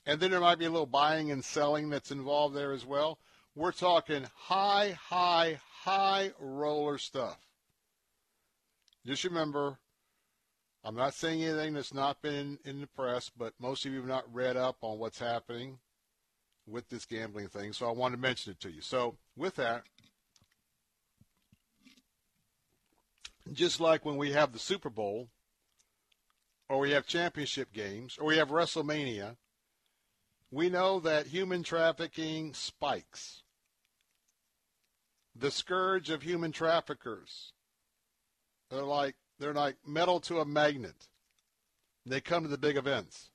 and then there might be a little buying and selling that's involved there as well, we're talking high, high, high roller stuff. Just remember, I'm not saying anything that's not been in, in the press, but most of you have not read up on what's happening with this gambling thing, so I wanted to mention it to you. So, with that, just like when we have the Super Bowl, or we have championship games, or we have WrestleMania, we know that human trafficking spikes. The scourge of human traffickers. They're like they're like metal to a magnet. They come to the big events.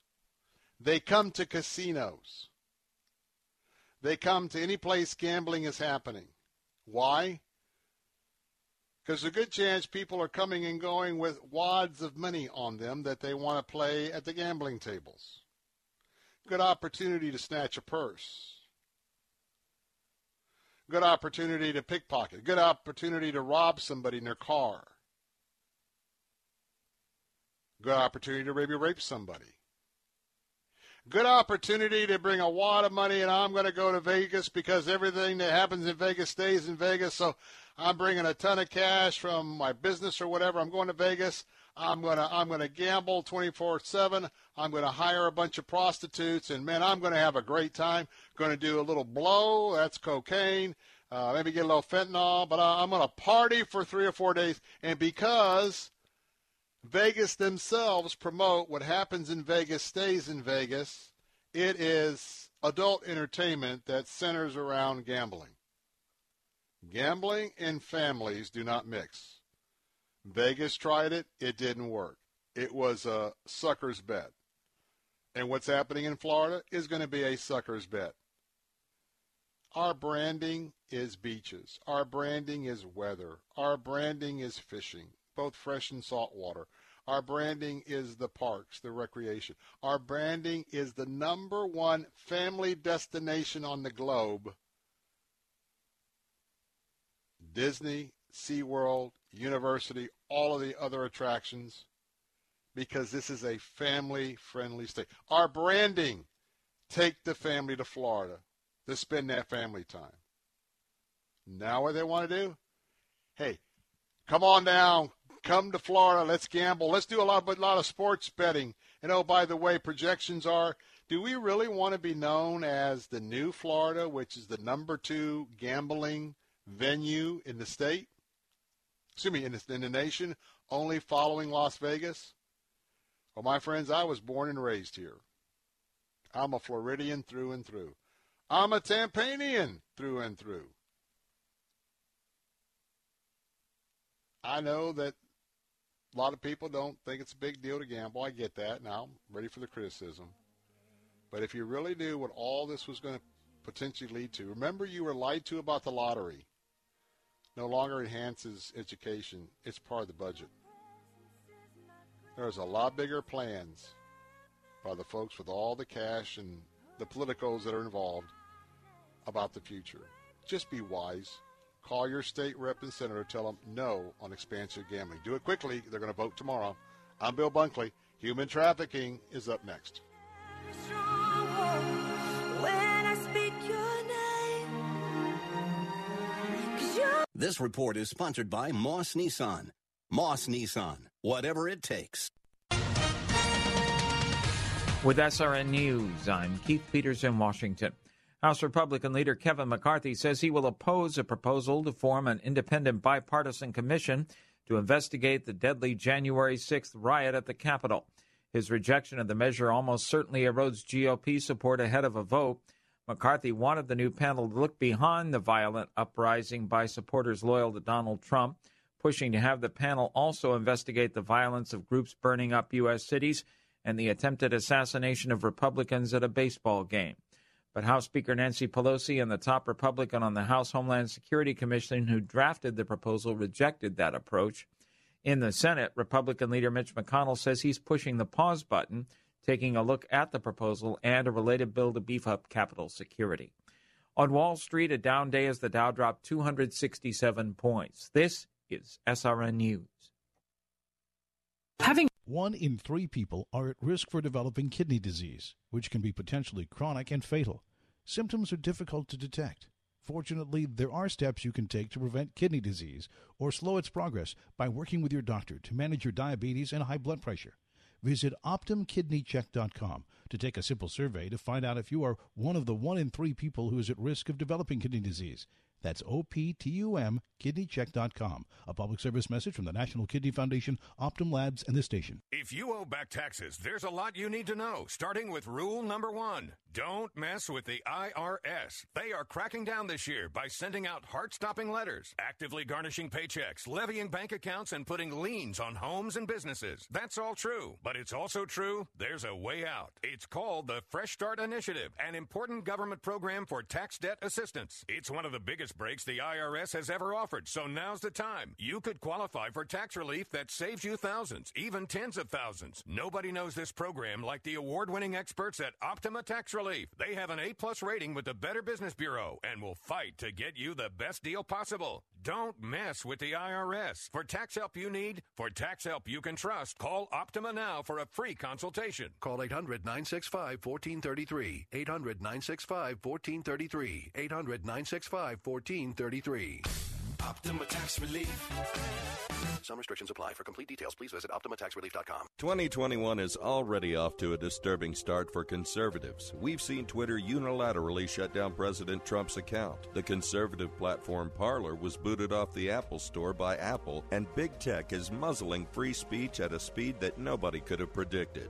They come to casinos. They come to any place gambling is happening. Why? Because a good chance people are coming and going with wads of money on them that they want to play at the gambling tables. Good opportunity to snatch a purse. Good opportunity to pickpocket. Good opportunity to rob somebody in their car. Good opportunity to maybe rape somebody. Good opportunity to bring a wad of money and I'm going to go to Vegas because everything that happens in Vegas stays in Vegas. So I'm bringing a ton of cash from my business or whatever. I'm going to Vegas. I'm gonna I'm gonna gamble 24/7. I'm gonna hire a bunch of prostitutes, and man, I'm gonna have a great time. Going to do a little blow. That's cocaine. Uh, maybe get a little fentanyl, but uh, I'm gonna party for three or four days. And because Vegas themselves promote what happens in Vegas stays in Vegas, it is adult entertainment that centers around gambling. Gambling and families do not mix. Vegas tried it. It didn't work. It was a sucker's bet. And what's happening in Florida is going to be a sucker's bet. Our branding is beaches. Our branding is weather. Our branding is fishing, both fresh and salt water. Our branding is the parks, the recreation. Our branding is the number one family destination on the globe. Disney, SeaWorld, Universal, all of the other attractions. because this is a family friendly state. Our branding take the family to Florida to spend that family time. Now, what they want to do? Hey, come on down, come to Florida, let's gamble, let's do a lot, a lot of sports betting. And oh, by the way, projections are do we really want to be known as the new Florida, which is the number two gambling venue in the state? Excuse me, in the, in the nation, only following Las Vegas? Well, my friends, I was born and raised here. I'm a Floridian through and through. I'm a Tampanian through and through. I know that a lot of people don't think it's a big deal to gamble. I get that. Now, I'm ready for the criticism. But if you really knew what all this was going to potentially lead to, remember you were lied to about the lottery. No longer enhances education. It's part of the budget. There's a lot bigger plans by the folks with all the cash and the politicos that are involved about the future. Just be wise. Call your state rep and senator. Tell them no on expansive gambling. Do it quickly. They're going to vote tomorrow. I'm Bill Bunkley. Human trafficking is up next. When I speak your name, 'Cause you're This report is sponsored by Moss Nissan. Moss Nissan, whatever it takes. With SRN News, I'm Keith Peters in Washington. House Republican leader Kevin McCarthy says he will oppose a proposal to form an independent bipartisan commission to investigate the deadly January 6th riot at the Capitol. His rejection of the measure almost certainly erodes GOP support ahead of a vote. McCarthy wanted the new panel to look behind the violent uprising by supporters loyal to Donald Trump, pushing to have the panel also investigate the violence of groups burning up U.S. cities and the attempted assassination of Republicans at a baseball game. But House Speaker Nancy Pelosi and the top Republican on the House Homeland Security Commission who drafted the proposal rejected that approach. In the Senate, Republican leader Mitch McConnell says he's pushing the pause button, taking a look at the proposal and a related bill to beef up Capitol security. On Wall Street, a down day as the Dow dropped 267 points. This is SRN News. Having one in three people are at risk for developing kidney disease, which can be potentially chronic and fatal. Symptoms are difficult to detect. Fortunately, there are steps you can take to prevent kidney disease or slow its progress by working with your doctor to manage your diabetes and high blood pressure. Visit OptumKidneyCheck.com to take a simple survey to find out if you are one of the one in three people who is at risk of developing kidney disease. That's OPTUM KidneyCheck.com. A public service message from the National Kidney Foundation, Optum Labs, and this station. If you owe back taxes, there's a lot you need to know, starting with rule number one. Don't mess with the IRS. They are cracking down this year by sending out heart stopping letters, actively garnishing paychecks, levying bank accounts, and putting liens on homes and businesses. That's all true. But it's also true there's a way out. It's called the Fresh Start Initiative, an important government program for tax debt assistance. It's one of the biggest breaks the IRS has ever offered, so now's the time. You could qualify for tax relief that saves you thousands, even tens of thousands. Nobody knows this program like the award winning experts at Optima Tax Relief. They have an A plus rating with the Better Business Bureau and will fight to get you the best deal possible. Don't mess with the IRS. For tax help you need, for tax help you can trust, call Optima now for a free consultation. Call 800 965 1433. 800 965 1433. 800 965 1433. Optima Tax Relief. Some restrictions apply. For complete details, please visit OptimaTaxRelief.com. 2021 is already off to a disturbing start for conservatives. We've seen Twitter unilaterally shut down President Trump's account. The conservative platform Parler was booted off the Apple Store by Apple, and big tech is muzzling free speech at a speed that nobody could have predicted.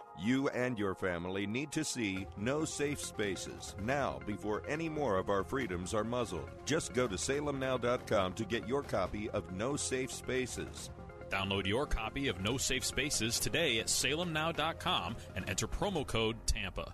You and your family need to see No Safe Spaces now before any more of our freedoms are muzzled. Just go to salemnow.com to get your copy of No Safe Spaces. Download your copy of No Safe Spaces today at salemnow.com and enter promo code TAMPA.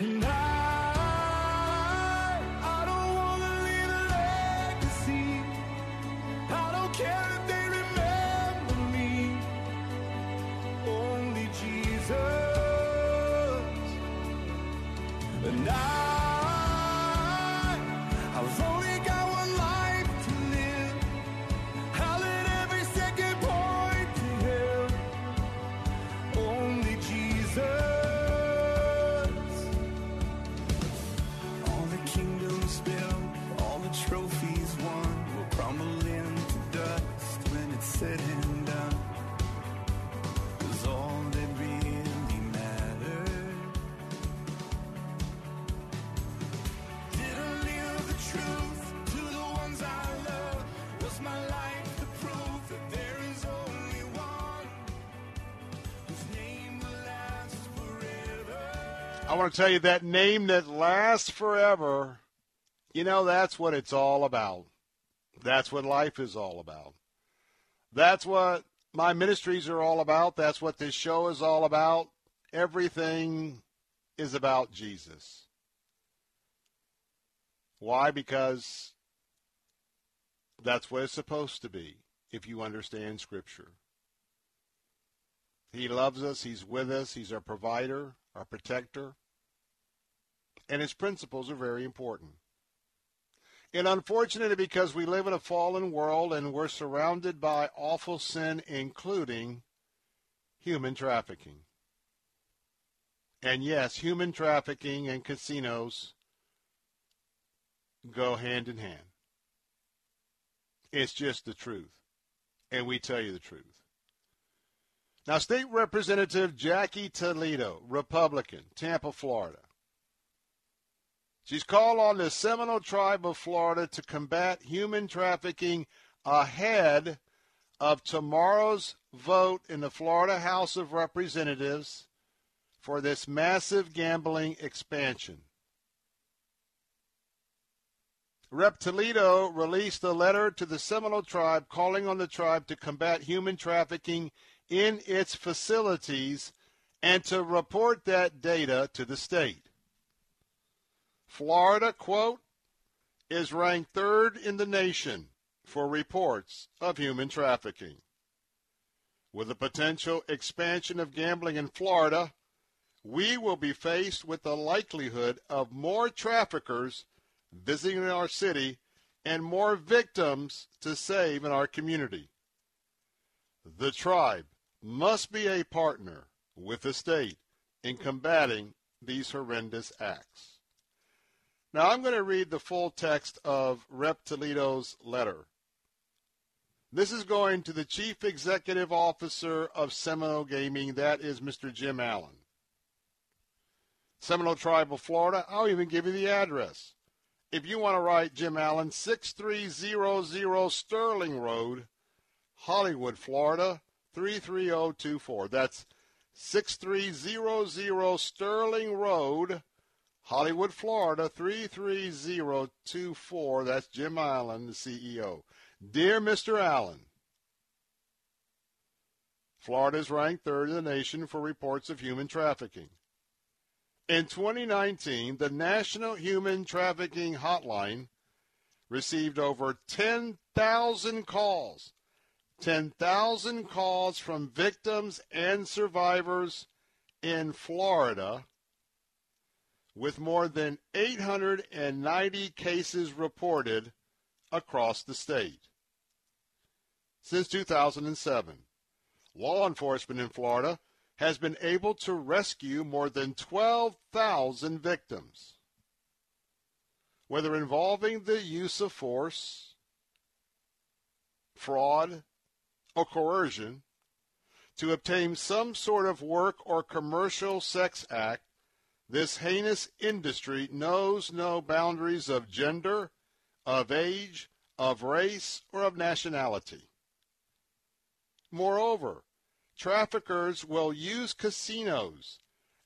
And I, I don't wanna leave a legacy. I don't care if they remember me. Only Jesus. And I, want to tell you that name that lasts forever, you know, that's what it's all about. That's what life is all about. That's what my ministries are all about. That's what this show is all about. Everything is about Jesus. Why? Because that's what it's supposed to be if you understand Scripture. He loves us. He's with us. He's our provider, our protector. And his principles are very important. And unfortunately, because we live in a fallen world and we're surrounded by awful sin, including human trafficking. And yes, human trafficking and casinos go hand in hand. It's just the truth. And we tell you the truth. Now, State Representative Jackie Toledo, Republican, Tampa, Florida. She's called on the Seminole Tribe of Florida to combat human trafficking ahead of tomorrow's vote in the Florida House of Representatives for this massive gambling expansion. Rep. Toledo released a letter to the Seminole Tribe calling on the tribe to combat human trafficking in its facilities and to report that data to the state. Florida, quote, is ranked third in the nation for reports of human trafficking. With the potential expansion of gambling in Florida, we will be faced with the likelihood of more traffickers visiting our city and more victims to save in our community. The tribe must be a partner with the state in combating these horrendous acts. Now, I'm going to read the full text of Rep. Toledo's letter. This is going to the Chief Executive Officer of Seminole Gaming, that is Mr. Jim Allen. Seminole Tribe of Florida, I'll even give you the address. If you want to write Jim Allen, 6300 Sterling Road, Hollywood, Florida, 33024. That's 6300 Sterling Road, Hollywood, Florida, 33024. That's Jim Allen, the CEO. Dear Mr. Allen, Florida is ranked third in the nation for reports of human trafficking. In 2019, the National Human Trafficking Hotline received over 10,000 calls. 10,000 calls from victims and survivors in Florida, with more than 890 cases reported across the state. Since 2007, law enforcement in Florida has been able to rescue more than 12,000 victims. Whether involving the use of force, fraud, or coercion to obtain some sort of work or commercial sex act, This heinous industry knows no boundaries of gender, of age, of race, or of nationality. Moreover, traffickers will use casinos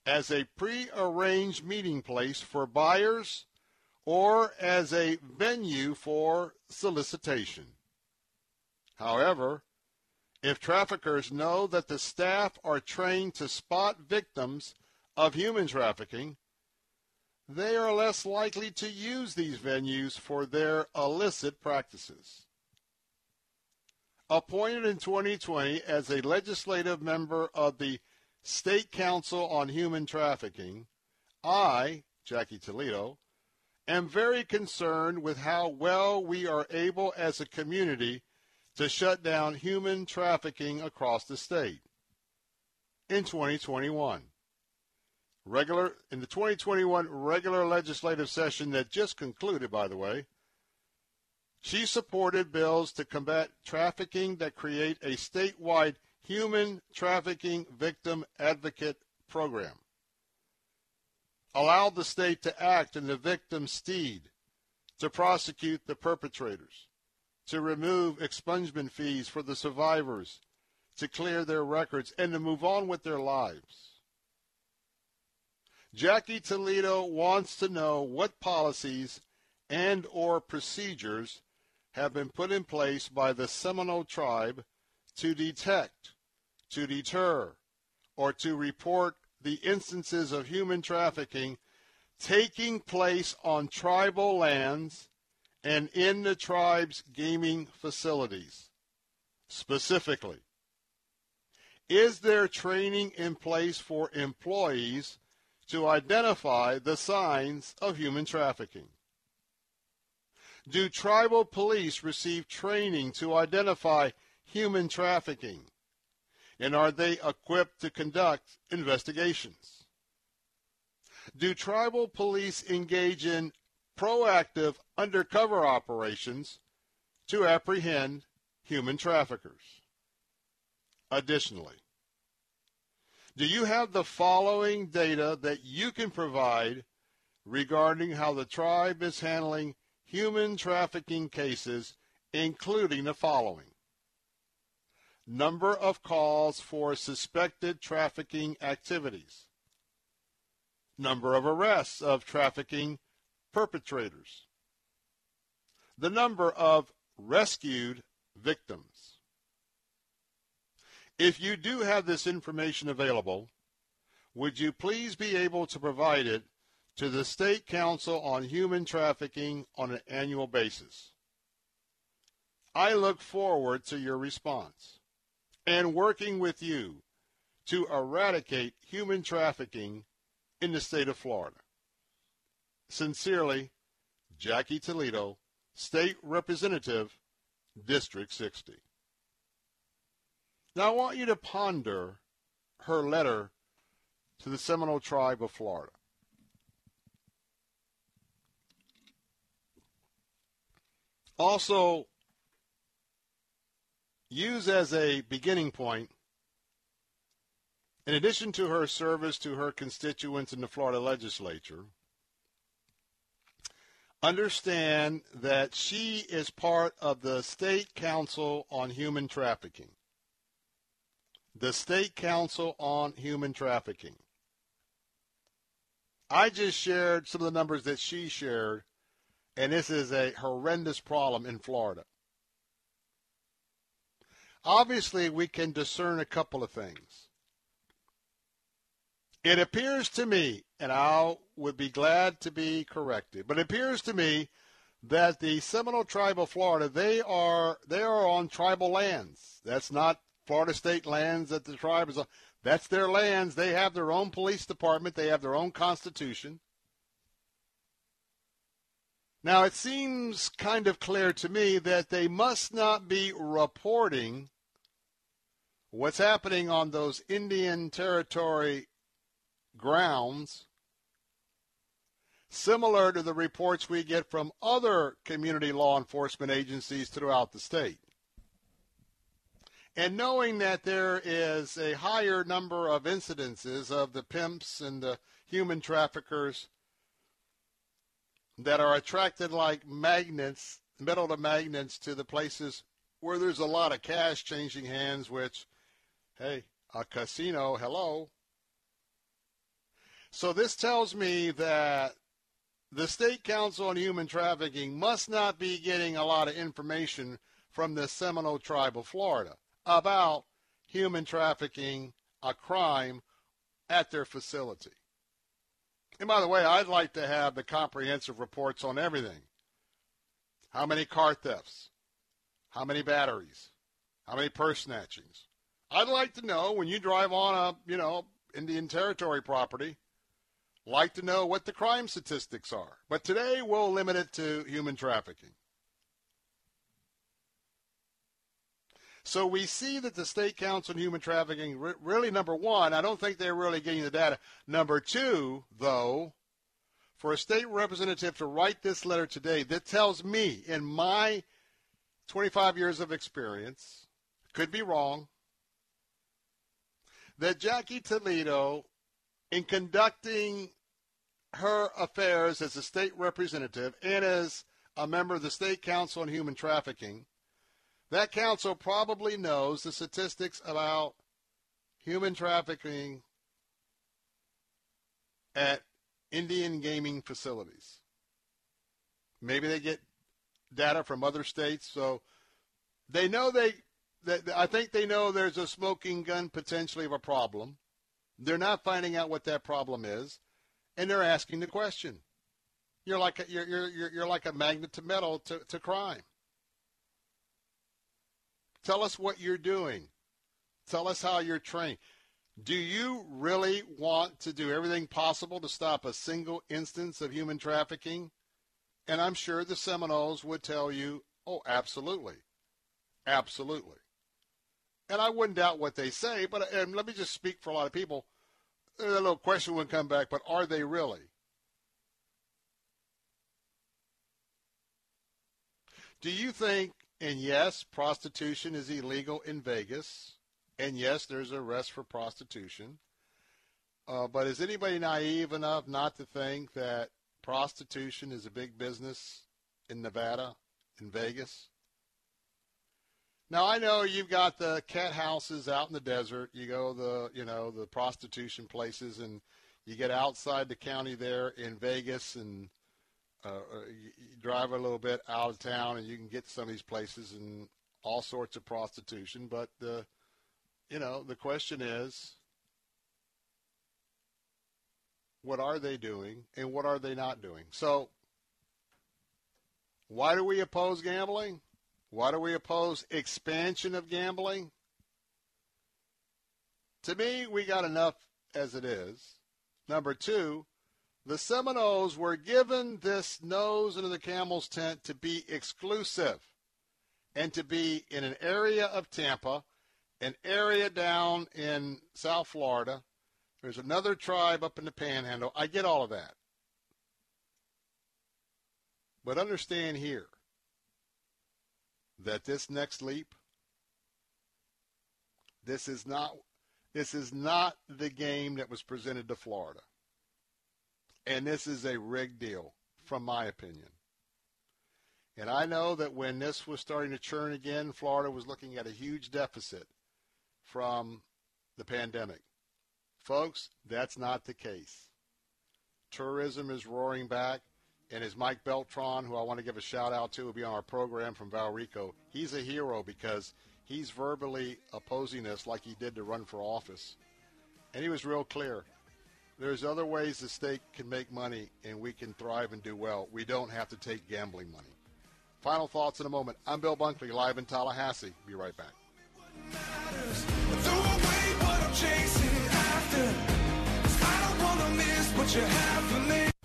as a prearranged meeting place for buyers or as a venue for solicitation. However, if traffickers know that the staff are trained to spot victims of human trafficking, they are less likely to use these venues for their illicit practices. Appointed in 2020 as a legislative member of the State Council on Human Trafficking, I, Jackie Toledo, am very concerned with how well we are able as a community to shut down human trafficking across the state in 2021. Regular in the 2021 regular legislative session that just concluded by the way, she supported bills to combat trafficking that create a statewide human trafficking victim advocate program. Allowed the state to act in the victim's stead, to prosecute the perpetrators, to remove expungement fees for the survivors, to clear their records, and to move on with their lives. Jackie Toledo wants to know what policies and or procedures have been put in place by the Seminole tribe to detect, to deter, or to report the instances of human trafficking taking place on tribal lands and in the tribe's gaming facilities. Specifically, is there training in place for employees to identify the signs of human trafficking? Do tribal police receive training to identify human trafficking? And are they equipped to conduct investigations? Do tribal police engage in proactive undercover operations to apprehend human traffickers? Additionally, do you have the following data that you can provide regarding how the tribe is handling human trafficking cases, including the following? Number of calls for suspected trafficking activities. Number of arrests of trafficking perpetrators. The number of rescued victims. If you do have this information available, would you please be able to provide it to the State Council on Human Trafficking on an annual basis? I look forward to your response and working with you to eradicate human trafficking in the state of Florida. Sincerely, Jackie Toledo, State Representative, District 60. Now, I want you to ponder her letter to the Seminole Tribe of Florida. Also, use as a beginning point, in addition to her service to her constituents in the Florida legislature, understand that she is part of the State Council on Human Trafficking. The State Council on Human Trafficking. I just shared some of the numbers that she shared, and this is a horrendous problem in Florida. Obviously, we can discern a couple of things. It appears to me, and I would be glad to be corrected, but it appears to me that the Seminole Tribe of Florida, they are they are on tribal lands. That's not Florida state lands that the tribe is on. That's their lands. They have their own police department. They have their own constitution. Now, it seems kind of clear to me that they must not be reporting what's happening on those Indian Territory grounds, similar to the reports we get from other community law enforcement agencies throughout the state. And knowing that there is a higher number of incidences of the pimps and the human traffickers that are attracted like magnets, metal to magnets, to the places where there's a lot of cash changing hands, which, hey, a casino, hello. So this tells me that the State Council on Human Trafficking must not be getting a lot of information from the Seminole tribe of Florida about human trafficking, a crime, at their facility. And by the way, I'd like to have the comprehensive reports on everything. How many car thefts? How many batteries? How many purse snatchings? I'd like to know when you drive on a, you know, Indian Territory property, like to know what the crime statistics are. But today we'll limit it to human trafficking. So we see that the State Council on Human Trafficking, really, number one, I don't think they're really getting the data. Number two, though, for a state representative to write this letter today, that tells me, in my 25 years of experience, could be wrong, that Jackie Toledo, in conducting her affairs as a state representative and as a member of the State Council on Human Trafficking, that council probably knows the statistics about human trafficking at Indian gaming facilities. Maybe they get data from other states, so they know they. I think they know there's a smoking gun potentially of a problem. They're not finding out what that problem is, and they're asking the question. You're like a, you're, you're, you're like a magnet to metal to, to crime. Tell us what you're doing. Tell us how you're trained. Do you really want to do everything possible to stop a single instance of human trafficking? And I'm sure the Seminoles would tell you, oh, absolutely. Absolutely. And I wouldn't doubt what they say, but and let me just speak for a lot of people. A little question would come back, but are they really? Do you think, and yes, prostitution is illegal in Vegas, and yes, there's arrest for prostitution, uh, but is anybody naive enough not to think that prostitution is a big business in Nevada, in Vegas? Now I know you've got the cat houses out in the desert. You go the you know the prostitution places, and you get outside the county there in Vegas, and uh, you, you drive a little bit out of town, and you can get some of these places and all sorts of prostitution. But the you know the question is, what are they doing, and what are they not doing? So why do we oppose gambling? Why do we oppose expansion of gambling? To me, we got enough as it is. Number two, the Seminoles were given this nose into the camel's tent to be exclusive and to be in an area of Tampa, an area down in South Florida. There's another tribe up in the panhandle. I get all of that. But understand here that this next leap this is not this is not the game that was presented to Florida. And this is a rigged deal from my opinion. And I know that when this was starting to churn again, Florida was looking at a huge deficit from the pandemic. Folks, that's not the case. Tourism is roaring back and as Mike Beltran, who I want to give a shout out to, will be on our program from Valrico. He's a hero because he's verbally opposing this like he did to run for office. And he was real clear. There's other ways the state can make money and we can thrive and do well. We don't have to take gambling money. Final thoughts in a moment. I'm Bill Bunkley, live in Tallahassee. Be right back.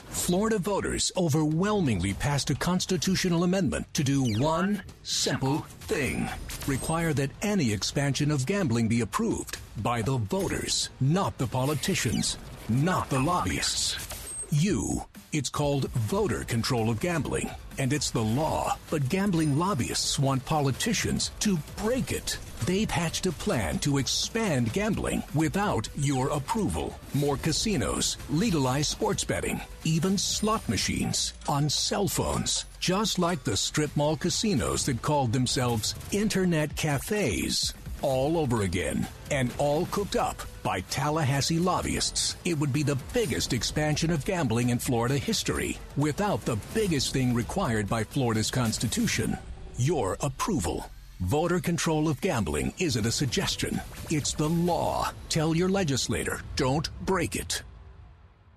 Florida voters overwhelmingly passed a constitutional amendment to do one simple thing require that any expansion of gambling be approved by the voters, not the politicians, not the lobbyists. You, It's called voter control of gambling, and it's the law. But gambling lobbyists want politicians to break it. They've hatched a plan to expand gambling without your approval. More casinos, legalized sports betting, even slot machines on cell phones. Just like the strip mall casinos that called themselves internet cafes all over again and all cooked up by Tallahassee lobbyists. It would be the biggest expansion of gambling in Florida history without the biggest thing required by Florida's Constitution your approval. Voter control of gambling isn't a suggestion, it's the law. Tell your legislator, don't break it.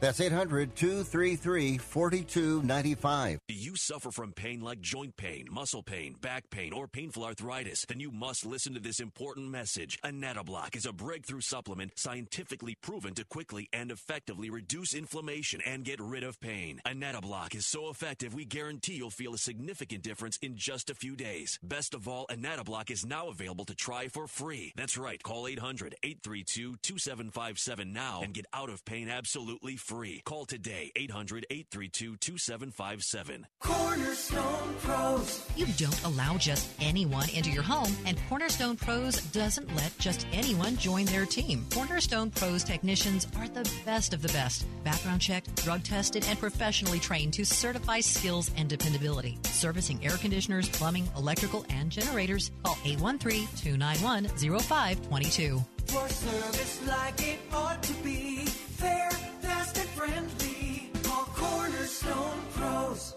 That's 800 233 4295. Do you suffer from pain like joint pain, muscle pain, back pain, or painful arthritis? Then you must listen to this important message. Anatoblock is a breakthrough supplement scientifically proven to quickly and effectively reduce inflammation and get rid of pain. Anatoblock is so effective, we guarantee you'll feel a significant difference in just a few days. Best of all, Anatoblock is now available to try for free. That's right. Call 800 832 2757 now and get out of pain absolutely free. Call today 800 832 2757. Cornerstone Pros. You don't allow just anyone into your home, and Cornerstone Pros doesn't let just anyone join their team. Cornerstone Pros technicians are the best of the best. Background checked, drug tested, and professionally trained to certify skills and dependability. Servicing air conditioners, plumbing, electrical, and generators. Call 813 291 0522. For service like it ought to be. Fair, fast, and friendly. Call Cornerstone Pros.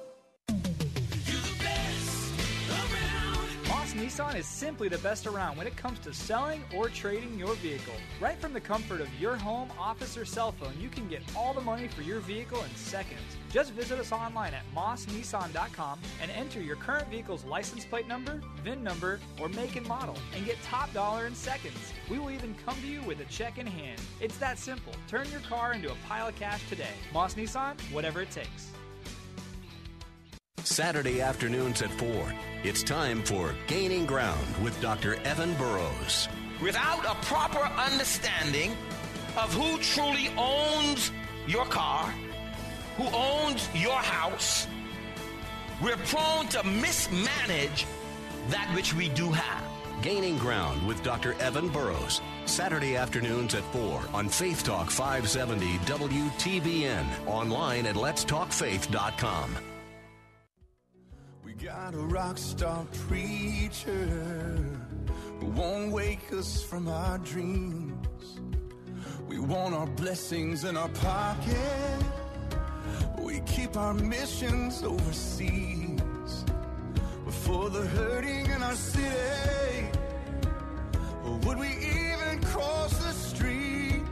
Moss Nissan is simply the best around when it comes to selling or trading your vehicle. Right from the comfort of your home, office, or cell phone, you can get all the money for your vehicle in seconds. Just visit us online at mossnissan.com and enter your current vehicle's license plate number, VIN number, or make and model, and get top dollar in seconds. We will even come to you with a check in hand. It's that simple. Turn your car into a pile of cash today. Moss Nissan, whatever it takes. Saturday afternoons at 4. It's time for Gaining Ground with Dr. Evan Burrows. Without a proper understanding of who truly owns your car, who owns your house, we're prone to mismanage that which we do have. Gaining Ground with Dr. Evan Burrows. Saturday afternoons at 4 on Faith Talk 570 WTBN. Online at letstalkfaith.com. We got a rock star preacher who won't wake us from our dreams. We want our blessings in our pocket. We keep our missions overseas. But for the hurting in our city, or would we even cross the street?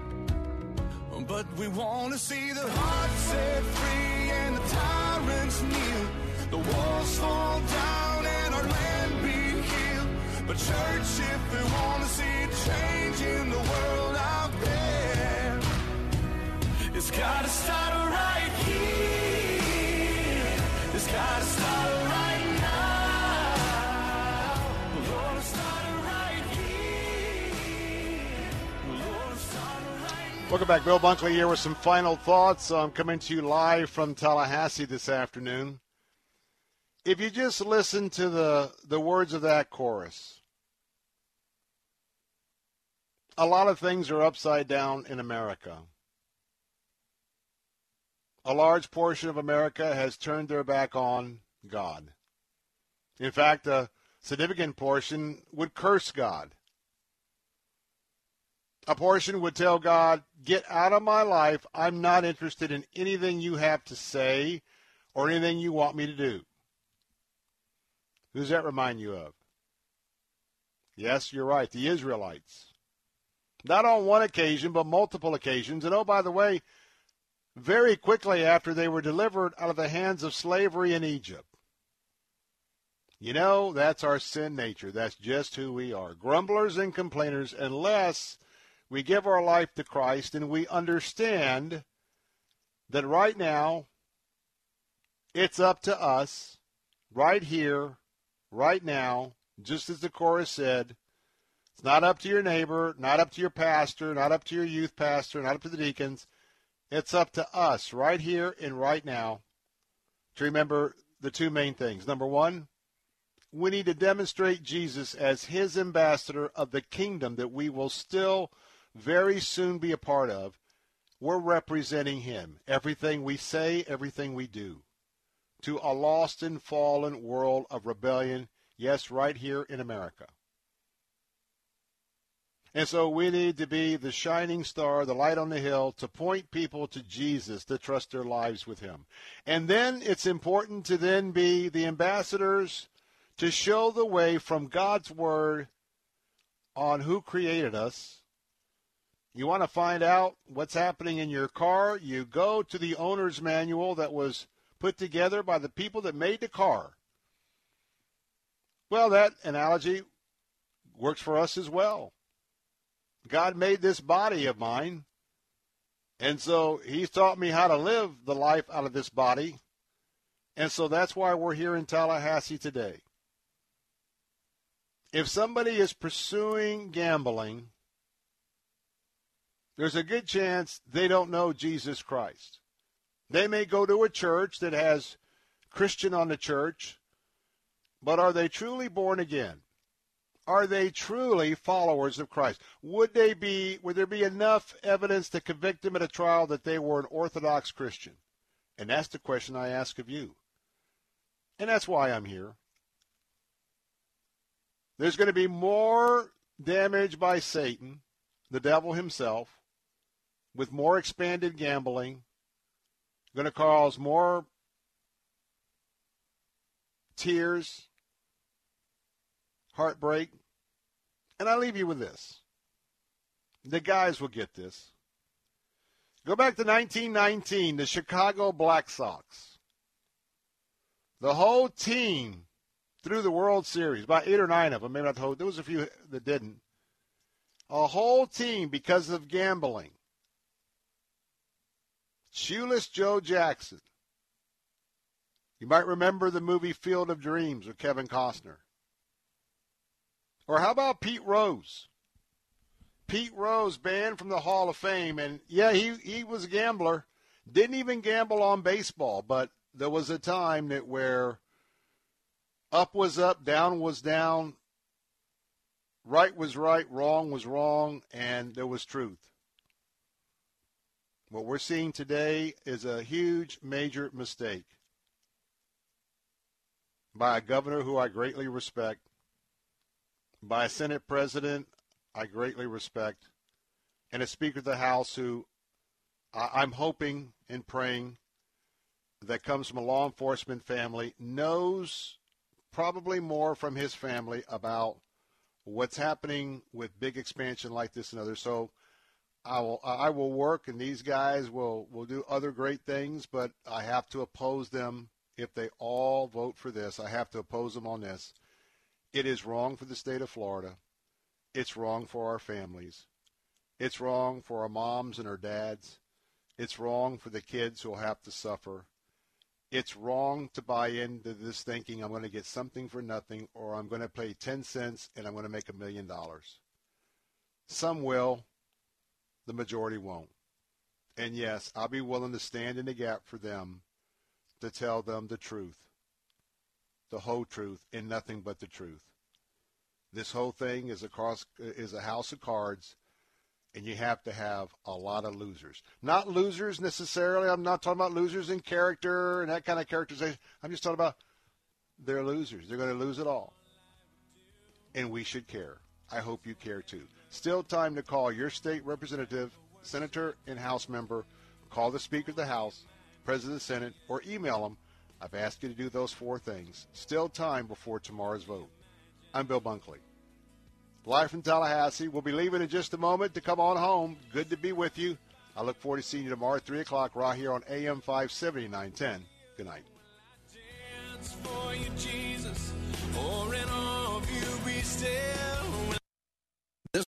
But we want to see the heart set free and the tyrants kneel. The walls fall down and our land be healed. But church, if we want to see change in the world out there, it's gotta start right Welcome back. Bill Bunkley here with some final thoughts. I'm coming to you live from Tallahassee this afternoon. If you just listen to the, the words of that chorus, a lot of things are upside down in America. A large portion of America has turned their back on God. In fact, a significant portion would curse God. A portion would tell God, Get out of my life. I'm not interested in anything you have to say or anything you want me to do. Who does that remind you of? Yes, you're right, the Israelites. Not on one occasion, but multiple occasions. And oh, by the way, very quickly after they were delivered out of the hands of slavery in Egypt. You know, that's our sin nature. That's just who we are. Grumblers and complainers, unless we give our life to Christ and we understand that right now it's up to us, right here, right now, just as the chorus said. It's not up to your neighbor, not up to your pastor, not up to your youth pastor, not up to the deacons. It's up to us right here and right now to remember the two main things. Number one, we need to demonstrate Jesus as his ambassador of the kingdom that we will still very soon be a part of. We're representing him. Everything we say, everything we do. To a lost and fallen world of rebellion, yes, right here in America. And so we need to be the shining star, the light on the hill, to point people to Jesus, to trust their lives with him. And then it's important to then be the ambassadors to show the way from God's word on who created us. You want to find out what's happening in your car? You go to the owner's manual that was put together by the people that made the car. Well, that analogy works for us as well. God made this body of mine, and so He's taught me how to live the life out of this body. And so that's why we're here in Tallahassee today. If somebody is pursuing gambling, there's a good chance they don't know Jesus Christ. They may go to a church that has Christian on the church, but are they truly born again? Are they truly followers of Christ? Would they be would there be enough evidence to convict them at a trial that they were an orthodox Christian? And that's the question I ask of you. And that's why I'm here. There's going to be more damage by Satan, the devil himself, with more expanded gambling, going to cause more tears, heartbreak. And I leave you with this. The guys will get this. Go back to 1919, the Chicago Black Sox. The whole team through the World Series, about eight or nine of them, maybe not the whole, there was a few that didn't. A whole team because of gambling. Shoeless Joe Jackson. You might remember the movie Field of Dreams with Kevin Costner. Or how about Pete Rose? Pete Rose banned from the Hall of Fame, and yeah, he he was a gambler. Didn't even gamble on baseball, but there was a time that where up was up, down was down, right was right, wrong was wrong, and there was truth. What we're seeing today is a huge, major mistake by a governor who I greatly respect, by a Senate president I greatly respect, and a Speaker of the House who I'm hoping and praying that comes from a law enforcement family knows probably more from his family about what's happening with big expansion like this and others. So I will I will work, and these guys will will do other great things, but I have to oppose them if they all vote for this. I have to oppose them on this. It is wrong for the state of Florida. It's wrong for our families. It's wrong for our moms and our dads. It's wrong for the kids who'll have to suffer. It's wrong to buy into this thinking I'm going to get something for nothing or I'm going to pay 10 cents and I'm going to make a million dollars. Some will, the majority won't. And yes, I'll be willing to stand in the gap for them to tell them the truth, the whole truth, and nothing but the truth. This whole thing is a cross, is a house of cards, And you have to have a lot of losers. Not losers necessarily. I'm not talking about losers in character and that kind of characterization. I'm just talking about they're losers. They're going to lose it all. And we should care. I hope you care too. Still time to call your state representative, senator, and House member. Call the Speaker of the House, President of the Senate, or email them. I've asked you to do those four things. Still time before tomorrow's vote. I'm Bill Bunkley. Live from Tallahassee. We'll be leaving in just a moment to come on home. Good to be with you. I look forward to seeing you tomorrow at 3 o'clock right here on AM 570 910. Good night. for you, Jesus, or in all of you be still.